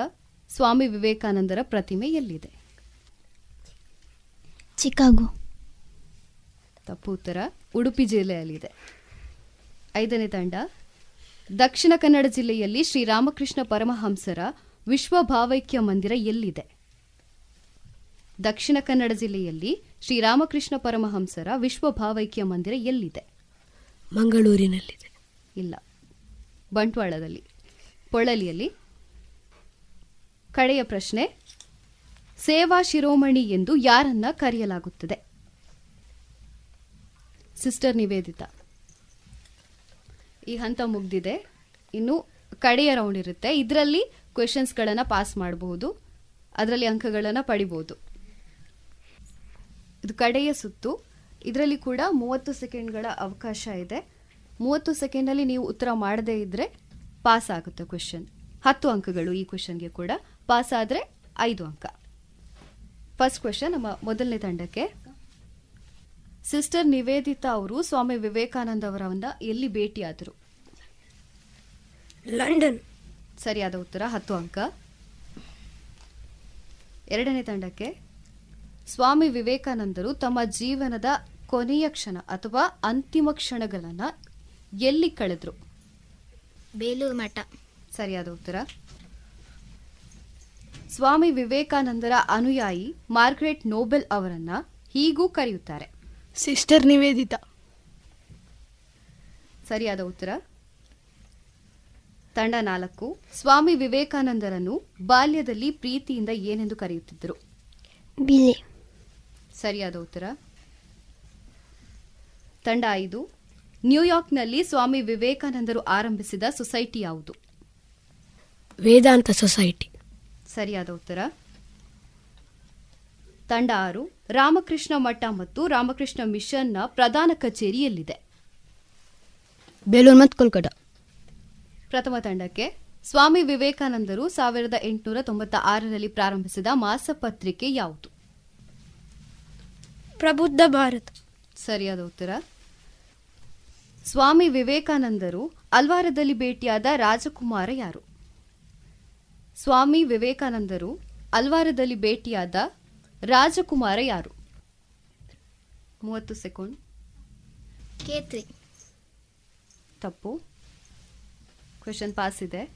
Speaker 13: ಸ್ವಾಮಿ ವಿವೇಕಾನಂದರ ಪ್ರತಿಮೆ ಎಲ್ಲಿದೆ?
Speaker 18: ಚಿಕಾಗೋ.
Speaker 13: ತಪ್ಪು ಉತ್ತರ ಉಡುಪಿ ಜಿಲ್ಲೆಯಲ್ಲಿದೆ. ಐದನೇ ತಂಡ ದಕ್ಷಿಣ ಕನ್ನಡ ಜಿಲ್ಲೆಯಲ್ಲಿ ಶ್ರೀರಾಮಕೃಷ್ಣ ಪರಮಹಂಸರ ವಿಶ್ವ ಭಾವೈಕ್ಯ ಮಂದಿರ ಎಲ್ಲಿದೆ? ದಕ್ಷಿಣ ಕನ್ನಡ ಜಿಲ್ಲೆಯಲ್ಲಿ ಶ್ರೀರಾಮಕೃಷ್ಣ ಪರಮಹಂಸರ ವಿಶ್ವ ಭಾವೈಕ್ಯ ಮಂದಿರ ಎಲ್ಲಿದೆ?
Speaker 14: ಮಂಗಳೂರಿನಲ್ಲಿದೆ.
Speaker 13: ಇಲ್ಲ. ಬಂಟ್ವಾಳದಲ್ಲಿ. ಪೊಳಲಿಯಲ್ಲಿ. ಕಡೆಯ ಪ್ರಶ್ನೆ ಸೇವಾ ಶಿರೋಮಣಿ ಎಂದು ಯಾರನ್ನ ಕರೆಯಲಾಗುತ್ತದೆ? ಸಿಸ್ಟರ್ ನಿವೇದಿತಾ. ಈ ಹಂತ ಮುಗ್ದಿದೆ. ಇನ್ನು ಕಡೆಯ ರೌಂಡ್ ಇರುತ್ತೆ. ಇದರಲ್ಲಿ ಕ್ವೆಶನ್ಸ್ಗಳನ್ನು ಪಾಸ್ ಮಾಡಬಹುದು. ಅದರಲ್ಲಿ ಅಂಕಗಳನ್ನು ಪಡಿಬಹುದು. ಇದು ಕಡೆಯ ಸುತ್ತು. ಇದರಲ್ಲಿ ಕೂಡ ಮೂವತ್ತು ಸೆಕೆಂಡ್ಗಳ ಅವಕಾಶ ಇದೆ. ಮೂವತ್ತು ಸೆಕೆಂಡಲ್ಲಿ ನೀವು ಉತ್ತರ ಮಾಡದೇ ಇದ್ದರೆ ಪಾಸ್ ಆಗುತ್ತೆ ಕ್ವೆಶನ್ ಹತ್ತು ಅಂಕಗಳು ಈ ಕ್ವೆಶನ್ಗೆ ಕೂಡ ಪಾಸ್ ಆದರೆ ಐದು ಅಂಕ. ಫಸ್ಟ್ ಕ್ವೆಶನ್ ನಮ್ಮ ಮೊದಲನೇ ತಂಡಕ್ಕೆ. ಸಿಸ್ಟರ್ ನಿವೇದಿತಾ ಅವರು ಸ್ವಾಮಿ ವಿವೇಕಾನಂದ ಅವರವನ್ನ ಎಲ್ಲಿ ಭೇಟಿಯಾದರು?
Speaker 14: ಲಂಡನ್.
Speaker 13: ಸರಿಯಾದ ಉತ್ತರ ಹತ್ತು ಅಂಕ. ಎರಡನೇ ತಂಡಕ್ಕೆ ಸ್ವಾಮಿ ವಿವೇಕಾನಂದರು ತಮ್ಮ ಜೀವನದ ಕೊನೆಯ ಕ್ಷಣ ಅಥವಾ ಅಂತಿಮ ಕ್ಷಣಗಳನ್ನ ಎಲ್ಲಿ ಕಳೆದ್ರು?
Speaker 18: ಬೇಲೂರು ಮಠ.
Speaker 13: ಸರಿಯಾದ ಉತ್ತರ. ಸ್ವಾಮಿ ವಿವೇಕಾನಂದರ ಅನುಯಾಯಿ ಮಾರ್ಗ್ರೆಟ್ ನೋಬೆಲ್ ಅವರನ್ನ ಹೀಗೂ ಕರೆಯುತ್ತಾರೆ.
Speaker 14: ಸಿಸ್ಟರ್ ನಿವೇದಿತಾ.
Speaker 13: ಸರಿಯಾದ ಉತ್ತರ. ತಂಡ ನಾಲ್ಕು. ಸ್ವಾಮಿ ವಿವೇಕಾನಂದರನ್ನು ಬಾಲ್ಯದಲ್ಲಿ ಪ್ರೀತಿಯಿಂದ ಏನೆಂದು ಕರೆಯುತ್ತಿದ್ದರು?
Speaker 16: ಬಿಳಿ.
Speaker 13: ಸರಿಯಾದ ಉತ್ತರ. ತಂಡ ಐದು. ನ್ಯೂಯಾರ್ಕ್ನಲ್ಲಿ ಸ್ವಾಮಿ ವಿವೇಕಾನಂದರು ಆರಂಭಿಸಿದ ಸೊಸೈಟಿ ಯಾವುದು?
Speaker 14: ವೇದಾಂತ ಸೊಸೈಟಿ.
Speaker 13: ಸರಿಯಾದ ಉತ್ತರ. ತಂಡ ಆರು ರಾಮಕೃಷ್ಣ ಮಠ ಮತ್ತು ರಾಮಕೃಷ್ಣ ಮಿಷನ್ನ ಪ್ರಧಾನ ಕಚೇರಿಯಲ್ಲಿದೆ.
Speaker 17: ಬೇಲೂರು ಮತ್ತು ಕೋಲ್ಕತ್ತಾ
Speaker 13: ಪ್ರಥಮ ತಂಡಕ್ಕೆ ಸ್ವಾಮಿ ವಿವೇಕಾನಂದರು ಸಾವಿರದ ಎಂಟುನೂರ ತೊಂಬತ್ತ ಆರರಲ್ಲಿ ಪ್ರಾರಂಭಿಸಿದ ಮಾಸಪತ್ರಿಕೆ ಯಾವುದು?
Speaker 14: ಪ್ರಬುದ್ಧ ಭಾರತ.
Speaker 13: ಸರಿಯಾದ ಉತ್ತರ. ಸ್ವಾಮಿ ವಿವೇಕಾನಂದರು ಅಲ್ವಾರದಲ್ಲಿ ಭೇಟಿಯಾದ ರಾಜಕುಮಾರ ಯಾರು? ಸ್ವಾಮಿ ವಿವೇಕಾನಂದರು ಅಲ್ವಾರದಲ್ಲಿ ಭೇಟಿಯಾದ ರಾಜಕುಮಾರ ಯಾರು? ಮೂವತ್ತು ಸೆಕೆಂಡ್.
Speaker 18: ಕೇತ್ರಿ.
Speaker 13: ತಪ್ಪು. ಕ್ವೆಶನ್ ಪಾಸ್ ಇದೆ.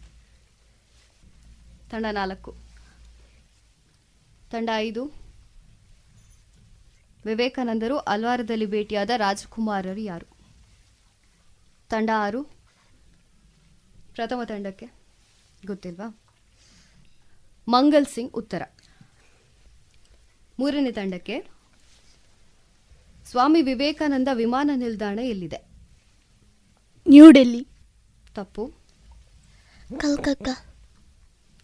Speaker 13: ತಂಡ ನಾಲ್ಕು. ತಂಡ ಐದು. ವಿವೇಕಾನಂದರು ಅಲ್ವಾರದಲ್ಲಿ ಭೇಟಿಯಾದ ರಾಜಕುಮಾರರು ಯಾರು? ತಂಡ ಆರು. ಪ್ರಥಮ ತಂಡಕ್ಕೆ ಗೊತ್ತಿಲ್ವಾ? ಮಂಗಲ್ ಸಿಂಗ್ ಉತ್ತರ. ಮೂರನೇ ತಂಡಕ್ಕೆ ಸ್ವಾಮಿ ವಿವೇಕಾನಂದ ವಿಮಾನ ನಿಲ್ದಾಣ ಎಲ್ಲಿದೆ?
Speaker 14: ನ್ಯೂ ಡೆಲ್ಲಿ.
Speaker 13: ತಪ್ಪು.
Speaker 16: ಕಲ್ಕತ್ತಾ.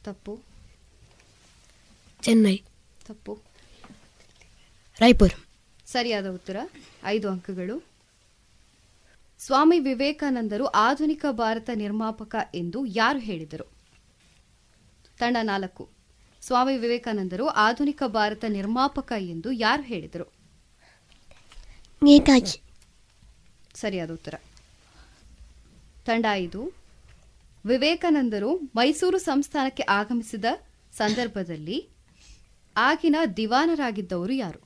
Speaker 13: ತಪ್ಪು.
Speaker 14: ಚೆನ್ನೈ.
Speaker 13: ತಪ್ಪು.
Speaker 17: ರಾಯ್ಪುರ್.
Speaker 13: ಸರಿಯಾದ ಉತ್ತರ. ಐದು ಅಂಕಗಳು. ಸ್ವಾಮಿ ವಿವೇಕಾನಂದರು ಆಧುನಿಕ ಭಾರತ ನಿರ್ಮಾಪಕ ಎಂದು ಯಾರು ಹೇಳಿದರು? ತಂಡ ನಾಲ್ಕು. ಸ್ವಾಮಿ ವಿವೇಕಾನಂದರು ಆಧುನಿಕ ಭಾರತ ನಿರ್ಮಾಪಕ ಎಂದು ಯಾರು ಹೇಳಿದರು?
Speaker 16: ನೇತಾಜಿ.
Speaker 13: ಸರಿಯಾದ ಉತ್ತರ. ತಂಡ ಐದು. ವಿವೇಕಾನಂದರು ಮೈಸೂರು ಸಂಸ್ಥಾನಕ್ಕೆ ಆಗಮಿಸಿದ ಸಂದರ್ಭದಲ್ಲಿ ಆಗಿನ ದಿವಾನರಾಗಿದ್ದವರು ಯಾರು?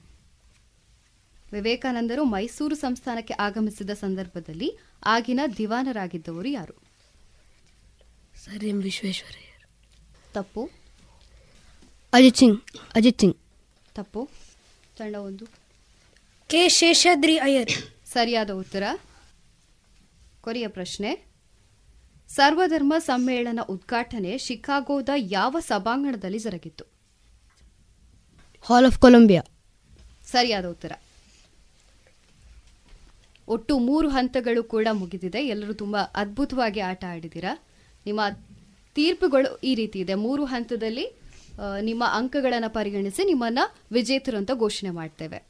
Speaker 13: ವಿವೇಕಾನಂದರು ಮೈಸೂರು ಸಂಸ್ಥಾನಕ್ಕೆ ಆಗಮಿಸಿದ ಸಂದರ್ಭದಲ್ಲಿ ಆಗಿನ ದಿವಾನರಾಗಿದ್ದವರು ಯಾರು?
Speaker 14: Sir M Visvesvaraya.
Speaker 13: ತಪ್ಪು.
Speaker 17: ಅಜಿತ್ ಸಿಂಗ್ ಅಜಿತ್ ಸಿಂಗ್.
Speaker 13: ತಪ್ಪು. ತಂಡ ಒಂದು.
Speaker 14: ಕೆ ಶೇಷಾದ್ರಿ ಅಯ್ಯರ್.
Speaker 13: ಸರಿಯಾದ ಉತ್ತರ. ಕೊರಿಯ ಪ್ರಶ್ನೆ. ಸರ್ವಧರ್ಮ ಸಮ್ಮೇಳನ ಉದ್ಘಾಟನೆ ಶಿಕಾಗೋದ ಯಾವ ಸಭಾಂಗಣದಲ್ಲಿ ಜರುಗಿತ್ತು
Speaker 17: ಹಾಲ್ ಆಫ್ ಕೊಲಂಬಿಯಾ
Speaker 13: ಸರಿಯಾದ ಉತ್ತರ. ಒಟ್ಟು ಮೂರು ಹಂತಗಳು ಕೂಡ ಮುಗಿದಿದೆ. ಎಲ್ಲರೂ ತುಂಬಾ ಅದ್ಭುತವಾಗಿ ಆಟ ಆಡಿದ್ದೀರಾ? ನಿಮ್ಮ ತೀರ್ಪುಗಳು ಈ ರೀತಿ ಇದೆ. ಮೂರು ಹಂತದಲ್ಲಿ ನಿಮ್ಮ ಅಂಕಗಳನ್ನು ಪರಿಗಣಿಸಿ ನಿಮ್ಮನ್ನು ವಿಜೇತರು ಅಂತ ಘೋಷಣೆ ಮಾಡ್ತೇವೆ.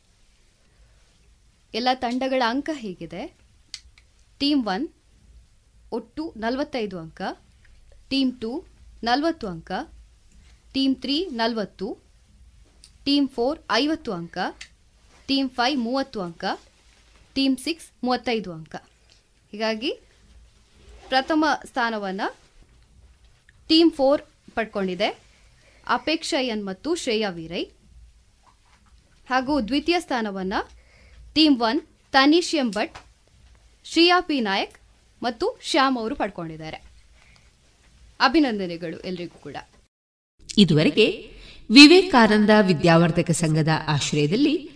Speaker 13: ಎಲ್ಲ ತಂಡಗಳ ಅಂಕ ಹೇಗಿದೆ? ಟೀಮ್ ಒನ್ ಒಟ್ಟು ನಲವತ್ತೈದು ಅಂಕ. ಟೀಮ್ ಟು ನಲವತ್ತು ಅಂಕ. ಟೀಮ್ ತ್ರೀ ನಲವತ್ತು. ಟೀಮ್ ಫೋರ್ ಐವತ್ತು ಅಂಕ. ಟೀಮ್ ಫೈವ್ ಮೂವತ್ತು ಅಂಕ. ಟೀಮ್ ಸಿಕ್ಸ್ ಮೂವತ್ತೈದು ಅಂಕ. ಹೀಗಾಗಿ ಪ್ರಥಮ ಸ್ಥಾನವನ್ನು ಟೀಮ್ ಫೋರ್ ಪಡ್ಕೊಂಡಿದೆ. ಅಪೇಕ್ಷಾ ಎನ್ ಮತ್ತು ಶ್ರೇಯಾ ವೀರೈ. ಹಾಗೂ ದ್ವಿತೀಯ ಸ್ಥಾನವನ್ನು team one Tanish M Bhat Shriya P Nayak ಮತ್ತು ಶ್ಯಾಮ್ ಅವರು ಪಡ್ಕೊಂಡಿದ್ದಾರೆ. ಅಭಿನಂದನೆಗಳು ಎಲ್ರಿಗೂ ಕೂಡ.
Speaker 2: ಇದುವರೆಗೆ ವಿವೇಕಾನಂದ ವಿದ್ಯಾವರ್ಧಕ ಸಂಘದ ಆಶ್ರಯದಲ್ಲಿ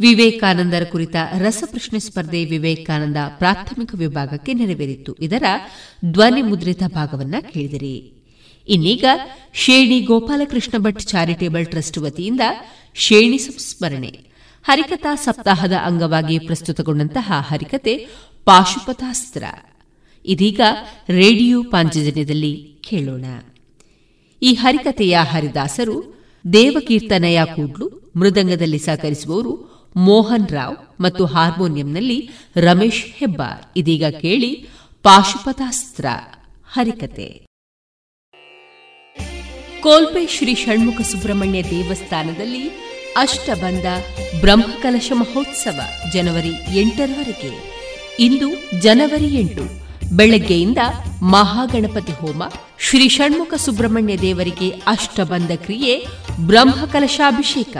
Speaker 2: ವಿವೇಕಾನಂದರ ಕುರಿತ ರಸಪ್ರಶ್ನೆ ಸ್ಪರ್ಧೆ ವಿವೇಕಾನಂದ ಪ್ರಾಥಮಿಕ ವಿಭಾಗಕ್ಕೆ ನೆರವೇರಿತ್ತು ಇದರ ಧ್ವನಿ ಮುದ್ರಿತ ಭಾಗವನ್ನ ಕೇಳಿದಿರಿ. ಇನ್ನೀಗ ಶೇಣಿ ಗೋಪಾಲಕೃಷ್ಣ ಭಟ್ ಚಾರಿಟೇಬಲ್ ಟ್ರಸ್ಟ್ ವತಿಯಿಂದ ಶೇಣಿ ಸಂಸ್ಮರಣೆ. ಹರಿಕಥಾ ಸಪ್ತಾಹದ ಅಂಗವಾಗಿ ಪ್ರಸ್ತುತಗೊಂಡಂತಹ ಹರಿಕತೆ ಪಾಶುಪತಾಸ್ತ್ರ ಇದೀಗ ರೇಡಿಯೋ ಪಾಂಚಜನ್ಯದಲ್ಲಿ ಕೇಳೋಣ. ಈ ಹರಿಕತೆಯ ಹರಿದಾಸರು ದೇವಕೀರ್ತನಯ ಕೂಡ್ಲು ಮೃದಂಗದಲ್ಲಿ ಸಹಕರಿಸುವವರು ಮೋಹನ್ ರಾವ್ ಮತ್ತು ಹಾರ್ಮೋನಿಯಂನಲ್ಲಿ ರಮೇಶ್ ಹೆಬ್ಬಾರ್. ಇದೀಗ ಕೇಳಿ ಪಾಶುಪತಾಸ್ತ್ರ ಹರಿಕತೆ ಕೋಲ್ಪೆ ಶ್ರೀ ಷಣ್ಮುಖ ಸುಬ್ರಹ್ಮಣ್ಯ ದೇವಸ್ಥಾನದಲ್ಲಿ ಅಷ್ಟಬಂಧ ಬ್ರಹ್ಮಕಲಶ ಮಹೋತ್ಸವ ಜನವರಿ ಎಂಟರವರೆಗೆ. ಇಂದು ಜನವರಿ ಎಂಟು, ಬೆಳಗ್ಗೆಯಿಂದ ಮಹಾಗಣಪತಿ ಹೋಮ, ಶ್ರೀ ಷಣ್ಮುಖ ಸುಬ್ರಹ್ಮಣ್ಯ ದೇವರಿಗೆ ಅಷ್ಟಬಂಧ ಕ್ರಿಯೆ, ಬ್ರಹ್ಮಕಲಶಾಭಿಷೇಕ.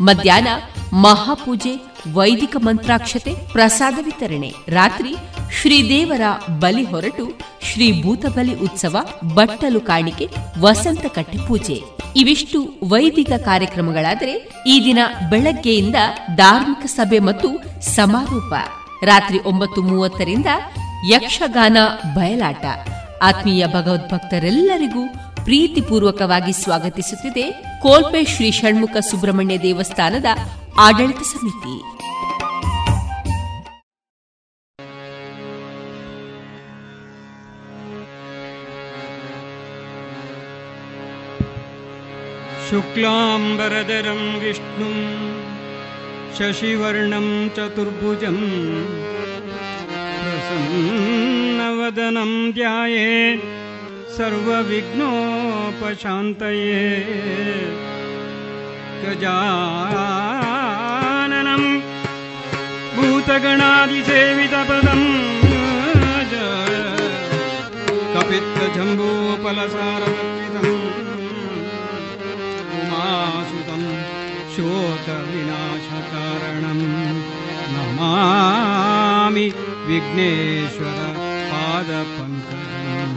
Speaker 2: ಮಧ್ಯಾಹ್ನ ಮಹಾಪೂಜೆ ವೈದಿಕ ಮಂತ್ರಾಕ್ಷತೆ, ಪ್ರಸಾದ ವಿತರಣೆ, ರಾತ್ರಿ ಶ್ರೀದೇವರ ಬಲಿ ಹೊರಟು ಶ್ರೀ ಭೂತಬಲಿ ಉತ್ಸವ, ಬಟ್ಟಲು ಕಾಣಿಕೆ, ವಸಂತ ಕಟ್ಟೆ ಪೂಜೆ. ಇವಿಷ್ಟು ವೈದಿಕ ಕಾರ್ಯಕ್ರಮಗಳಾದರೆ ಈ ದಿನ ಬೆಳಗ್ಗೆಯಿಂದ ಧಾರ್ಮಿಕ ಸಭೆ ಮತ್ತು ಸಮಾರೋಪ. ರಾತ್ರಿ ಒಂಬತ್ತು ಮೂವತ್ತರಿಂದ ಯಕ್ಷಗಾನ ಬಯಲಾಟ. ಆತ್ಮೀಯ ಭಗವದ್ಭಕ್ತರೆಲ್ಲರಿಗೂ ಪ್ರೀತಿಪೂರ್ವಕವಾಗಿ ಸ್ವಾಗತಿಸುತ್ತಿದೆ ಕೋಲ್ಪೆ ಶ್ರೀ ಷಣ್ಮುಖ ಸುಬ್ರಹ್ಮಣ್ಯ ದೇವಸ್ಥಾನದ ಆಡಳಿತ ಸಮಿತಿ.
Speaker 19: शुक्लाम्बरधरं विष्णुं शशिवर्णं चतुर्भुजं प्रसन्नवदनं ध्याये सर्वविघ्नोपशान्तये गजाननं भूतगणादिसेवितपदम् कपित्तजम्बूफलसारवर्तितम् शोकविनाशकारणम् नमामि विघ्नेश्वर पादपङ्कजम्।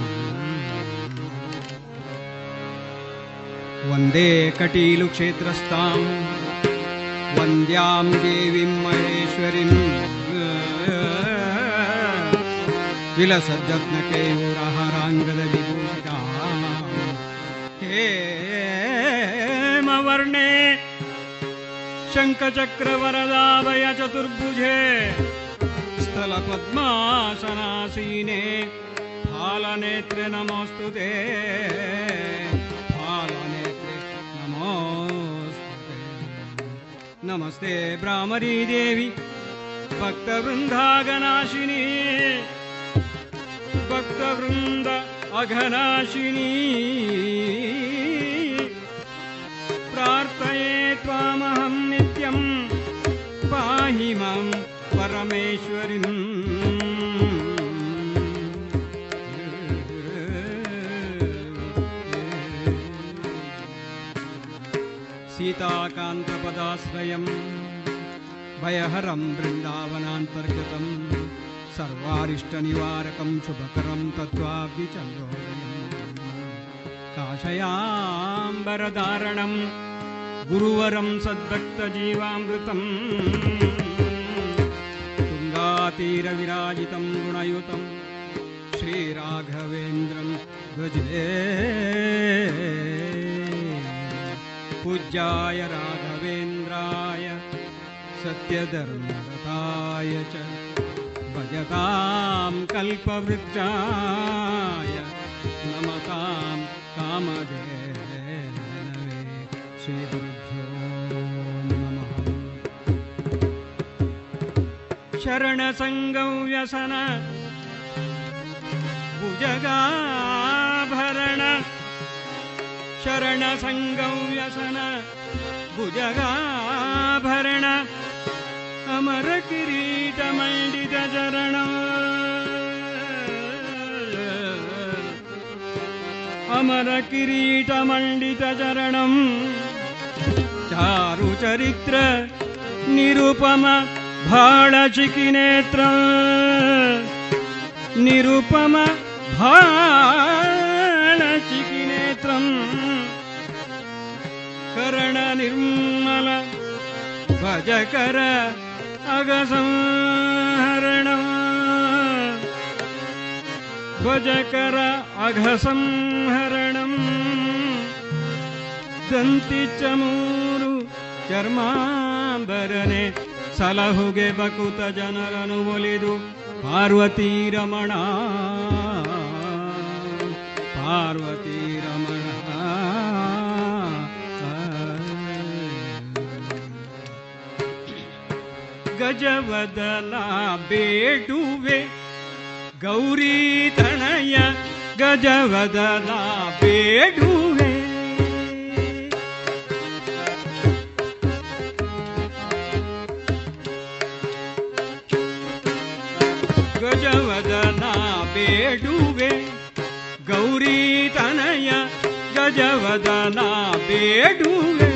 Speaker 19: वन्दे कटीलुक्षेत्रस्ताम् वन्द्याम् देवीम् महेश्वरीम्। विलसजत्नकेरहराङ्गलविभूषया हे मर्णे शङ्खचक्रवरदाभय चतुर्भुजे स्थलपद्मासनासीने फालनेत्रे नमोऽस्तु ते। फालनेत्रे नमोऽस्तु नमस्ते भ्रामरी देवी भक्तवृन्दागनाशिनी। भक्तवृन्द अघनाशिनी पाहि मां परमेश्वरीम् सीताकान्तपदाश्रयम् भयहरं वृन्दावनान्तर्गतं सर्वारिष्टनिवारकं शुभकरं तत्त्वाब्धिचन्द्रोदयम् काशयाम्बरधारणं गुरुवरं सद्भक्तजीवामृतम्। तुङ्गातीरविराजितं गुणयुतं श्रीराघवेन्द्रं भजे पूज्याय राघवेन्द्राय, सत्यधर्मरताय च। भजतां कल्पवृक्षाय, नमतां कामधेनवे। श्रीगुरुभ्यो शरणसङ्गौ व्यसन भुजगाभरण शरणसङ्गौ व्यसन भुजगाभरण अमरकिरीटमण्डितचरण अमरकिरीटमण्डितचरणम् चारुचरित्र निरुपम भाळजिकिनेत्र निरुपम भाळजिकिनेत्रम् करणनिर्मल भजकर अघसंहरण भजकर अघसंहरणम् दन्ति चमूरु चर्माम्बरने ಸಲಹುಗೆ ಬಕುತ ಜನರನು ಒಲಿದು ಪಾರ್ವತಿ ರಮಣ. ಪಾರ್ವತಿ ರಮಣ. ಗಜವದನ ಬೇಡುವೆ ಗೌರಿ ತಣಯ ಗಜವದನ ಬೇಡುವೆ ಬೇಡುವೆ. ಗೌರಿ ತನಯ ಗಜವದನ ಬೇಡುವೆ.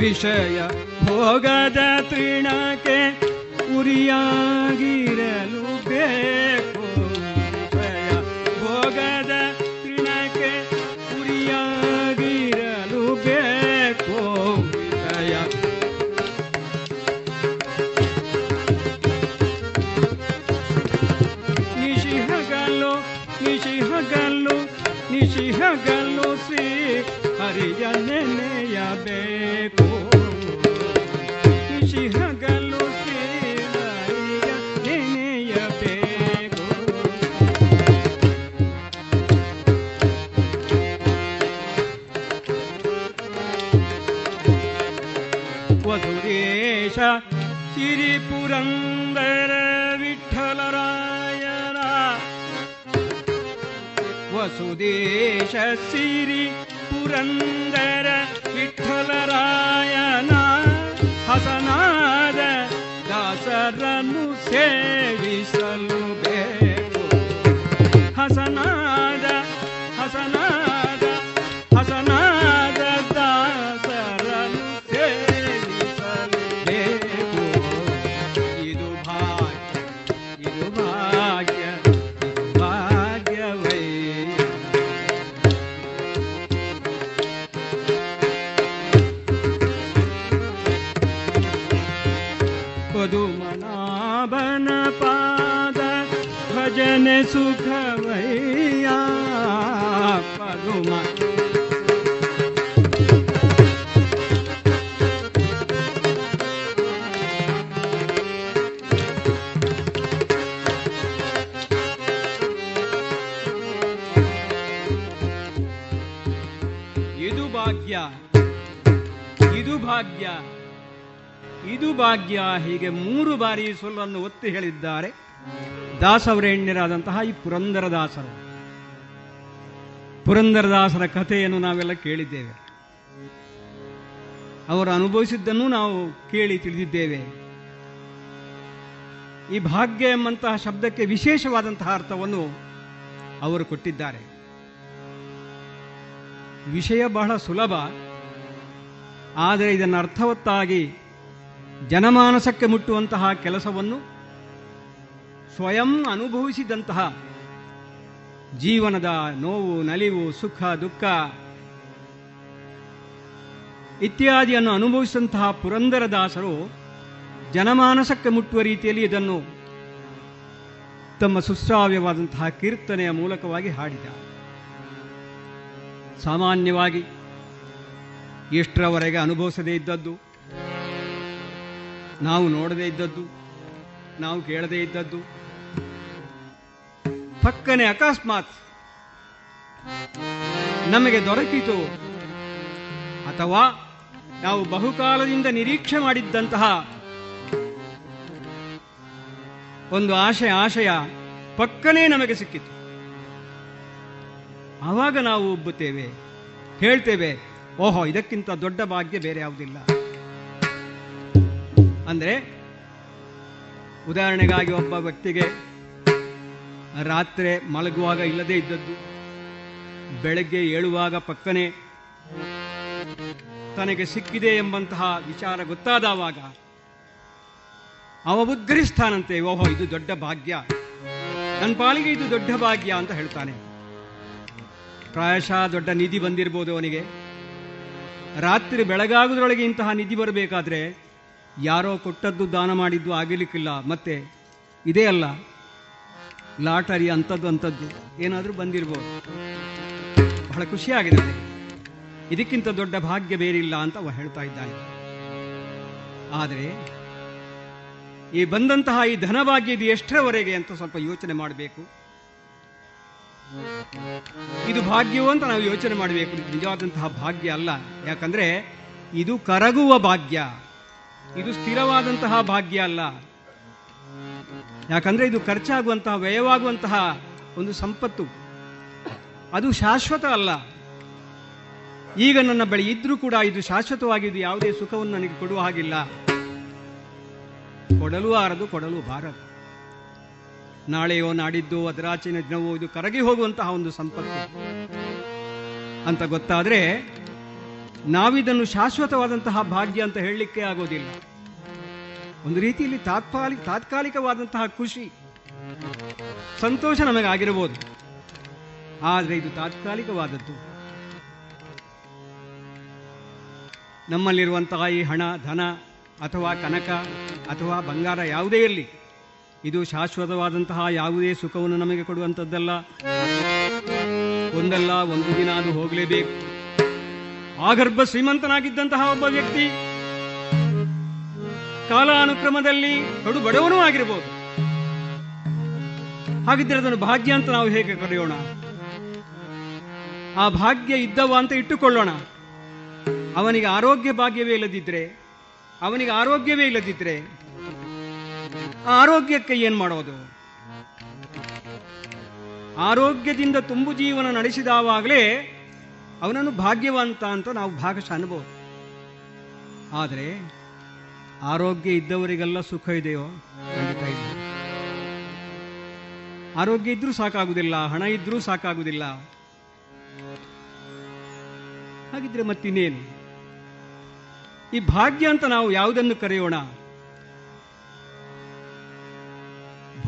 Speaker 19: विषय भोगात्रीणा के उर्या देशिरि पुरन्दर विठलरायना हसनाद दासरनु सेविसल ಸೊಲ್ಲನ್ನು ಒತ್ತಿ ಹೇಳಿದ್ದಾರೆ. ದಾಸವರೇಣ್ಯರಾದಂತಹ ಈ ಪುರಂದರದಾಸರು. ಪುರಂದರದಾಸರ ಕಥೆಯನ್ನು ನಾವೆಲ್ಲ ಕೇಳಿದ್ದೇವೆ. ಅವರು ಅನುಭವಿಸಿದ್ದನ್ನು ನಾವು ಕೇಳಿ ತಿಳಿದಿದ್ದೇವೆ. ಈ ಭಾಗ್ಯ ಎಂಬಂತಹ ಶಬ್ದಕ್ಕೆ ವಿಶೇಷವಾದಂತಹ ಅರ್ಥವನ್ನು ಅವರು ಕೊಟ್ಟಿದ್ದಾರೆ. ವಿಷಯ ಬಹಳ ಸುಲಭ, ಆದರೆ ಇದನ್ನು ಅರ್ಥವತ್ತಾಗಿ ಜನಮಾನಸಕ್ಕೆ ಮುಟ್ಟುವಂತಹ ಕೆಲಸವನ್ನು ಸ್ವಯಂ ಅನುಭವಿಸಿದಂತಹ ಜೀವನದ ನೋವು, ನಲಿವು, ಸುಖ, ದುಃಖ ಇತ್ಯಾದಿಯನ್ನು ಅನುಭವಿಸಿದಂತಹ ಪುರಂದರದಾಸರು ಜನಮಾನಸಕ್ಕೆ ಮುಟ್ಟುವ ರೀತಿಯಲ್ಲಿ ಇದನ್ನು ತಮ್ಮ ಸುಶ್ರಾವ್ಯವಾದಂತಹ ಕೀರ್ತನೆಯ ಮೂಲಕವಾಗಿ ಹಾಡಿದ ಸಾಮಾನ್ಯವಾಗಿ ಎಷ್ಟರವರೆಗೆ ಅನುಭವಿಸದೇ ಇದ್ದದ್ದು ನಾವು ನೋಡದೇ ಇದ್ದದ್ದು, ನಾವು ಕೇಳದೇ ಇದ್ದದ್ದು. ಪಕ್ಕನೆ ಅಕಸ್ಮಾತ್ ನಮಗೆ ದೊರಕಿತು. ಅಥವಾ ನಾವು ಬಹುಕಾಲದಿಂದ ನಿರೀಕ್ಷೆ ಮಾಡಿದ್ದಂತಹ ಒಂದು ಆಶಯ ಆಶಯ ಪಕ್ಕನೆ ನಮಗೆ ಸಿಕ್ಕಿತು. ಆವಾಗ ನಾವು ಒಬ್ಬುತ್ತೇವೆ, ಹೇಳ್ತೇವೆ, ಓಹೋ, ಇದಕ್ಕಿಂತ ದೊಡ್ಡ ಭಾಗ್ಯ ಬೇರೆ ಯಾವುದಿಲ್ಲ. ಅಂದ್ರೆ ಉದಾಹರಣೆಗಾಗಿ ಒಬ್ಬ ವ್ಯಕ್ತಿಗೆ ರಾತ್ರಿ ಮಲಗುವಾಗ ಇಲ್ಲದೇ ಇದ್ದದ್ದು, ಬೆಳಗ್ಗೆ ಏಳುವಾಗ ಪಕ್ಕನೆ ತನಗೆ ಸಿಕ್ಕಿದೆ ಎಂಬಂತಹ ವಿಚಾರ ಗೊತ್ತಾದವಾಗ ಅವ ಉದ್ಗರಿಸ್ತಾನಂತೆ, ಓಹೋ, ಇದು ದೊಡ್ಡ ಭಾಗ್ಯ ನನ್ನ ಪಾಲಿಗೆ ಇದು ದೊಡ್ಡ ಭಾಗ್ಯ ಅಂತ ಹೇಳ್ತಾನೆ. ಪ್ರಾಯಶಃ ದೊಡ್ಡ ನಿಧಿ ಬಂದಿರ್ಬೋದು ಅವನಿಗೆ. ರಾತ್ರಿ ಬೆಳಗಾಗುವುದರೊಳಗೆ ಇಂತಹ ನಿಧಿ ಬರಬೇಕಾದ್ರೆ ಯಾರೋ ಕೊಟ್ಟದ್ದು ದಾನ ಮಾಡಿದ್ದು ಆಗಿರ್ಲಿಕ್ಕಿಲ್ಲ ಮತ್ತೆ ಇದೇ ಅಲ್ಲ. ಲಾಟರಿ ಅಂಥದ್ದು ಅಂಥದ್ದು. ಏನಾದರೂ ಬಂದಿರ್ಬೋದು. ಬಹಳ ಖುಷಿಯಾಗಿದೆ ಇದಕ್ಕಿಂತ ದೊಡ್ಡ ಭಾಗ್ಯ ಬೇರಿಲ್ಲ ಅಂತ ಹೇಳ್ತಾ ಇದ್ದಾನೆ ಆದರೆ ಈ ಬಂದಂತಹ ಈ ಧನಭಾಗ್ಯ ಇದು ಎಷ್ಟರವರೆಗೆ ಅಂತ ಸ್ವಲ್ಪ ಯೋಚನೆ ಮಾಡಬೇಕು. ಇದು ಭಾಗ್ಯವೋ ಅಂತ ನಾವು ಯೋಚನೆ ಮಾಡಬೇಕು. ನಿಜವಾದಂತಹ ಭಾಗ್ಯ ಅಲ್ಲ. ಯಾಕಂದ್ರೆ ಇದು ಕರಗುವ ಭಾಗ್ಯ. ಇದು ಸ್ಥಿರವಾದಂತಹ ಭಾಗ್ಯ ಅಲ್ಲ. ಯಾಕಂದ್ರೆ ಇದು ಖರ್ಚಾಗುವಂತಹ, ವ್ಯಯವಾಗುವಂತಹ ಒಂದು ಸಂಪತ್ತು. ಅದು ಶಾಶ್ವತ ಅಲ್ಲ. ಈಗ ನನ್ನ ಬಳಿ ಇದ್ರೂ ಕೂಡ ಇದು ಶಾಶ್ವತವಾಗಿದ್ದು ಯಾವುದೇ ಸುಖವನ್ನು ನನಗೆ ಕೊಡುವ ಹಾಗಿಲ್ಲ. ಕೊಡಲು ಆರದು, ಕೊಡಲು ಬಾರದು. ನಾಳೆಯೋ, ನಾಡಿದ್ದು, ಅದರಾಚಿನ ದಿನವೋ ಇದು ಕರಗಿ ಹೋಗುವಂತಹ ಒಂದು ಸಂಪತ್ತು. ಅಂತ ಗೊತ್ತಾದ್ರೆ ನಾವಿದನ್ನು ಶಾಶ್ವತವಾದಂತಹ ಭಾಗ್ಯ ಅಂತ ಹೇಳಲಿಕ್ಕೆ ಆಗೋದಿಲ್ಲ. ಒಂದು ರೀತಿಯಲ್ಲಿ ತಾತ್ಕಾಲಿಕ ತಾತ್ಕಾಲಿಕವಾದಂತಹ ಖುಷಿ, ಸಂತೋಷ ನಮಗೆ ಆಗಿರಬಹುದು ಆದರೆ ಇದು ತಾತ್ಕಾಲಿಕವಾದದ್ದು. ನಮ್ಮಲ್ಲಿರುವಂತಹ ಈ ಹಣ, ಧನ ಅಥವಾ ಕನಕ ಅಥವಾ ಬಂಗಾರ ಯಾವುದೇ ಇರಲಿ, ಇದು ಶಾಶ್ವತವಾದಂತಹ ಯಾವುದೇ ಸುಖವನ್ನು ನಮಗೆ ಕೊಡುವಂಥದ್ದಲ್ಲ. ಒಂದಲ್ಲ, ಒಂದು ದಿನ ಅದು ಹೋಗಲೇಬೇಕು. ಆಗರ್ಭ ಶ್ರೀಮಂತನಾಗಿದ್ದಂತಹ ಒಬ್ಬ ವ್ಯಕ್ತಿ ಕಾಲಾನುಕ್ರಮದಲ್ಲಿ ಕಡು ಬಡವನೂ ಆಗಿರಬಹುದು ಹಾಗಿದ್ರೆ ಅದನ್ನು ಭಾಗ್ಯ ಅಂತ ನಾವು ಹೇಗೆ ಕರೆಯೋಣ? ಆ ಭಾಗ್ಯ ಇದ್ದವ ಅಂತ ಇಟ್ಟುಕೊಳ್ಳೋಣ. ಅವನಿಗೆ ಆರೋಗ್ಯ ಭಾಗ್ಯವೇ ಇಲ್ಲದಿದ್ರೆ, ಅವನಿಗೆ ಆರೋಗ್ಯವೇ ಇಲ್ಲದಿದ್ರೆ ಆರೋಗ್ಯಕ್ಕೆ ಏನ್ ಮಾಡೋದು? ಆರೋಗ್ಯದಿಂದ ತುಂಬು ಜೀವನ ನಡೆಸಿದಾವಾಗಲೇ ಅವನನ್ನು ಭಾಗ್ಯವಂತ ಅಂತ ನಾವು ಭಾಗಶಃ ಅನ್ಬೋದು. ಆದರೆ ಆರೋಗ್ಯ ಇದ್ದವರಿಗೆಲ್ಲ ಸುಖ ಇದೆಯೋ? ಆರೋಗ್ಯ ಇದ್ರೂ ಸಾಕಾಗುದಿಲ್ಲ ಹಣ ಇದ್ರೂ ಸಾಕಾಗುದಿಲ್ಲ ಹಾಗಿದ್ರೆ ಮತ್ತಿನ್ನೇನು? ಈ ಭಾಗ್ಯ ಅಂತ ನಾವು ಯಾವುದನ್ನು ಕರೆಯೋಣ?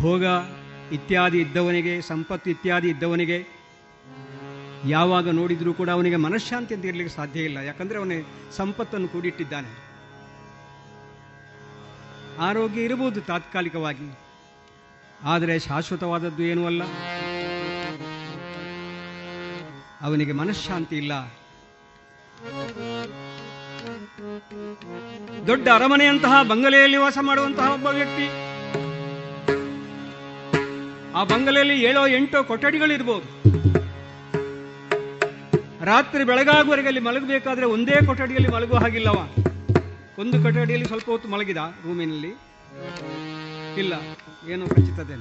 Speaker 19: ಭೋಗ ಇತ್ಯಾದಿ ಇದ್ದವನಿಗೆ, ಸಂಪತ್ತು ಇತ್ಯಾದಿ ಇದ್ದವನಿಗೆ ಯಾವಾಗ ನೋಡಿದ್ರೂ ಕೂಡ ಅವನಿಗೆ ಮನಃಶಾಂತಿ ಅಂತ ಇರಲಿಕ್ಕೆ ಸಾಧ್ಯ ಇಲ್ಲ. ಯಾಕಂದ್ರೆ ಅವನೇ ಸಂಪತ್ತನ್ನು ಕೂಡಿಟ್ಟಿದ್ದಾನೆ. ಆರೋಗ್ಯ ಇರಬಹುದು ತಾತ್ಕಾಲಿಕವಾಗಿ. ಆದರೆ ಶಾಶ್ವತವಾದದ್ದು ಏನೂ ಅಲ್ಲ. ಅವನಿಗೆ ಮನಃಶಾಂತಿ ಇಲ್ಲ. ದೊಡ್ಡ ಅರಮನೆಯಂತಹ ಬಂಗಲೆಯಲ್ಲಿ ವಾಸ ಮಾಡುವಂತಹ ಒಬ್ಬ ವ್ಯಕ್ತಿ. ಆ ಬಂಗಲೆಯಲ್ಲಿ ಏಳೋ ಎಂಟೋ ಕೊಠಡಿಗಳಿರ್ಬೋದು. ರಾತ್ರಿ ಬೆಳಗಾಗುವವರೆಗೆ ಅಲ್ಲಿ ಮಲಗಬೇಕಾದ್ರೆ ಒಂದೇ ಕೊಠಡಿಯಲ್ಲಿ ಮಲಗುವ ಹಾಗಿಲ್ಲವ. ಒಂದು ಕೊಠಡಿಯಲ್ಲಿ ಸ್ವಲ್ಪ ಹೊತ್ತು ಮಲಗಿದ ರೂಮಿನಲ್ಲಿ? ಇಲ್ಲ, ಏನು ಖಚಿತತೆ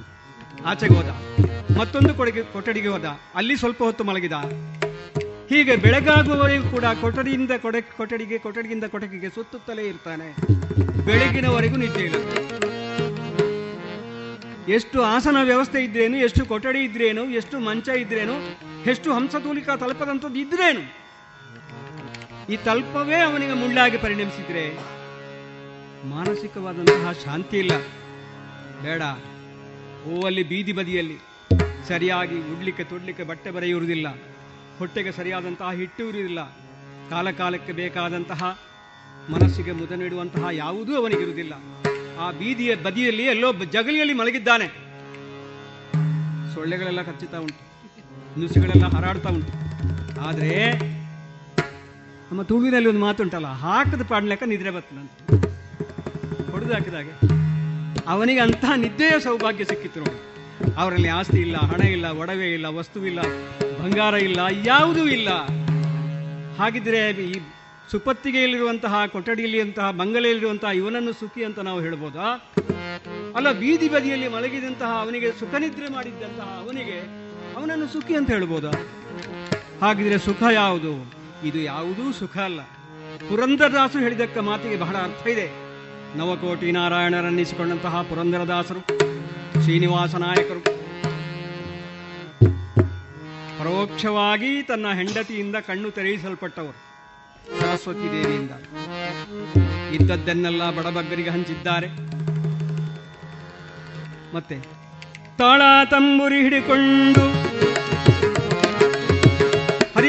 Speaker 19: ಆಚೆಗೆ ಹೋದ. ಮತ್ತೊಂದು ಕೊಡಗೆ ಕೊಠಡಿಗೆ ಹೋದ. ಅಲ್ಲಿ ಸ್ವಲ್ಪ ಹೊತ್ತು ಮಲಗಿದ. ಹೀಗೆ ಬೆಳಗಾಗುವವರೆಗೂ ಕೂಡ ಕೊಠಡಿಯಿಂದ ಕೊಡೆ ಕೊಠಡಿಗೆ ಕೊಠಡಿಯಿಂದ ಕೊಠಡಿಗೆ ಸುತ್ತುತ್ತಲೇ ಇರ್ತಾನೆ. ಬೆಳಗಿನವರೆಗೂ ನಿದ್ದೆ ಇಲ್ಲ. ಎಷ್ಟು ಆಸನ ವ್ಯವಸ್ಥೆ ಇದ್ರೇನು, ಎಷ್ಟು ಕೊಠಡಿ ಇದ್ರೇನು, ಎಷ್ಟು ಮಂಚ ಇದ್ರೇನು, ಎಷ್ಟು ಹಂಸತೂಲಿಕಾ ತಲುಪದಂಥದ್ದು ಇದ್ರೇನು? ಈ ತಲ್ಪವೇ ಅವನಿಗೆ ಮುಳ್ಳಾಗಿ ಪರಿಣಮಿಸಿದ್ರೆ ಮಾನಸಿಕವಾದಂತಹ ಶಾಂತಿ ಇಲ್ಲ. ಬೇಡ. ಓ ಅಲ್ಲಿ ಬೀದಿ ಬದಿಯಲ್ಲಿ ಸರಿಯಾಗಿ ಉಡ್ಲಿಕ್ಕೆ ತೊಡ್ಲಿಕ್ಕೆ ಬಟ್ಟೆ ಬರೆಯುವುದಿಲ್ಲ. ಹೊಟ್ಟೆಗೆ ಸರಿಯಾದಂತಹ ಹಿಟ್ಟು ಇರುವುದಿಲ್ಲ. ಕಾಲಕಾಲಕ್ಕೆ ಬೇಕಾದಂತಹ ಮನಸ್ಸಿಗೆ ಮುದ ನೀಡುವಂತಹ ಯಾವುದೂ ಅವನಿಗಿರುವುದಿಲ್ಲ. ಆ ಬೀದಿಯ ಬದಿಯಲ್ಲಿ ಎಲ್ಲೋ ಜಗಲಿಯಲ್ಲಿ ಮಲಗಿದ್ದಾನೆ. ಸೊಳ್ಳೆಗಳೆಲ್ಲ ಕಚ್ಚುತ್ತಾ ಉಂಟು. ನುಸಿಗಳೆಲ್ಲ ಹಾರಾಡ್ತಾ ಉಂಟು. ಆದರೆ ನಮ್ಮ ತುಳುವಿನಲ್ಲಿ ಒಂದು ಮಾತುಂಟಲ್ಲ, ಹಾಕದ ಪಾಡ್ಲೆಕ್ಕ ನಿದ್ರೆ ಬರ್ತದಂತ ಹೊಡೆದು ಹಾಕಿದಾಗೆ ಅವನಿಗೆ ಅಂತಹ ನಿದ್ದೆಯ ಸೌಭಾಗ್ಯ ಸಿಕ್ಕಿತ್ತು ನೋಡಿ. ಅವರಲ್ಲಿ ಆಸ್ತಿ ಇಲ್ಲ, ಹಣ ಇಲ್ಲ, ಒಡವೆ ಇಲ್ಲ ವಸ್ತುವಿಲ್ಲ ಬಂಗಾರ ಇಲ್ಲ, ಯಾವುದೂ ಇಲ್ಲ. ಹಾಗಿದ್ರೆ ಈ ಸುಪತ್ತಿಗೆಯಲ್ಲಿರುವಂತಹ, ಕೊಠಡಿಯಲ್ಲಿರುವಂತಹ, ಬಂಗಲೆಯಲ್ಲಿರುವಂತಹ ಇವನನ್ನು ಸುಖಿ ಅಂತ ನಾವು ಹೇಳ್ಬೋದಾ? ಅಲ್ಲ, ಬೀದಿ ಬದಿಯಲ್ಲಿ ಮಲಗಿದಂತಹ ಅವನಿಗೆ ಸುಖ ನಿದ್ರೆ ಮಾಡಿದ್ದಂತಹ ಅವನಿಗೆ ಅವನನ್ನು ಸುಖಿ ಅಂತ ಹೇಳ್ಬೋದಾ? ಹಾಗಿದ್ರೆ ಸುಖ ಯಾವುದು? ಇದು ಯಾವುದೂ ಸುಖ ಅಲ್ಲ. ಪುರಂದರದಾಸು ಹೇಳಿದಕ್ಕ ಮಾತಿಗೆ ಬಹಳ ಅರ್ಥ ಇದೆ. ನವಕೋಟಿ ನಾರಾಯಣರನ್ನಿಸಿಕೊಂಡಂತಹ ಪುರಂದರದಾಸರು, ಶ್ರೀನಿವಾಸ ನಾಯಕರು. ಪರೋಕ್ಷವಾಗಿ ತನ್ನ ಹೆಂಡತಿಯಿಂದ ಕಣ್ಣು ತೆರೆಯಿಸಲ್ಪಟ್ಟವರು. ಸರಸ್ವತಿ ದೇವಿಯಿಂದ. ಇದ್ದದ್ದನ್ನೆಲ್ಲ ಬಡಬಗ್ಗರಿಗೆ ಹಂಚಿದ್ದಾರೆ. ಮತ್ತೆ ತಾಳ ತಂಬುರಿ ಹಿಡಿಕೊಂಡು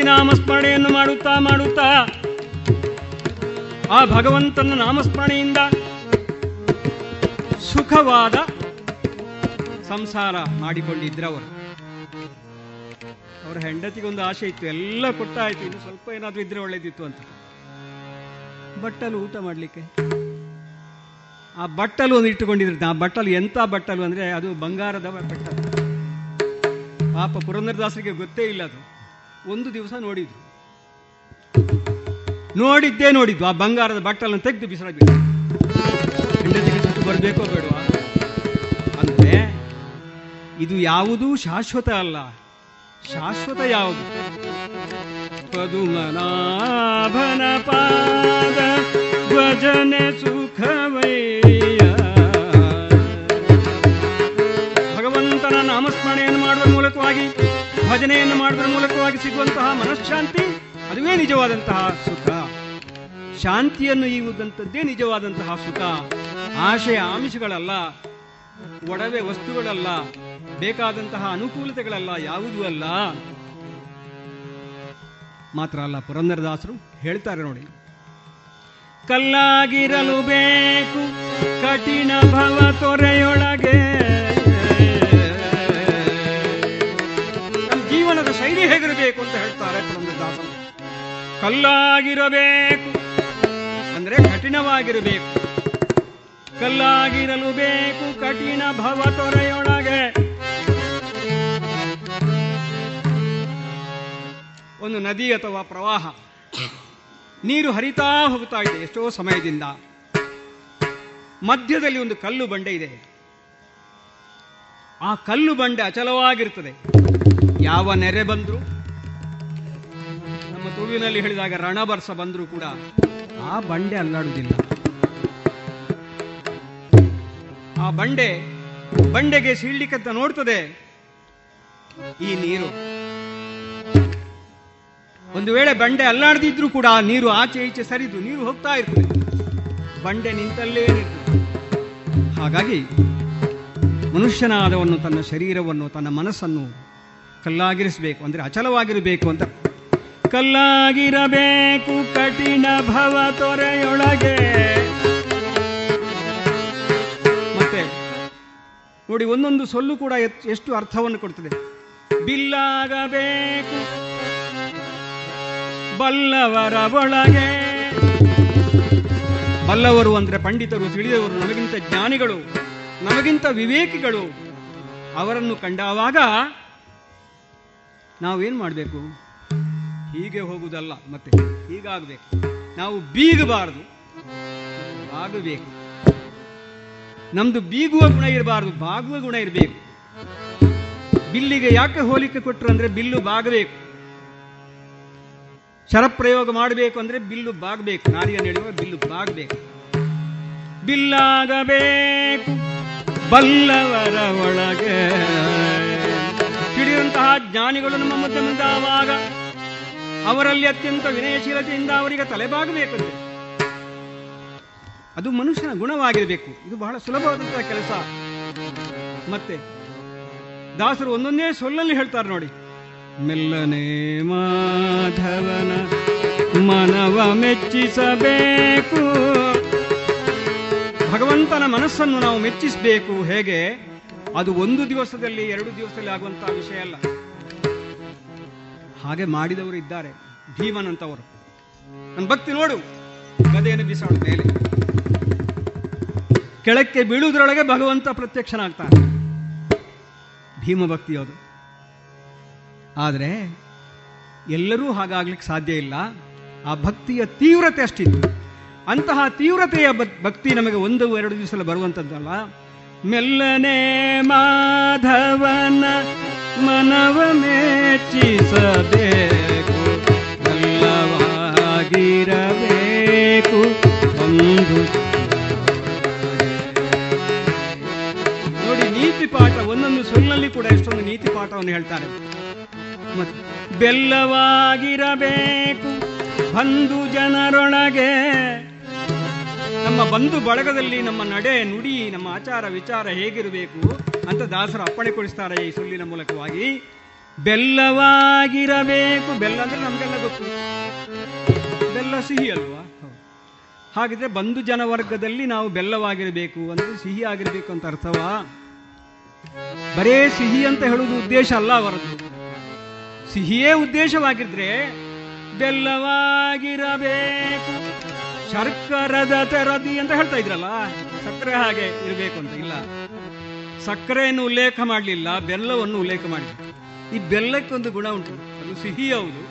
Speaker 19: ಹರಿನಾಮ ಸ್ಮರಣೆಯನ್ನು ಮಾಡುತ್ತಾ ಮಾಡುತ್ತಾ ಆ ಭಗವಂತನ ನಾಮಸ್ಮರಣೆಯಿಂದ ಸುಖವಾದ ಸಂಸಾರ ಮಾಡಿಕೊಂಡಿದ್ರವರು. ಅವರ ಹೆಂಡತಿಗೊಂದು ಆಸೆ ಇತ್ತು, ಎಲ್ಲ ಕೊಟ್ಟಾಯ್ತು ಇನ್ನು ಸ್ವಲ್ಪ ಏನಾದರೂ ಇದ್ರೆ ಒಳ್ಳೇದಿತ್ತು ಅಂತ. ಬಟ್ಟಲು ಊಟ ಮಾಡಲಿಕ್ಕೆ. ಆ ಬಟ್ಟಲು ಒಂದು ಇಟ್ಟುಕೊಂಡಿದ್ರು. ಆ ಬಟ್ಟಲು ಎಂತ ಬಟ್ಟಲು ಅಂದ್ರೆ ಅದು ಬಂಗಾರದ ಬಟ್ಟಲು ಪಾಪ ಪುರಂದರದಾಸರಿಗೆ ಗೊತ್ತೇ ಇಲ್ಲ ಅದು. ಒಂದು ದಿವಸ ನೋಡಿದ್ರು. ನೋಡಿದ್ದೇ ನೋಡಿದ್ವು. ಆ ಬಂಗಾರದ ಬಟ್ಟಲನ್ನು ತೆಗೆದು ಬಿಸಿರಬೇಕು ಹೆಂಡತಿಗೆ ಸಿಟ್ಟು ಬರಬೇಕೋ ಬೇಡವಾ? ಅಂದ್ರೆ ಇದು ಯಾವುದೂ ಶಾಶ್ವತ ಅಲ್ಲ. ಶಾಶ್ವತ ಯಾವುದು? ಪದುಮನಾಭನ ಪಾದ ಭಜನೆ ಸುಖವಯ್ಯ ನಾಮಸ್ಮರಣೆಯನ್ನು ಮಾಡುವ ಮೂಲಕವಾಗಿ, ಭಜನೆಯನ್ನು ಮಾಡುವ ಮೂಲಕವಾಗಿ ಸಿಗುವಂತಹ ಮನಃಶಾಂತಿ, ಅದುವೇ ನಿಜವಾದಂತಹ ಸುಖ. ಶಾಂತಿಯನ್ನು ಈಗುವುದಂಥದ್ದೇ ನಿಜವಾದಂತಹ ಸುಖ. ಆಶಯ ಆಮಿಷಗಳಲ್ಲ, ಒಡವೆ ವಸ್ತುಗಳಲ್ಲ, ಬೇಕಾದಂತಹ ಅನುಕೂಲತೆಗಳಲ್ಲ, ಯಾವುದೂ ಅಲ್ಲ. ಮಾತ್ರ ಅಲ್ಲ, ಪುರಂದರದಾಸರು ಹೇಳ್ತಾರೆ ನೋಡಿ. ಕಲ್ಲಾಗಿರಲು ಬೇಕು, ಕಠಿಣ ಭವ ತೊರೆಯೊಳಗೆ. ಶೈಲಿ ಹೇಗಿರಬೇಕು ಅಂತ ಹೇಳ್ತಾರೆ ದಾಸರು ಕಲ್ಲಾಗಿರಬೇಕು. ಅಂದ್ರೆ ಕಠಿಣವಾಗಿರಬೇಕು. ಕಲ್ಲಾಗಿರಲು ಬೇಕು, ಕಠಿಣ ಭವ ತೊರೆಯೊಳಗೆ. ಒಂದು ನದಿ ಅಥವಾ ಪ್ರವಾಹ. ನೀರು ಹರಿತಾ ಹೋಗ್ತಾ ಇದೆ ಎಷ್ಟೋ ಸಮಯದಿಂದ. ಮಧ್ಯದಲ್ಲಿ ಒಂದು ಕಲ್ಲು ಬಂಡೆ ಇದೆ. ಆ ಕಲ್ಲು ಬಂಡೆ ಅಚಲವಾಗಿರ್ತದೆ ಯಾವ ನೆರೆ ಬಂದ್ರು, ನಮ್ಮ ತುಳುವಿನಲ್ಲಿ ಹೇಳಿದಾಗ ರಣಬರ್ಸ ಬಂದರೂ ಕೂಡ ಆ ಬಂಡೆ ಅಲ್ಲಾಡುವುದಿಲ್ಲ. ಆ ಬಂಡೆ ಬಂಡೆಗೆ ಸೀಳ್ಲಿಕ್ಕಂತ ನೋಡ್ತದೆ ಈ ನೀರು. ಒಂದು ವೇಳೆ ಬಂಡೆ ಅಲ್ಲಾಡದಿದ್ರೂ ಕೂಡ ಆ ನೀರು ಆಚೆ ಈಚೆ ಸರಿದು ನೀರು ಹೋಗ್ತಾ ಇರ್ತದೆ. ಬಂಡೆ ನಿಂತಲ್ಲೇ ಹಾಗಾಗಿ ಮನುಷ್ಯನಾದವನು ತನ್ನ ಶರೀರವನ್ನು, ತನ್ನ ಮನಸ್ಸನ್ನು ಕಲ್ಲಾಗಿರಿಸಬೇಕು, ಅಂದರೆ ಅಚಲವಾಗಿರಬೇಕು ಅಂತ. ಕಲ್ಲಾಗಿರಬೇಕು, ಕಠಿಣ ಭವ ತೊರೆಯೊಳಗೆ. ಮತ್ತೆ, ನೋಡಿ, ಒಂದೊಂದು ಸೊಲ್ಲು ಕೂಡ ಎಷ್ಟು ಅರ್ಥವನ್ನು ಕೊಡ್ತದೆ. ಬಿಲ್ಲಾಗಬೇಕು, ಬಲ್ಲವರ ಒಳಗೆ. ಬಲ್ಲವರು ಅಂದರೆ ಪಂಡಿತರು, ತಿಳಿದವರು, ನಮಗಿಂತ ಜ್ಞಾನಿಗಳು, ನಮಗಿಂತ ವಿವೇಕಿಗಳು. ಅವರನ್ನು ಕಂಡಾವಾಗ ನಾವೇನ್ ಮಾಡಬೇಕು? ಹೀಗೆ ಹೋಗುವುದಲ್ಲ, ಮತ್ತೆ ಹೀಗಾಗಬೇಕು. ನಾವು ಬೀಗಬಾರದು. ಬಾಗಬೇಕು. ನಮ್ದು ಬೀಗುವ ಗುಣ ಇರಬಾರದು, ಬಾಗುವ ಗುಣ ಇರಬೇಕು. ಬಿಲ್ಲಿಗೆ ಯಾಕೆ ಹೋಲಿಕೆ ಕೊಟ್ಟರು ಅಂದ್ರೆ ಬಿಲ್ಲು ಬಾಗಬೇಕು. ಶರಪ್ರಯೋಗ ಮಾಡಬೇಕು ಅಂದ್ರೆ ಬಿಲ್ಲು ಬಾಗಬೇಕು. ನಾರಿಯನ್ನು ಎಳೆಯುವ ಬಿಲ್ಲು ಬಾಗಬೇಕು. ಬಿಲ್ಲಾಗಬೇಕು. ಬಲ್ಲವರ ಒಳಗೆ ತಿಳಿದಂತಹ ಜ್ಞಾನಿಗಳು ನಮ್ಮ ಮಧ್ಯೆ ಮುಂದಾವಾಗ ಅವರಲ್ಲಿ ಅತ್ಯಂತ ವಿನಯಶೀಲತೆಯಿಂದ ಅವರಿಗೆ ತಲೆಬಾಗಬೇಕು ಅದು ಮನುಷ್ಯನ ಗುಣವಾಗಿರಬೇಕು. ಇದು ಬಹಳ ಸುಲಭವಾದಂತಹ ಕೆಲಸ. ಮತ್ತೆ ದಾಸರು ಒಂದೊಂದೇ ಸೊಲ್ಲಲ್ಲಿ ಹೇಳ್ತಾರೆ ನೋಡಿ. ಮೆಲ್ಲನೆ ಮಾಧವನ ಮನವ ಮೆಚ್ಚಿಸಬೇಕು. ಭಗವಂತನ ಮನಸ್ಸನ್ನು ನಾವು ಮೆಚ್ಚಿಸಬೇಕು. ಹೇಗೆ? ಅದು ಒಂದು ದಿವಸದಲ್ಲಿ, ಎರಡು ದಿವಸದಲ್ಲಿ ಆಗುವಂತಹ ವಿಷಯ ಅಲ್ಲ. ಹಾಗೆ ಮಾಡಿದವರು ಇದ್ದಾರೆ, ಭೀಮನಂತವರು. ನನ್ನ ಭಕ್ತಿ ನೋಡು, ಗದೆಯನ್ನು ಬಿಸಾಡು ಮೇಲೆ. ಕೆಳಕ್ಕೆ ಬೀಳುವುದರೊಳಗೆ ಭಗವಂತ ಪ್ರತ್ಯಕ್ಷನಾಗ್ತಾನೆ. ಭೀಮ ಭಕ್ತಿ ಅದು. ಆದರೆ, ಎಲ್ಲರೂ ಹಾಗಾಗ್ಲಿಕ್ಕೆ ಸಾಧ್ಯ ಇಲ್ಲ. ಆ ಭಕ್ತಿಯ ತೀವ್ರತೆ ಅಷ್ಟಿತ್ತು. ಅಂತಹ ತೀವ್ರತೆಯ ಭಕ್- ಭಕ್ತಿ ನಮಗೆ ಒಂದು, ಎರಡು ದಿವಸ ಬರುವಂಥದ್ದಲ್ಲ ಮೆಲ್ಲನೆ ಮಾಧವನ ಮನವ ಮೆಚ್ಚಿಸಬೇಕು ಮಲ್ಲವಾಗಿರಬೇಕು ಒಂದು ನೋಡಿ, ನೀತಿ ಪಾಠ ಒಂದೊಂದು ಸುಳ್ಳಲ್ಲಿ ಕೂಡ ಎಷ್ಟೊಂದು ನೀತಿ ಪಾಠವನ್ನು ಹೇಳ್ತಾರೆ. ಬೆಲ್ಲವಾಗಿರಬೇಕು, ಬಂಧು ಜನರೊಳಗೆ ನಮ್ಮ ಬಂಧು ಬಳಗದಲ್ಲಿ ನಮ್ಮ ನಡೆ, ನುಡಿ, ನಮ್ಮ ಆಚಾರ ವಿಚಾರ ಹೇಗಿರಬೇಕು ಅಂತ ದಾಸರು ಅಪ್ಪಣೆ ಕೊಡಿಸ್ತಾರೆ ಈ ಸುಳ್ಳಿನ ಮೂಲಕವಾಗಿ. ಬೆಲ್ಲವಾಗಿರಬೇಕು. ಬೆಲ್ಲ ಅಂದ್ರೆ ನಮಗೆಲ್ಲ ಗೊತ್ತು. ಬೆಲ್ಲ ಸಿಹಿ ಅಲ್ವಾ? ಹಾಗಿದ್ರೆ ಬಂಧು ಜನ ವರ್ಗದಲ್ಲಿ ನಾವು ಬೆಲ್ಲವಾಗಿರಬೇಕು ಅಂದ್ರೆ ಸಿಹಿ ಆಗಿರ್ಬೇಕು ಅಂತ ಅರ್ಥವಾ? ಬರೇ ಸಿಹಿ ಅಂತ ಹೇಳುವುದು ಉದ್ದೇಶ ಅಲ್ಲ ಅವರದ್ದು. ಸಿಹಿಯೇ ಉದ್ದೇಶವಾಗಿದ್ರೆ ಬೆಲ್ಲವಾಗಿರಬೇಕು. ಶರ್ಕರದ ತೆರದಿ ಅಂತ ಹೇಳ್ತಾ ಇದ್ರಲ್ಲ, ಸಕ್ಕರೆ ಹಾಗೆ ಇರಬೇಕು ಅಂತ, ಇಲ್ಲ. ಸಕ್ಕರೆಯನ್ನು ಉಲ್ಲೇಖ ಮಾಡಲಿಲ್ಲ, ಬೆಲ್ಲವನ್ನು ಉಲ್ಲೇಖ ಮಾಡಿಲ್ಲ ಈ ಬೆಲ್ಲಕ್ಕೊಂದು ಗುಣ ಉಂಟು, ಅದು ಸಿಹಿ ಹೌದು.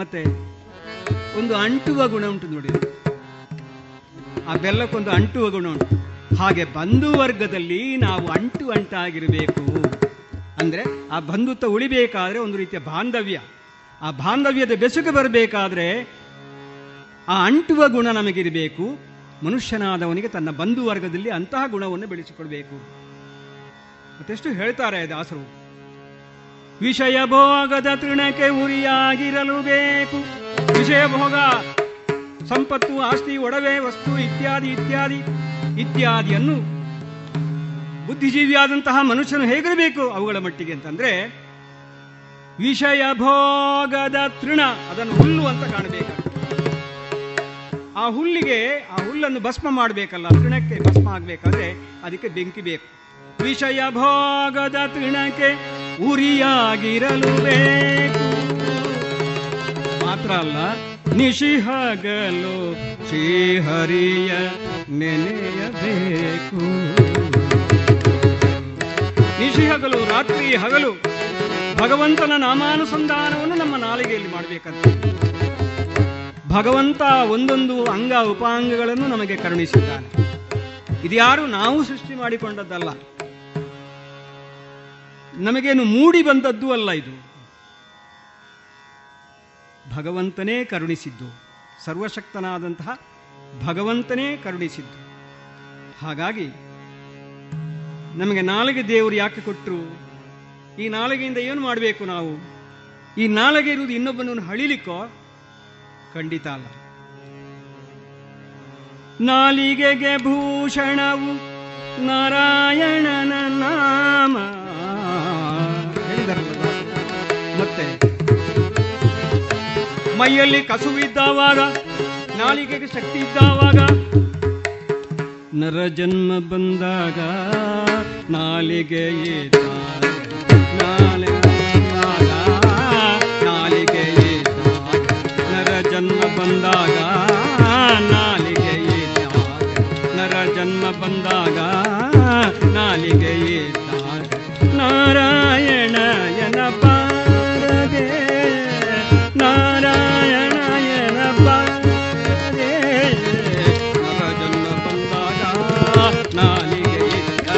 Speaker 19: ಮತ್ತೆ ಒಂದು ಅಂಟುವ ಗುಣ ಉಂಟು ನೋಡಿ. ಆ ಬೆಲ್ಲಕ್ಕೊಂದು ಅಂಟುವ ಗುಣ ಉಂಟು. ಹಾಗೆ ಬಂಧು ವರ್ಗದಲ್ಲಿ ನಾವು ಅಂಟು ಅಂಟಾಗಿರಬೇಕು. ಅಂದ್ರೆ ಆ ಬಂಧುತ್ವ ಉಳಿಬೇಕಾದ್ರೆ ಒಂದು ರೀತಿಯ ಬಾಂಧವ್ಯ. ಆ ಬಾಂಧವ್ಯದ ಬೆಸುಗೆ ಬರಬೇಕಾದ್ರೆ ಆ ಅಂಟುವ ಗುಣ ನಮಗಿರಬೇಕು. ಮನುಷ್ಯನಾದವನಿಗೆ ತನ್ನ ಬಂಧು ವರ್ಗದಲ್ಲಿ ಅಂತಹ ಗುಣವನ್ನು ಬೆಳೆಸಿಕೊಳ್ಬೇಕು ಮತ್ತೆಷ್ಟು ಹೇಳ್ತಾರೆ ದಾಸರು. ವಿಷಯ ಭೋಗದ ತೃಣಕ್ಕೆ ಉರಿಯಾಗಿರಲು ಬೇಕು. ವಿಷಯ ಭೋಗ, ಸಂಪತ್ತು, ಆಸ್ತಿ, ಒಡವೆ, ವಸ್ತು ಇತ್ಯಾದಿ ಇತ್ಯಾದಿ, ಇತ್ಯಾದಿಯನ್ನು ಬುದ್ಧಿಜೀವಿಯಾದಂತಹ ಮನುಷ್ಯನು ಹೇಗಿರಬೇಕು ಅವುಗಳ ಮಟ್ಟಿಗೆ ಅಂತಂದ್ರೆ, ವಿಷಯ ಭೋಗದ ತೃಣ, ಅದನ್ನು ಹುಲ್ಲು ಅಂತ ಕಾಣಬೇಕಾಗ್ತದೆ. ಆ ಹುಲ್ಲಿಗೆ, ಆ ಹುಲ್ಲನ್ನು ಭಸ್ಮ ಮಾಡಬೇಕಲ್ಲ, ತೃಣಕ್ಕೆ ಭಸ್ಮ ಆಗಬೇಕಾದ್ರೆ ಅದಕ್ಕೆ ಬೆಂಕಿ ಬೇಕು. ವಿಷಯ ಭೋಗದ ತೃಣಕ್ಕೆ ಉರಿಯಾಗಿರಲು ಬೇಕು. ಮಾತ್ರ ಅಲ್ಲ, ನಿಶಿಹಗಲು ಶ್ರೀಹರಿಯ ನೆನೆಯಬೇಕು ನಿಶಿಹಗಲು, ರಾತ್ರಿ ಹಗಲು, ಭಗವಂತನ ನಾಮಾನುಸಂಧಾನವನ್ನು ನಮ್ಮ ನಾಲಿಗೆಯಲ್ಲಿ ಮಾಡಬೇಕಂತ. ಭಗವಂತ ಒಂದೊಂದು ಅಂಗ ಉಪಾಂಗಗಳನ್ನು ನಮಗೆ ಕರುಣಿಸಿದ್ದಾನೆ. ಇದ್ಯಾರು ನಾವು ಸೃಷ್ಟಿ ಮಾಡಿಕೊಂಡದ್ದಲ್ಲ. ನಮಗೇನು ಮೂಡಿ ಬಂದದ್ದು ಅಲ್ಲ ಇದು. ಭಗವಂತನೇ ಕರುಣಿಸಿದ್ದು. ಸರ್ವಶಕ್ತನಾದಂತಹ ಭಗವಂತನೇ ಕರುಣಿಸಿದ್ದು. ಹಾಗಾಗಿ ನಮಗೆ ನಾಲಿಗೆ ದೇವರು ಯಾಕೆ ಕೊಟ್ಟರು ಈ ನಾಲಿಗೆಯಿಂದ ಏನು ಮಾಡಬೇಕು ನಾವು? ಈ ನಾಲಿಗೆ ಇರುವುದು ಇನ್ನೊಬ್ಬನನ್ನು ಹಳಿಲಿಕ್ಕೋ ಖಂಡಿತ ಅಲ್ಲ. ನಾಲಿಗೆಗೆ ಭೂಷಣವು ನಾರಾಯಣನ ನಾಮ. ಮತ್ತೆ? ಮೈಯಲ್ಲಿ ಕಸುವಿದ್ದಾವಾಗ ನಾಲಿಗೆಗೆ ಶಕ್ತಿ ಇದ್ದಾವಾಗ, ನರ ಜನ್ಮ ಬಂದಾಗ ನಾಲಿಗೆ ತಾಯಿ. ನಾಲಿಗೆಯೇ ತಾಯಿ. ನಾರಾಯಣಯನ ಪಾರದೆ ನಾರಾಯಣಯನ ಪಾರದೆ ನರ ಜನ್ಮ ಬಂದಾಗ ನಾಲಿಗೆ ಇದ್ದ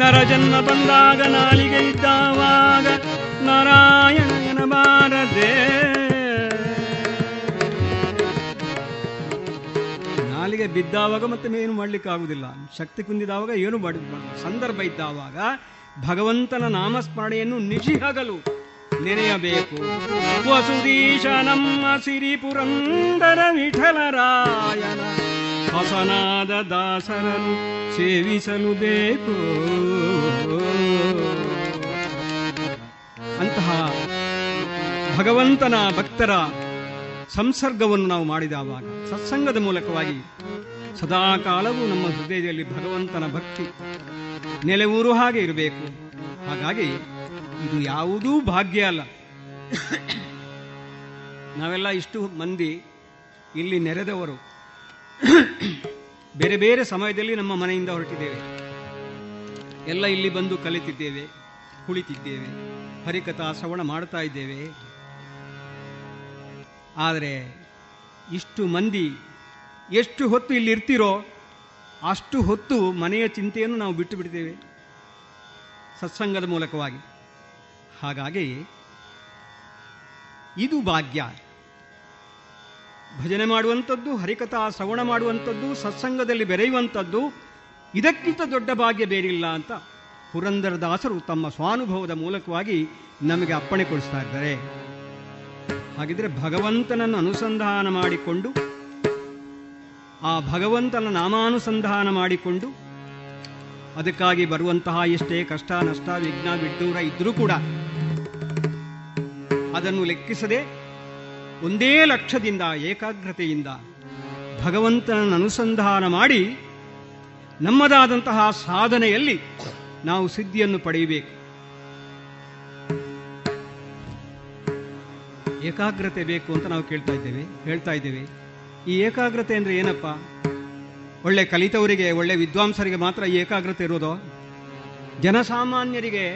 Speaker 19: ನರ ಜನ್ಮ ಬಂದಾಗ ನಾಲಿಗೆ ಇದ್ದಾವಾಗ ನಾರಾಯಣನ ಬಾರದೆ ನಾಲಿಗೆ ಬಿದ್ದಾವಾಗ ಮತ್ತೆ ಏನು ಮಾಡ್ಲಿಕ್ಕೆ ಆಗುದಿಲ್ಲ. ಶಕ್ತಿ ಕುಂದಿದಾವಾಗ ಏನು ಮಾಡಿ ಸಂದರ್ಭ ಇದ್ದಾವಾಗ ಭಗವಂತನ ನಾಮಸ್ಮರಣೆಯನ್ನು ನಿಶಿಹಗಲು ನೆನೆಯಬೇಕು. ವಸುದೀಶ ನಮ್ಮ ಸಿರಿ ಪುರಂದರ ವಿಠಲರಾಯನ ಹಸನಾದ ದಾಸರನ್ನು ಸೇವಿಸಲು ಬೇಕು. ಅಂತಹ ಭಗವಂತನ ಭಕ್ತರ ಸಂಸರ್ಗವನ್ನು ನಾವು ಮಾಡಿದವಾಗ, ಸತ್ಸಂಗದ ಮೂಲಕವಾಗಿ ಸದಾಕಾಲವೂ ನಮ್ಮ ಹೃದಯದಲ್ಲಿ ಭಗವಂತನ ಭಕ್ತಿ ನೆಲೆಯೂರು ಹಾಗೆ ಇರಬೇಕು. ಹಾಗಾಗಿ ಇದು ಯಾವುದೂ ಭಾಗ್ಯ ಅಲ್ಲ. ನಾವೆಲ್ಲ ಇಷ್ಟು ಮಂದಿ ಇಲ್ಲಿ ನೆರೆದವರು. ಬೇರೆ ಬೇರೆ ಸಮಯದಲ್ಲಿ ನಮ್ಮ ಮನೆಯಿಂದ ಹೊರಟಿದ್ದೇವೆ. ಎಲ್ಲ ಇಲ್ಲಿ ಬಂದು ಕಲಿತಿದ್ದೇವೆ, ಕುಳಿತಿದ್ದೇವೆ ಹರಿಕಥಾ ಶ್ರವಣ ಮಾಡ್ತಾ ಇದ್ದೇವೆ. ಆದರೆ ಇಷ್ಟು ಮಂದಿ ಎಷ್ಟು ಹೊತ್ತು ಇಲ್ಲಿ ಇರ್ತಿರೋ ಅಷ್ಟು ಹೊತ್ತು ಮನೆಯ ಚಿಂತೆಯನ್ನು ನಾವು ಬಿಟ್ಟು ಬಿಡ್ತೇವೆ. ಸತ್ಸಂಗದ ಮೂಲಕವಾಗಿ. ಹಾಗಾಗಿ ಇದು ಭಾಗ್ಯ. ಭಜನೆ ಮಾಡುವಂಥದ್ದು, ಹರಿಕಥಾ ಶ್ರವಣ ಮಾಡುವಂಥದ್ದು, ಸತ್ಸಂಗದಲ್ಲಿ ಬೆರೆಯುವಂಥದ್ದು, ಇದಕ್ಕಿಂತ ದೊಡ್ಡ ಭಾಗ್ಯ ಬೇರಿಲ್ಲ ಅಂತ ಪುರಂದರದಾಸರು ತಮ್ಮ ಸ್ವಾನುಭವದ ಮೂಲಕವಾಗಿ ನಮಗೆ ಅಪ್ಪಣೆ ಕೊಡಿಸ್ತಾ ಇದ್ದಾರೆ. ಹಾಗಿದ್ರೆ ಭಗವಂತನನ್ನು ಅನುಸಂಧಾನ ಮಾಡಿಕೊಂಡು, ಆ ಭಗವಂತನ ನಾಮಾನುಸಂಧಾನ ಮಾಡಿಕೊಂಡು, ಅದಕ್ಕಾಗಿ ಬರುವಂತಹ ಎಷ್ಟೇ ಕಷ್ಟ, ನಷ್ಟ, ವಿಘ್ನ, ವಿಡ್ಡೂರ ಇದ್ರೂ ಕೂಡ ಅದನ್ನು ಲೆಕ್ಕಿಸದೆ ಒಂದೇ ಲಕ್ಷ್ಯದಿಂದ ಏಕಾಗ್ರತೆಯಿಂದ ಭಗವಂತನನ್ನು ಅನುಸಂಧಾನ ಮಾಡಿ ನಮ್ಮದಾದಂತಹ ಸಾಧನೆಯಲ್ಲಿ ನಾವು ಸಿದ್ಧಿಯನ್ನು ಪಡೆಯಬೇಕು. ಏಕಾಗ್ರತೆ ಬೇಕು ಅಂತ ನಾವು ಕೇಳ್ತಾ ಇದ್ದೇವೆ, ಹೇಳ್ತಾ ಇದ್ದೇವೆ. ಈ ಏಕಾಗ್ರತೆ ಅಂದರೆ ಏನಪ್ಪ? ಒಳ್ಳೆ ಕಲಿತವರಿಗೆ, ಒಳ್ಳೆ ವಿದ್ವಾಂಸರಿಗೆ ಮಾತ್ರ ಈ ಏಕಾಗ್ರತೆ ಇರೋದೋ? ಜನಸಾಮಾನ್ಯರಿಗೆ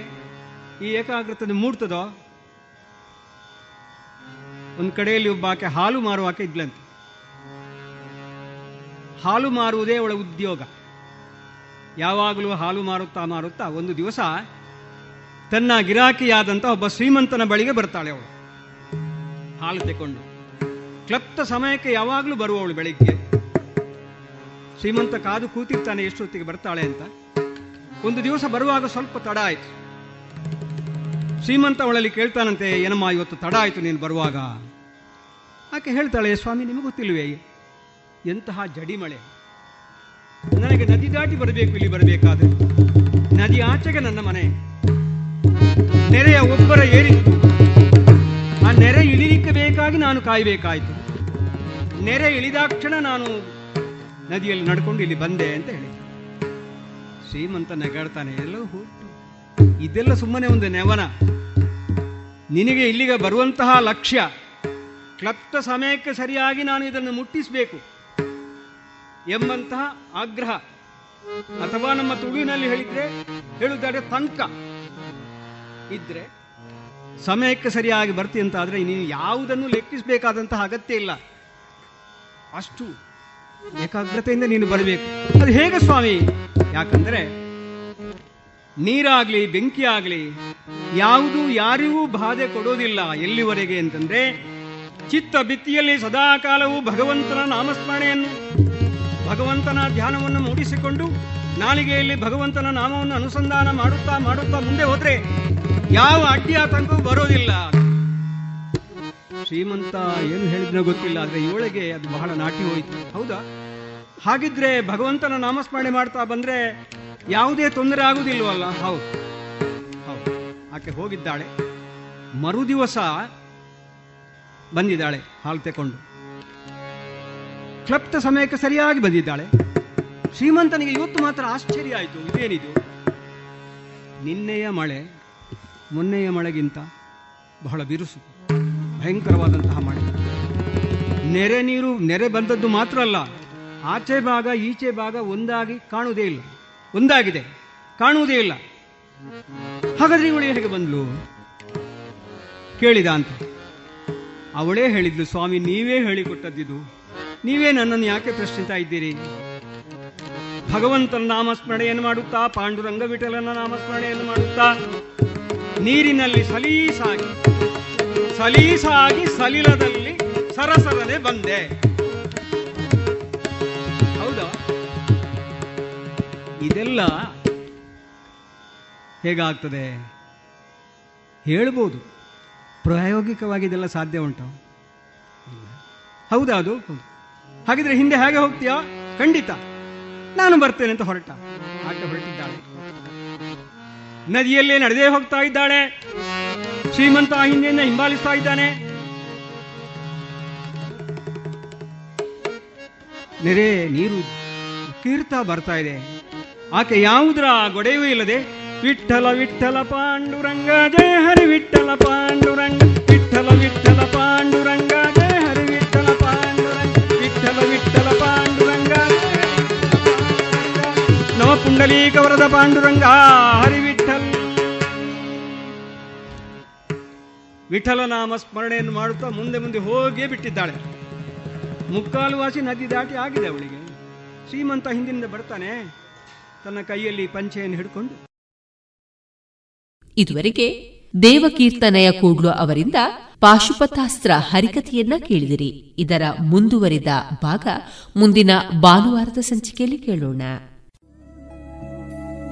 Speaker 19: ಈ ಏಕಾಗ್ರತೆ ಮೂಡ್ತದೋ? ಒಂದು ಕಡೆಯಲ್ಲಿ ಒಬ್ಬ ಆಕೆ ಹಾಲು ಮಾರುವಾಕೆ ಇದ್ಲಂತೆ. ಹಾಲು ಮಾರುವುದೇ ಅವಳ ಉದ್ಯೋಗ. ಯಾವಾಗಲೂ ಹಾಲು ಮಾರುತ್ತಾ ಮಾರುತ್ತಾ ಒಂದು ದಿವಸ ತನ್ನ ಗಿರಾಕಿಯಾದಂಥ ಒಬ್ಬ ಶ್ರೀಮಂತನ ಬಳಿಗೆ ಬರ್ತಾಳೆ ಅವಳು. ಹಾಲು ತೆಕೊಂಡು. ಕ್ಲಪ್ತ ಸಮಯಕ್ಕೆ ಯಾವಾಗಲೂ ಬರುವವಳು ಬೆಳಿಗ್ಗೆ. ಶ್ರೀಮಂತ ಕಾದು ಕೂತಿರ್ತಾನೆ ಎಷ್ಟೊತ್ತಿಗೆ ಬರ್ತಾಳೆ ಅಂತ. ಒಂದು ದಿವಸ ಬರುವಾಗ ಸ್ವಲ್ಪ ತಡ ಆಯ್ತು. ಶ್ರೀಮಂತ ಅವಳಲ್ಲಿ ಕೇಳ್ತಾನಂತೆ, ಏನಮ್ಮ ಇವತ್ತು ತಡ ಆಯ್ತು ನೀನು ಬರುವಾಗ? ಆಕೆ ಹೇಳ್ತಾಳೆ, ಸ್ವಾಮಿ, ನಿಮಗೆ ಗೊತ್ತಿಲ್ವೇ? ಎಂತಹ ಜಡಿ ಮಳೆ. ನನಗೆ ನದಿ ದಾಟಿ ಬರಬೇಕು, ಇಲ್ಲಿ ಬರಬೇಕಾದ್ರೆ. ನದಿ ಆಚೆಗೆ ನನ್ನ ಮನೆ. ನೆರೆಯ ಒಬ್ಬರ ಏರಿತ್ತು. ಆ ನೆರೆ ಇಳಿಲಿಕ್ಕೆ ಬೇಕಾಗಿ ನಾನು ಕಾಯಬೇಕಾಯಿತು. ನೆರೆ ಇಳಿದಾಕ್ಷಣ ನಾನು ನದಿಯಲ್ಲಿ ನಡ್ಕೊಂಡು ಇಲ್ಲಿ ಬಂದೆ ಅಂತ ಹೇಳಿ ಶ್ರೀಮಂತ ನೆಗಾಡ್ತಾನೆ ಎಲ್ಲೋ ಹುಟ್ಟು ಇದೆಲ್ಲ ಸುಮ್ಮನೆ ಒಂದು ನೆವನ. ನಿನಗೆ ಇಲ್ಲಿಗೆ ಬರುವಂತಹ ಲಕ್ಷ್ಯ. ಕ್ಲಪ್ತ ಸಮಯಕ್ಕೆ ಸರಿಯಾಗಿ ನಾನು ಇದನ್ನು ಮುಟ್ಟಿಸಬೇಕು. ಎಂಬಂತಹ ಆಗ್ರಹ. ಅಥವಾ ನಮ್ಮ ತುಳುವಿನಲ್ಲಿ ಹೇಳಿದ್ರೆ ಹೇಳುತ್ತಾರೆ ತಂಕ ಇದ್ರೆ ಸಮಯಕ್ಕೆ ಸರಿಯಾಗಿ ಬರ್ತಿ ಅಂತ ಆದರೆ ನೀನು ಯಾವುದನ್ನು ಲೆಕ್ಕಿಸಬೇಕಾದಂತಹ ಅಗತ್ಯ ಇಲ್ಲ. ಅಷ್ಟು ಏಕಾಗ್ರತೆಯಿಂದ ನೀನು ಬರಬೇಕು. ಅದು ಹೇಗೆ ಸ್ವಾಮಿ? ಯಾಕಂದ್ರೆ ನೀರಾಗ್ಲಿ ಬೆಂಕಿ ಆಗಲಿ ಯಾವುದು ಯಾರಿಗೂ ಬಾಧೆ ಕೊಡೋದಿಲ್ಲ ಎಲ್ಲಿವರೆಗೆ ಅಂತಂದ್ರೆ ಚಿತ್ತ ಬಿತ್ತಿಯಲ್ಲಿ ಸದಾಕಾಲವೂ ಭಗವಂತನ ನಾಮಸ್ಮರಣೆಯನ್ನು, ಭಗವಂತನ ಧ್ಯಾನವನ್ನು ಮೂಡಿಸಿಕೊಂಡು ನಾಲಿಗೆಯಲ್ಲಿ ಭಗವಂತನ ನಾಮವನ್ನು ಅನುಸಂಧಾನ ಮಾಡುತ್ತಾ ಮಾಡುತ್ತಾ ಮುಂದೆ ಹೋದ್ರೆ ಯಾವ ಅಡ್ಡಿ ಆತಂಕವೂ ಬರೋದಿಲ್ಲ. ಶ್ರೀಮಂತ ಏನು ಹೇಳಿದ್ನೋ ಗೊತ್ತಿಲ್ಲ, ಆದ್ರೆ ಇವಳಿಗೆ ಅದು ಬಹಳ ನಾಟಿ ಹೋಯಿತು. ಹೌದಾ? ಹಾಗಿದ್ರೆ ಭಗವಂತನ ನಾಮಸ್ಮರಣೆ ಮಾಡ್ತಾ ಬಂದ್ರೆ ಯಾವುದೇ ತೊಂದರೆ ಆಗುದಿಲ್ವಲ್ಲ? ಹೌದು. ಹೌದು. ಆಕೆ ಹೋಗಿದ್ದಾಳೆ. ಮರುದಿವಸ ಬಂದಿದ್ದಾಳೆ, ಹಾಲು ತೆಕೊಂಡು. ಕ್ಲಪ್ತ ಸಮಯಕ್ಕೆ ಸರಿಯಾಗಿ ಬಂದಿದ್ದಾಳೆ. ಶ್ರೀಮಂತನಿಗೆ ಇವತ್ತು ಮಾತ್ರ ಆಶ್ಚರ್ಯ ಆಯಿತು. ಇದೇನಿದು? ನಿನ್ನೆಯ ಮಳೆ, ಮೊನ್ನೆಯ ಮಳೆಗಿಂತ ಬಹಳ ಬಿರುಸು, ಭಯಂಕರವಾದಂತಹ ಮಳೆ. ನೆರೆ ನೀರು, ನೆರೆ ಬಂದದ್ದು ಮಾತ್ರ ಅಲ್ಲ, ಆಚೆ ಭಾಗ, ಈಚೆ ಭಾಗ ಒಂದಾಗಿ ಕಾಣುವುದೇ ಇಲ್ಲ. ಒಂದಾಗಿದೆ, ಕಾಣುವುದೇ ಇಲ್ಲ. ಹಾಗಾದ್ರೆ ಇವಳು ಹೇಗೆ ಬಂದ್ಲು? ಕೇಳಿದ ಅಂತ. ಅವಳೇ ಹೇಳಿದ್ಲು, ಸ್ವಾಮಿ, ನೀವೇ ಹೇಳಿಕೊಟ್ಟದ್ದಿದು. ನೀವೇ ನನ್ನನ್ನು ಯಾಕೆ ಪ್ರಶ್ನಿಸ್ತಾ ಇದ್ದೀರಿ? ಭಗವಂತನ ನಾಮಸ್ಮರಣೆಯನ್ನು ಮಾಡುತ್ತಾ, ಪಾಂಡುರಂಗ ವಿಠಲನ ನಾಮಸ್ಮರಣೆಯನ್ನು ಮಾಡುತ್ತಾ, ನೀರಿನಲ್ಲಿ ಸಲೀಸಾಗಿ ಸಲೀಸಾಗಿ ಸಲಿಲದಲ್ಲಿ ಸರಸರನೆ ಬಂದೆ. ಹೌದಾ? ಇದೆಲ್ಲ ಹೇಗಾಗ್ತದೆ? ಹೇಳ್ಬೋದು. ಪ್ರಾಯೋಗಿಕವಾಗಿ ಇದೆಲ್ಲ ಸಾಧ್ಯ ಉಂಟು? ಹೌದಾ ಅದು? ಹಾಗಿದ್ರೆ ಹಿಂದೆ ಹೇಗೆ ಹೋಗ್ತೀಯಾ? ಖಂಡಿತ. ನಾನು ಬರ್ತೇನೆ ಅಂತ ಹೊರಟ. ಆಕೆ ಹೊರಟಿದ್ದಾಳೆ. ನದಿಯಲ್ಲೇ ನಡೆದೇ ಹೋಗ್ತಾ ಇದ್ದಾಳೆ. ಶ್ರೀಮಂತ ಹಿಂದೆಯಿಂದ ಹಿಂಬಾಲಿಸ್ತಾ ಇದ್ದಾನೆ. ನೆರೆ ನೀರು ಕೀರ್ತಾ ಬರ್ತಾ ಇದೆ. ಆಕೆ ಯಾವುದರ ಗೊಡೆಯೂ ಇಲ್ಲದೆ ವಿಠಲ ವಿಠಲ ಪಾಂಡುರಂಗ ಜಯ ಹರಿ ವಿಠಲ ಪಾಂಡುರಂಗ ವಿಠಲ ವಿಠಲ ಪಾಂಡುರಂಗ. ನವ ಪುಂಡಲೀಕ ವರದ ಪಾಂಡುರಂಗ, ಹರಿ ವಿಠಲ್. ನಾಮ ಸ್ಮರಣೆಯನ್ನು ಮಾಡುತ್ತಾ ಮುಂದೆ ಮುಂದೆ ಹೋಗಿಯೇ ಬಿಟ್ಟಿದ್ದಾಳೆ. ಮುಕ್ಕಾಲು ವಾಸಿ ನದಿ ದಾಟಿ ಆಗಿದೆ ಅವಳಿಗೆ. ಶ್ರೀಮಂತ ಹಿಂದಿನಿಂದ ಬರ್ತಾನೆ. ತನ್ನ ಕೈಯಲ್ಲಿ ಪಂಚೆಯನ್ನು ಹಿಡ್ಕೊಂಡು.
Speaker 2: ಇದುವರೆಗೆ ದೇವಕೀರ್ತನಯ ಕೂಡ್ಲು ಅವರಿಂದ ಪಾಶುಪತಾಸ್ತ್ರ ಹರಿಕಥೆಯನ್ನ ಕೇಳಿದಿರಿ. ಇದರ ಮುಂದುವರಿದ ಭಾಗ ಮುಂದಿನ ಭಾನುವಾರದ ಸಂಚಿಕೆಯಲ್ಲಿ ಕೇಳೋಣ.